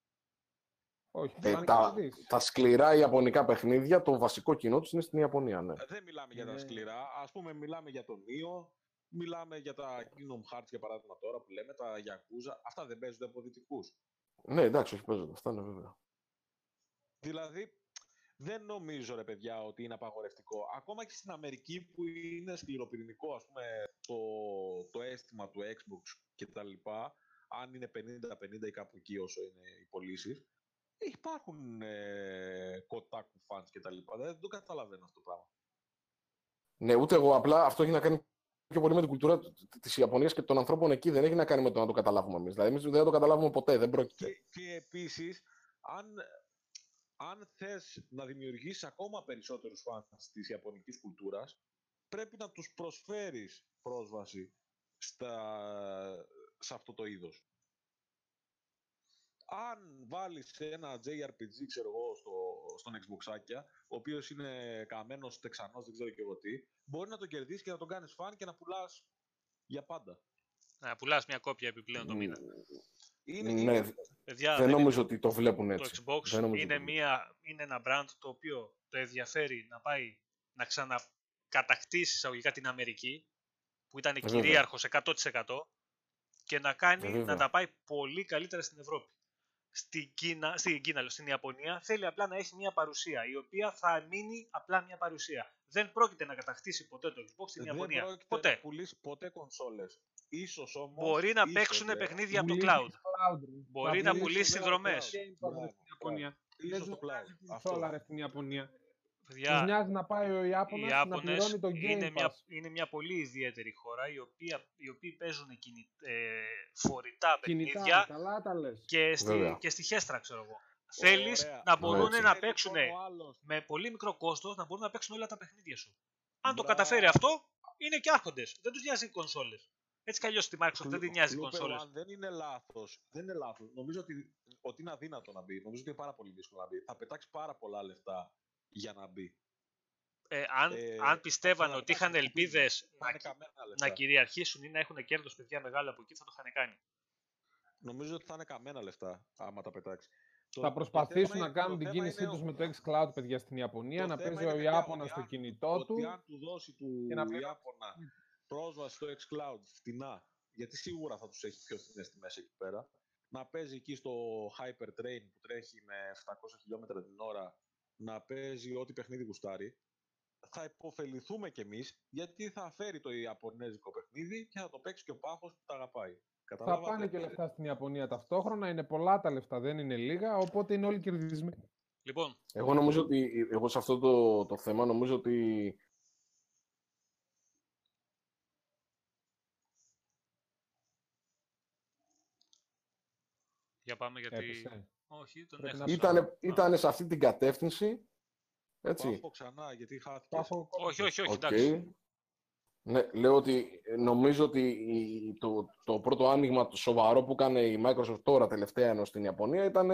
Όχι, Ε, πάνε τα, και στις. τα σκληρά ιαπωνικά παιχνίδια, το βασικό κοινό τους είναι στην Ιαπωνία, ναι. Ε, Δεν μιλάμε για τα Ναι. σκληρά. Α πούμε, μιλάμε για τον Νίο, μιλάμε για τα Kingdom Hearts για παράδειγμα τώρα που λέμε, τα Yakuza. Αυτά δεν παίζονται από δυτικούς. Ναι, εντάξει, όχι παίζονται. Αυτά είναι βέβαια. Δηλαδή, δεν νομίζω ρε παιδιά ότι είναι απαγορευτικό. Ακόμα και στην Αμερική που είναι σκληροπυρηνικό, ας πούμε, το, το αίσθημα του Xbox και τα λοιπά, αν είναι 50-50 ή κάπου εκεί όσο είναι οι πωλήσει, υπάρχουν ε, Kotaku fans και τα λοιπά. Δεν το καταλαβαίνω αυτό το πράγμα. Ναι, ούτε εγώ. Απλά αυτό έχει να κάνει πιο πολύ με την κουλτούρα της Ιαπωνίας και των ανθρώπων εκεί. Δεν έχει να κάνει με το να το καταλάβουμε εμείς. Δηλαδή, εμείς δεν θα το καταλάβουμε ποτέ. Δεν πρόκειται. Και, και επίσης, αν, αν θες να δημιουργήσεις ακόμα περισσότερους φans της ιαπωνικής κουλτούρας, πρέπει να τους προσφέρεις πρόσβαση στα, σε αυτό το είδος. Αν βάλεις ένα JRPG, ξέρω εγώ, στο, στον Xboxάκια, ο οποίος είναι καμένος, τεξανός, δεν ξέρω και εγώ τι, μπορεί να τον κερδίσεις και να τον κάνεις φαν και να πουλάς για πάντα. Να πουλάς μια κόπια επιπλέον το μήνα. Είναι, Ναι, είναι- Παιδιά, δεν δεν νομίζω ότι το βλέπουν το έτσι. Xbox Δεν νομίζω είναι, ότι- μια, είναι ένα brand το οποίο το ενδιαφέρει να πάει να ξανακατακτήσει εισαγωγικά την Αμερική, που ήταν βέβαια. κυρίαρχος 100% και να, κάνει, Ε, βέβαια. να τα πάει πολύ καλύτερα στην Ευρώπη. Στην Κίνα, στην Κίνα, λέω, στην Ιαπωνία, θέλει απλά να έχει μια παρουσία, η οποία θα μείνει απλά μια παρουσία. Δεν πρόκειται να κατακτήσει ποτέ το Xbox στην δεν Ιαπωνία. πρόκειται Ποτέ. να πουλήσει ποτέ κονσόλες. Ίσως όμως... Μπορεί να ίσως, παίξουν ε, παιχνίδια από το Πουλήσει cloud. cloud, ρε. Μπορεί Θα να πουλήσει πουλήσει το συνδρομές. cloud. Game Pass, ρε, Μπράβο, στην Ιαπωνία. Ίσως Δεν το σου βγάζει cloud. την Αυτό. κονσόλα, ρε, στην Ιαπωνία. Παιδιά, Τους νοιάζει να πάει ο οι Ιάπωνας να Ιάπωνες πληρώνει το Game είναι Pass. μια, είναι μια πολύ ιδιαίτερη χώρα η οποία, οι οποίοι παίζουν κινη, ε, φορητά Κινητά, παιχνίδια καλά τα λες. και στη, Βέβαια. και στη χέστρα, ξέρω εγώ. Θέλεις Ωραία. να μπορούν έτσι. να Θέλει παίξουν λοιπόν ο άλλος με πολύ μικρό κόστος να μπορούν να παίξουν όλα τα παιχνίδια σου. Αν το Μπράβο. καταφέρει αυτό, είναι και άρχοντες. Δεν τους νοιάζει οι κονσόλες. Έτσι κι αλλιώς στη Microsoft δεν την νοιάζει οι Λούπε, κονσόλες. αν δεν είναι λάθος. Δεν είναι λάθος. Νομίζω ότι, ότι είναι αδύνατο να μπει. Νομίζω ότι είναι πάρα πολύ δύσκολο να μπει. Θα πετάξει πάρα πολλά λεφτά για να μπει. Ε, αν, Ε, αν πιστεύανε θα ότι είχαν πετάξει ελπίδες Θα να, είναι καμένα λεφτά. να κυριαρχήσουν ή να έχουν κέρδος παιδιά μεγάλο από εκεί, θα το είχαν κάνει. Νομίζω ότι θα είναι καμένα λεφτά άμα τα πετάξει. Το- Θα το προσπαθήσουν θέμα να είναι- κάνουν το την θέμα κίνησή είναι τους ο- με το xCloud, παιδιά, στην Ιαπωνία, Το να θέμα παίζει είναι, ο παιδιά, Ιάπωνας ότι στο αν- κινητό του. Ότι αν του δώσει του Και να πληρώσει. Ιάπωνα πρόσβαση στο xCloud φτηνά, γιατί σίγουρα θα τους έχει πιο φθηνές τιμές εκεί πέρα, να παίζει εκεί στο Hypertrain που τρέχει με 700 χιλιόμετρα την ώρα, να παίζει ό,τι παιχνίδι γουστάρει, θα υποφεληθούμε κι εμείς, γιατί θα φέρει το Ιαπωνέζικο παιχνίδι και θα το παίξει και ο Πάχος που τα αγαπάει. Θα Καταλάβατε; πάνε και λεφτά στην Ιαπωνία ταυτόχρονα. Είναι πολλά τα λεφτά, δεν είναι λίγα, οπότε είναι όλοι κερδισμένοι. Λοιπόν, Εγώ νομίζω ότι, εγώ σε αυτό το, το θέμα νομίζω ότι πάμε γιατί... Έπεσε. Όχι, τον Πρέπει να έχασα. ήταν, ήταν σε αυτή την κατεύθυνση. Έτσι. Πάχο ξανά, γιατί χάθηκε. Τα έχω Όχι, όχι, όχι, Οκ. εντάξει. Ναι, λέω ότι ε, νομίζω ότι η- το, το πρώτο άνοιγμα το σοβαρό που έκανε η Microsoft τώρα τελευταία ενώ στην Ιαπωνία ήταν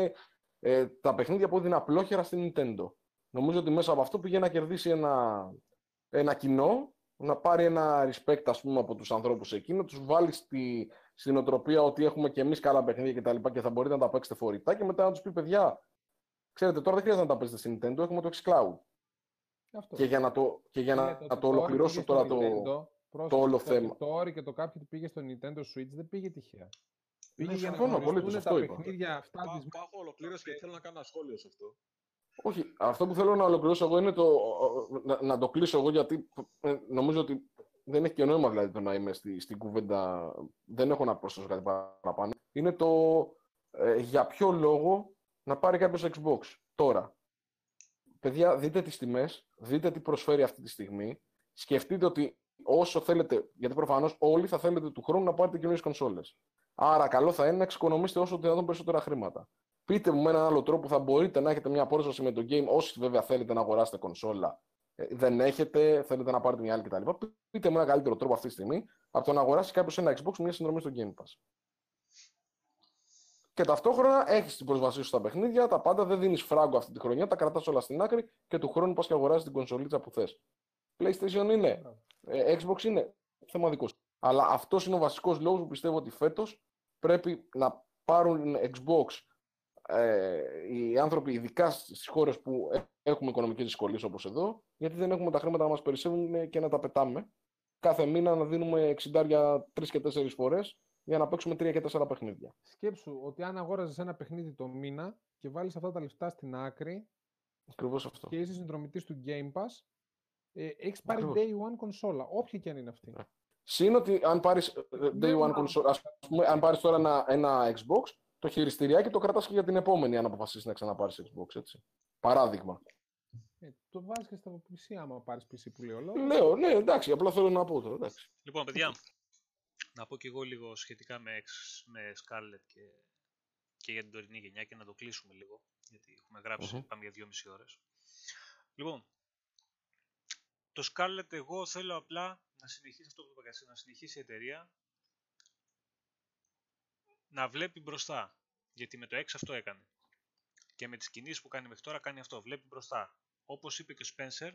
ε, τα παιχνίδια που έδινε απλόχερα στην Nintendo. Νομίζω ότι μέσα από αυτό πήγε να κερδίσει ένα, ένα κοινό, να πάρει ένα respect ας πούμε από τους ανθρώπους εκεί, να τους βάλει στη, στην οτροπία ότι έχουμε και εμείς καλά παιχνίδια και τα λοιπά και θα μπορείτε να τα παίξετε φορητά και μετά να τους πει παιδιά, ξέρετε τώρα δεν χρειάζεται να τα παίζετε στην Nintendo, έχουμε το xCloud. Αυτό. Και για να το, και για να, Είναι να το Ori ολοκληρώσω πήγε τώρα στο το, Nintendo, πρόσεξε, όλο το- θέμα. Το Ori και το κάποιο που πήγε στο Nintendo Switch δεν πήγε τυχαία. Πήγε Ναι, για να συμφωνώ απολύτως, γνωριστούν αυτό τα είπα. παιχνίδια αυτά Πά- της Πάχο ολοκλήρωσε και θέλω να κάνω ένα σχόλιο σε αυτό. Όχι, αυτό που θέλω να ολοκληρώσω εγώ είναι το, να, να το κλείσω εγώ γιατί ε, νομίζω ότι δεν έχει και νόημα δηλαδή το να είμαι στη, στην κουβέντα, δεν έχω να προσθέσω κάτι παραπάνω. Είναι το ε, για ποιο λόγο να πάρει κάποιος Xbox τώρα. Παιδιά, δείτε τις τιμές, δείτε τι προσφέρει αυτή τη στιγμή. Σκεφτείτε ότι όσο θέλετε, γιατί προφανώς όλοι θα θέλετε του χρόνου να πάρετε καινούριες κονσόλες. Άρα καλό θα είναι να εξοικονομήσετε όσο το δυνατόν περισσότερα χρήματα. Πείτε μου με έναν άλλο τρόπο που θα μπορείτε να έχετε μια πρόσβαση με το game, όσοι βέβαια θέλετε να αγοράσετε κονσόλα. Ε, δεν έχετε, θέλετε να πάρετε μια άλλη κτλ. Πείτε μου ένα καλύτερο τρόπο αυτή τη στιγμή από το να αγοράσει κάποιος ένα Xbox με μια συνδρομή στο Game Pass. Και ταυτόχρονα έχεις την πρόσβασή σου στα παιχνίδια, τα πάντα δεν δίνεις φράγκο αυτή τη χρονιά, τα κρατάς όλα στην άκρη και του χρόνου πας και αγοράζεις την κονσολίτσα που θες. PlayStation είναι, ε, Xbox είναι, θέμα δικό σου. Αλλά αυτός είναι ο βασικός λόγος που πιστεύω ότι φέτος πρέπει να πάρουν Xbox ε, οι άνθρωποι, ειδικά στις χώρες που ε- έχουμε οικονομικές δυσκολίες όπως εδώ, γιατί δεν έχουμε τα χρήματα να μας περισσεύουν και να τα πετάμε. Κάθε μήνα να δίνουμε 60 τρεις και τέσσερις φορές για να παίξουμε τρία και τέσσερα παιχνίδια. Σκέψου ότι αν αγόραζες ένα παιχνίδι το μήνα και βάλεις αυτά τα λεφτά στην άκρη Ακριβώς αυτό. και είσαι συνδρομητής του Game Pass, ε, έχεις πάρει Ακριβώς. day one κονσόλα, όποια και αν είναι αυτή. Ναι. Συν ότι αν πάρεις day one μα- console, ας πούμε, αν πάρεις τώρα ένα, ένα Xbox, το χειριστηριάκι το κρατάς και για την επόμενη, αν αποφασίσεις να ξαναπάρεις Xbox. Έτσι. Παράδειγμα. Ε, το βάζεις και στα PC άμα πάρεις PC που λέει ο λόγος. Λέω, ναι, εντάξει, απλά θέλω να πω τώρα. Εντάξει. Λοιπόν, παιδιά, να πω και εγώ λίγο σχετικά με, X- με Scarlett και, και για την τωρινή γενιά και να το κλείσουμε λίγο, γιατί έχουμε γράψει, Μμμ. πάμε για 2,5 ώρες. Λοιπόν, το Scarlett εγώ θέλω απλά να συνεχίσει αυτό που είπα και εσύ, να συνεχίσει η εταιρεία να βλέπει μπροστά. Γιατί με το 6 αυτό έκανε. Και με τις κινήσεις που κάνει μέχρι τώρα κάνει αυτό. Βλέπει μπροστά. Όπως είπε και ο Spencer,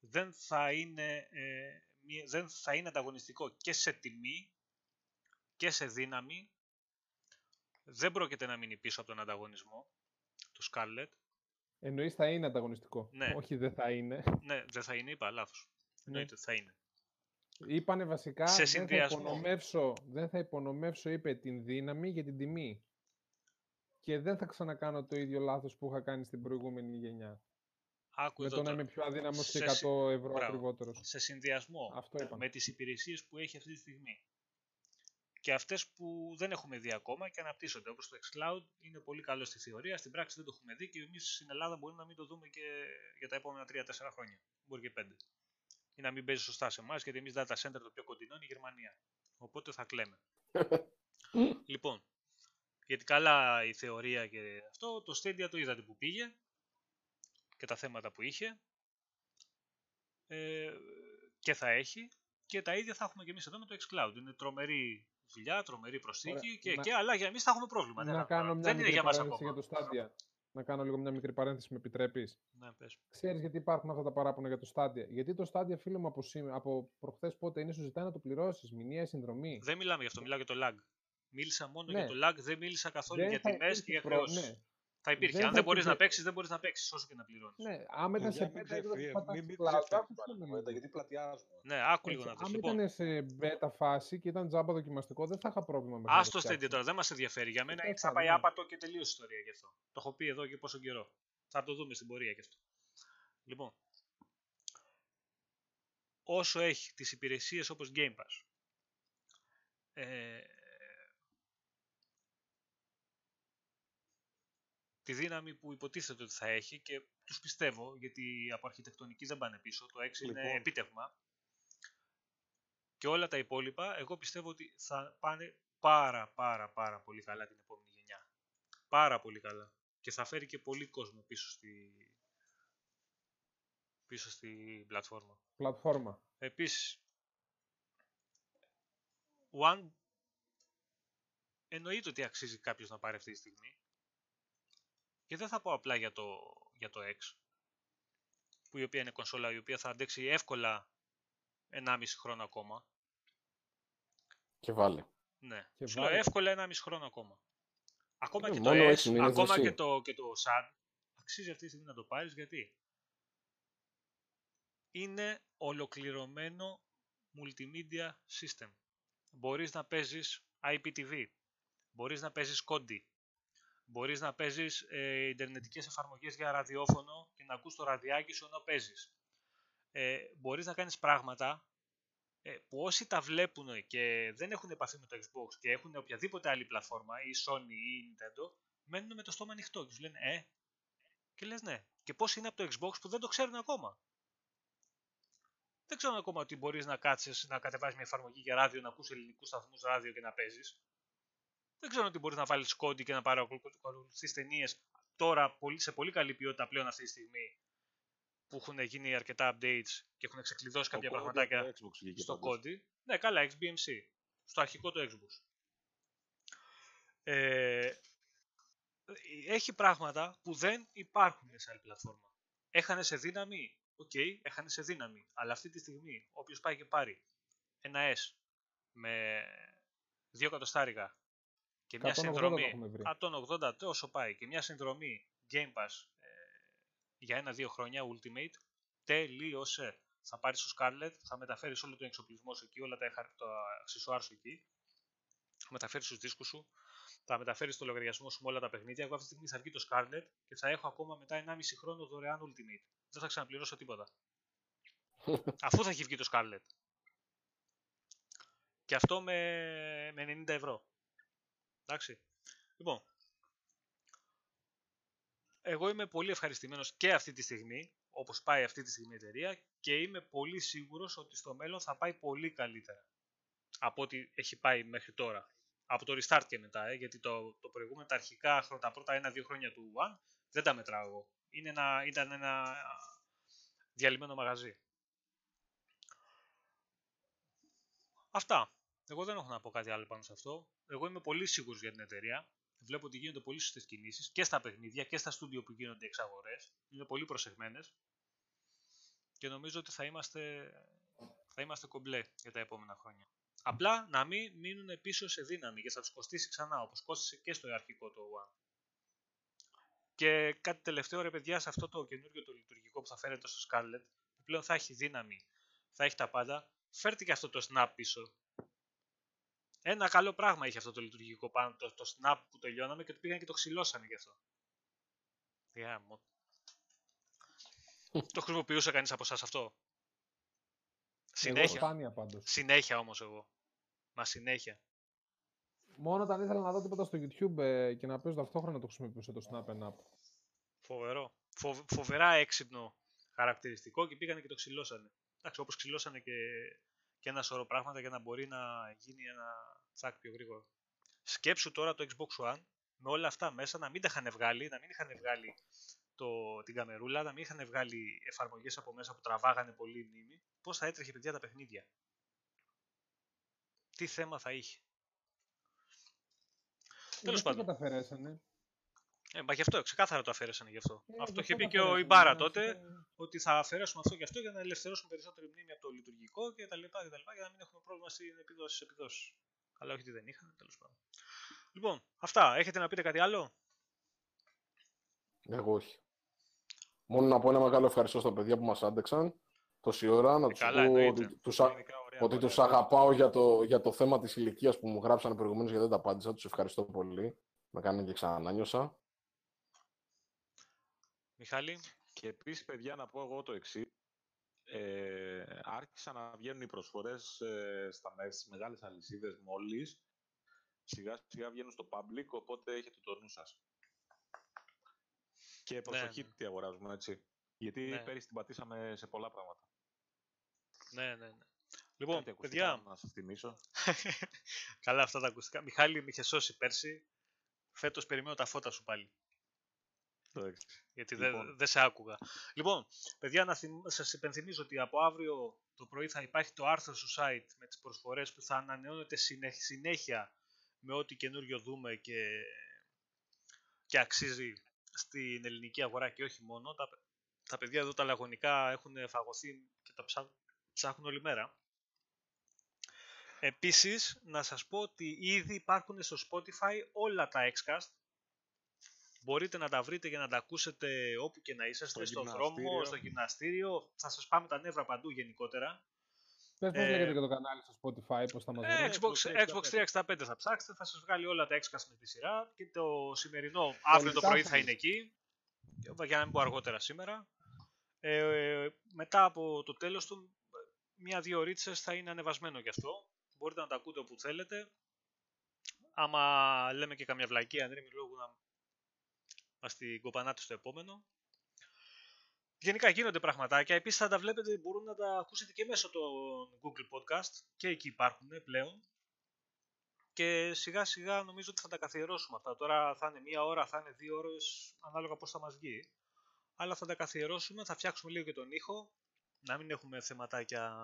δεν θα είναι, ε, μία- δεν θα είναι ανταγωνιστικό και σε τιμή και σε δύναμη. Δεν πρόκειται να μείνει πίσω από τον ανταγωνισμό, το Scarlett. Εννοείς θα είναι ανταγωνιστικό. Ναι. Όχι δεν θα είναι. Ναι, δεν θα είναι, είπα λάθος. Εννοείται ότι θα είναι. Είπανε βασικά Σε δεν θα, συνδυασμό. υπονομεύσω, δεν θα υπονομεύσω, είπε, την δύναμη για την τιμή. Και δεν θα ξανακάνω το ίδιο λάθος που είχα κάνει στην προηγούμενη γενιά. Άκου Με εδώ το να τώρα. είμαι πιο αδύναμος και Σε 100 συ- ευρώ Μπράβο. ακριβότερος. σε συνδυασμό Αυτό είπα. με τις υπηρεσίες που έχει αυτή τη στιγμή και αυτές που δεν έχουμε δει ακόμα και αναπτύσσονται. Όπως το xCloud είναι πολύ καλό στη θεωρία, στην πράξη δεν το έχουμε δει και εμείς στην Ελλάδα μπορεί να μην το δούμε και για τα επόμενα 3-4 χρόνια. Μπορεί και 5. Ή να μην παίζει σωστά σε εμάς γιατί εμείς data center το πιο κοντινό είναι η Γερμανία. Οπότε θα κλαίμε. λοιπόν, γιατί καλά η θεωρία και αυτό, το Stadia το είδατε που πήγε και τα θέματα που είχε ε, και θα έχει και τα ίδια θα έχουμε και εμείς εδώ με το xCloud. Είναι τρομερή δουλειά, τρομερή προσθήκη και, να... και αλλά για εμείς θα έχουμε πρόβλημα. Να κάνω μια δεν είναι για μας ακόμα. για το Stadia. Να κάνω λίγο μια μικρή παρένθεση, με επιτρέπεις; Ναι, πες. Ξέρεις γιατί υπάρχουν αυτά τα παράπονα για το Stadia; Γιατί το Stadia, φίλε μου, από, σήμε, από προχθές πότε είναι, σου ζητάει να το πληρώσεις. Μηνιαία συνδρομή. Δεν μιλάμε γι' αυτό, μιλάω για το lag. Μίλησα μόνο Ναι. για το lag, δεν μίλησα καθόλου Δεν για θα τιμές και υπήρχε για προ- χρεώσεις. ναι. Θα υπήρχε. Δεν Αν θα δεν μπορείς να υπήρχε- παίξεις, δεν μπορείς να παίξεις, όσο και να πληρώνεις. Ναι, άμα ήταν Παιδιά, σε μην beta έκδοση ξεφύγει- πατάς μην- στο μην cloud, ξεφεύγει άκουσε πάλι με κουβέντα, λίγο. γιατί πλατιάζουμε. Ναι, άκου λίγο Έτσι, να δεις. Αν Λοιπόν, ήταν σε beta φάση και ήταν τζάμπα δοκιμαστικό, δεν θα είχα πρόβλημα με Α το Stadia τώρα, δεν μας ενδιαφέρει. Για μένα Ε, είναι σαν καλά, πάει ναι. άπατο και τελείω ιστορία γι' αυτό. Το έχω πει εδώ και πόσο καιρό. Θα το δούμε στην πορεία γι' αυτό. Λοιπόν, όσο έχει τις υπηρεσίες όπως Game Pass, ε, τη δύναμη που υποτίθεται ότι θα έχει και τους πιστεύω γιατί από αρχιτεκτονική δεν πάνε πίσω, το 6 είναι Λοιπόν. επίτευγμα και όλα τα υπόλοιπα εγώ πιστεύω ότι θα πάνε πάρα πάρα πάρα πολύ καλά την επόμενη γενιά. Πάρα πολύ καλά. Και θα φέρει και πολύ κόσμο πίσω στη, πίσω στη πλατφόρμα. πλατφόρμα. Επίσης, One εννοείται ότι αξίζει κάποιος να πάρει αυτή τη στιγμή. Και δεν θα πω απλά για το, για το X, που η οποία είναι κονσόλα η οποία θα αντέξει εύκολα 1,5 χρόνο ακόμα. Και βάλε. Ναι, Και σου λέω βάλε. εύκολα 1,5 χρόνο ακόμα. Ακόμα Ε, και μόνο το έξι S, μήνες ακόμα εσύ. και το, και το SAD, αξίζει αυτή τη στιγμή να το πάρεις γιατί είναι ολοκληρωμένο multimedia system. Μπορείς να παίζεις IPTV, μπορείς να παίζεις Kodi, μπορείς να παίζεις ε, ιντερνετικές εφαρμογές για ραδιόφωνο και να ακούς το ραδιάκι σου ενώ παίζεις. Ε, μπορείς να κάνεις πράγματα ε, που όσοι τα βλέπουν και δεν έχουν επαφή με το Xbox και έχουν οποιαδήποτε άλλη πλατφόρμα ή Sony ή Nintendo, μένουν με το στόμα ανοιχτό και σου λένε «Ε, και λες ναι. Και πώς είναι από το Xbox που δεν το ξέρουν ακόμα. Δεν ξέρουν ακόμα ότι μπορείς να κάτσεις να κατεβάσεις μια εφαρμογή για ράδιο, να ακούς ελληνικούς σταθμούς ράδιο και να παίζεις. Δεν ξέρουν ότι μπορείς να βάλεις κόντι και να παρακολουθείς ταινίες τώρα πολύ- σε πολύ καλή ποιότητα πλέον αυτή τη στιγμή που έχουν γίνει αρκετά updates και έχουν ξεκλειδώσει κάποια Το Cody πραγματάκια από το Xbox βγήκε στο πάντως. Kodi. Ναι, καλά, XBMC. Στο αρχικό το Xbox. Ε, έχει πράγματα που δεν υπάρχουν σε άλλη πλατφόρμα. Έχανε σε δύναμη. Οκ, έχανε σε δύναμη. Αλλά αυτή τη στιγμή, όποιος πάει και πάρει ένα S με 2 εκατοστάρικα και μια 180 το συνδρομή. έχουμε βρει. 180 τόσο πάει και μια συνδρομή Game Pass ε, για ένα-δύο χρόνια Ultimate, τελείωσε. Θα πάρεις το Scarlet, θα μεταφέρεις όλο τον εξοπλισμό σου εκεί, όλα τα, εχα- τα αξισουάρ σου εκεί, θα μεταφέρεις τους δίσκους σου, θα μεταφέρεις το λογαριασμό σου με όλα τα παιχνίδια. Εγώ αυτή τη στιγμή θα βγει το Scarlet και θα έχω ακόμα μετά 1,5 χρόνο δωρεάν Ultimate. Δεν θα ξαναπληρώσω τίποτα. Αφού θα έχει βγει το Scarlet. Και αυτό με, με 90 ευρώ. Εντάξει. Λοιπόν, εγώ είμαι πολύ ευχαριστημένος και αυτή τη στιγμή, όπως πάει αυτή τη στιγμή η εταιρεία και είμαι πολύ σίγουρος ότι στο μέλλον θα πάει πολύ καλύτερα από ό,τι έχει πάει μέχρι τώρα. Από το restart και μετά, ε, γιατί το, το προηγούμενο, τα αρχικά χρόνια, τα πρώτα ένα-δύο χρόνια του One δεν τα μετράω εγώ. Είναι ένα, ήταν ένα διαλυμένο μαγαζί. Αυτά. Εγώ δεν έχω να πω κάτι άλλο πάνω σε αυτό. Εγώ είμαι πολύ σίγουρος για την εταιρεία. Βλέπω ότι γίνονται πολύ σωστές κινήσεις και στα παιχνίδια και στα στούντιο που γίνονται εξαγορές. Είναι πολύ προσεγμένες. Και νομίζω ότι θα είμαστε, θα είμαστε κομπλέ για τα επόμενα χρόνια. Απλά να μην μείνουν πίσω σε δύναμη γιατί θα τους κοστίσει ξανά όπως κόστησε και στο αρχικό το One. Και κάτι τελευταίο ρε παιδιά σε αυτό το καινούργιο το λειτουργικό που θα φέρετε στο Scarlet που πλέον θα έχει δύναμη, θα έχει τα πάντα. Φέρτε και αυτό το snap πίσω ένα καλό πράγμα είχε αυτό το λειτουργικό πάνω, το, το snap που τελειώναμε και το πήγαν και το ξυλώσανε γι' αυτό. Γάμο. το χρησιμοποιούσε κανείς από εσάς αυτό; Εγώ Συνέχεια. σπάνια πάντως. Συνέχεια όμως εγώ. Μα συνέχεια. Μόνο όταν ήθελα να δω τίποτα στο YouTube ε, και να παίζω ταυτόχρονα το χρησιμοποιούσα το Snap and Up. Φοβερό. Φο- φοβερά έξυπνο χαρακτηριστικό και πήγανε και το ξυλώσανε. Εντάξει, όπως ξυλώσανε και, και ένα σωρό πράγματα για να μπορεί να γίνει ένα τσακ πιο γρήγορα. Σκέψου τώρα το Xbox One με όλα αυτά μέσα να μην τα είχαν βγάλει, να μην είχαν βγάλει το, την καμερούλα, να μην είχαν βγάλει εφαρμογές από μέσα που τραβάγανε πολύ η μνήμη. Πώς θα έτρεχε παιδιά τα παιχνίδια; Τι θέμα θα είχε; Τέλος Ε, πάντων. Τι καταφέρεσανε. Ε, μα γι' αυτό, ξεκάθαρα το αφαίρεσανε γι' αυτό. Ε, αυτό γι' είχε πει και καταφέρεσανε, ο Ιμπάρα ναι, τότε, αυτό- ότι θα αφαιρέσουμε αυτό και αυτό για να ελευθερώσουμε περισσότερη μνήμη από το λειτουργικό και τα λοιπά, και τα λοιπά για να μην έχουμε πρόβλημα στην επιδόση επιδόσεις. Αλλά όχι ότι δεν είχαν, τέλος πάντων. Λοιπόν, αυτά. Έχετε να πείτε κάτι άλλο; Εγώ όχι. Μόνο να πω ένα μεγάλο ευχαριστώ στα παιδιά που μας άντεξαν τόση ώρα. Να Ε, τους καλά, πω εννοείται. ότι τους, α- Γενικά, ωραία, ότι ωραία. τους αγαπάω για το, για το θέμα της ηλικίας που μου γράψανε προηγουμένως γιατί δεν τα απάντησα. Τους ευχαριστώ πολύ. Με κάνανε και ξανανιώσα. Μιχάλη, Και επίσης, παιδιά, να πω εγώ το εξής. Ε, άρχισαν να βγαίνουν οι προσφορές ε, στα, με- στις μεγάλες αλυσίδες μόλις. Σιγά σιγά βγαίνουν στο public, οπότε έχετε το νου σας. Και προσοχή ναι. τι αγοράζουμε, έτσι. Γιατί Ναι. πέρυσι την πατήσαμε σε πολλά πράγματα. ναι, ναι, ναι. Λοιπόν, Κάτι ακουστικά παιδιά, Να σας θυμίσω. καλά αυτά τα ακουστικά. Μιχάλη, με είχε σώσει πέρσι. Φέτος περιμένω τα φώτα σου πάλι. Εντάξει. γιατί δεν Λοιπόν. δεν σε άκουγα. Λοιπόν, παιδιά, να θυμ... σας υπενθυμίζω ότι από αύριο το πρωί θα υπάρχει το άρθρο στο site με τις προσφορές που θα ανανεώνεται συνέ- συνέχεια με ό,τι καινούριο δούμε και, και αξίζει στην ελληνική αγορά και όχι μόνο. Τα, τα παιδιά εδώ τα λαγωνικά έχουν φαγωθεί και τα ψά... ψάχνουν όλη μέρα. Επίσης, να σας πω ότι ήδη υπάρχουν στο Spotify όλα τα Xcast Μπορείτε να τα βρείτε για να τα ακούσετε όπου και να είσαστε, Στο στον δρόμο, γυμναστήριο. στο γυμναστήριο. Θα σας πάμε τα νεύρα παντού γενικότερα. Πες πώς Ε, λέγεται και το κανάλι στο Spotify, πώς θα μας Ε, βρουν. Xbox, Xbox 365 θα ψάξετε, θα σας βγάλει όλα τα Xcast με τη σειρά και το σημερινό αύριο το πρωί θα είναι εκεί, για να μην πω αργότερα σήμερα. Ε, μετά από το τέλος του, μία-δύο ρίτσες θα είναι ανεβασμένο γι' αυτό. Μπορείτε να τα ακούτε όπου θέλετε. Άμα λέμε και καμιά βλακία, αν είναι λόγου να μας την κοπανάτε στο επόμενο. Γενικά γίνονται πραγματάκια. Επίσης θα τα βλέπετε, μπορούν να τα ακούσετε και μέσω των Google Podcast. Και εκεί υπάρχουν πλέον. Και σιγά σιγά νομίζω ότι θα τα καθιερώσουμε αυτά. Τώρα θα είναι μία ώρα, θα είναι δύο ώρες, ανάλογα πώς θα μας βγει. Αλλά θα τα καθιερώσουμε, θα φτιάξουμε λίγο και τον ήχο. Να μην έχουμε θεματάκια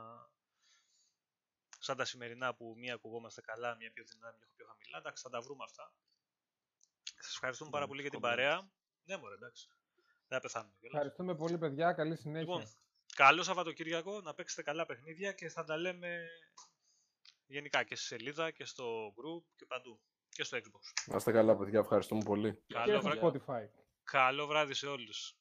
σαν τα σημερινά που μία ακουγόμαστε καλά, μία πιο δυνατά, μία πιο χαμηλά. Εντάξει, θα τα βρούμε αυτά. Σας ευχαριστούμε πάρα Ναι, πολύ για την κομπλέ. παρέα. Ναι, μωρέ, εντάξει. Δεν θα πεθάνουμε κιόλας. Ευχαριστούμε πολύ, παιδιά. Καλή συνέχεια. Λοιπόν, καλό Σαββατοκύριακο, να παίξετε καλά παιχνίδια και θα τα λέμε γενικά και στη σελίδα και στο group και παντού. Και στο Xbox. Να είστε καλά, παιδιά. Ευχαριστούμε πολύ. και Καλό, στο βρά... Spotify. καλό βράδυ σε όλους.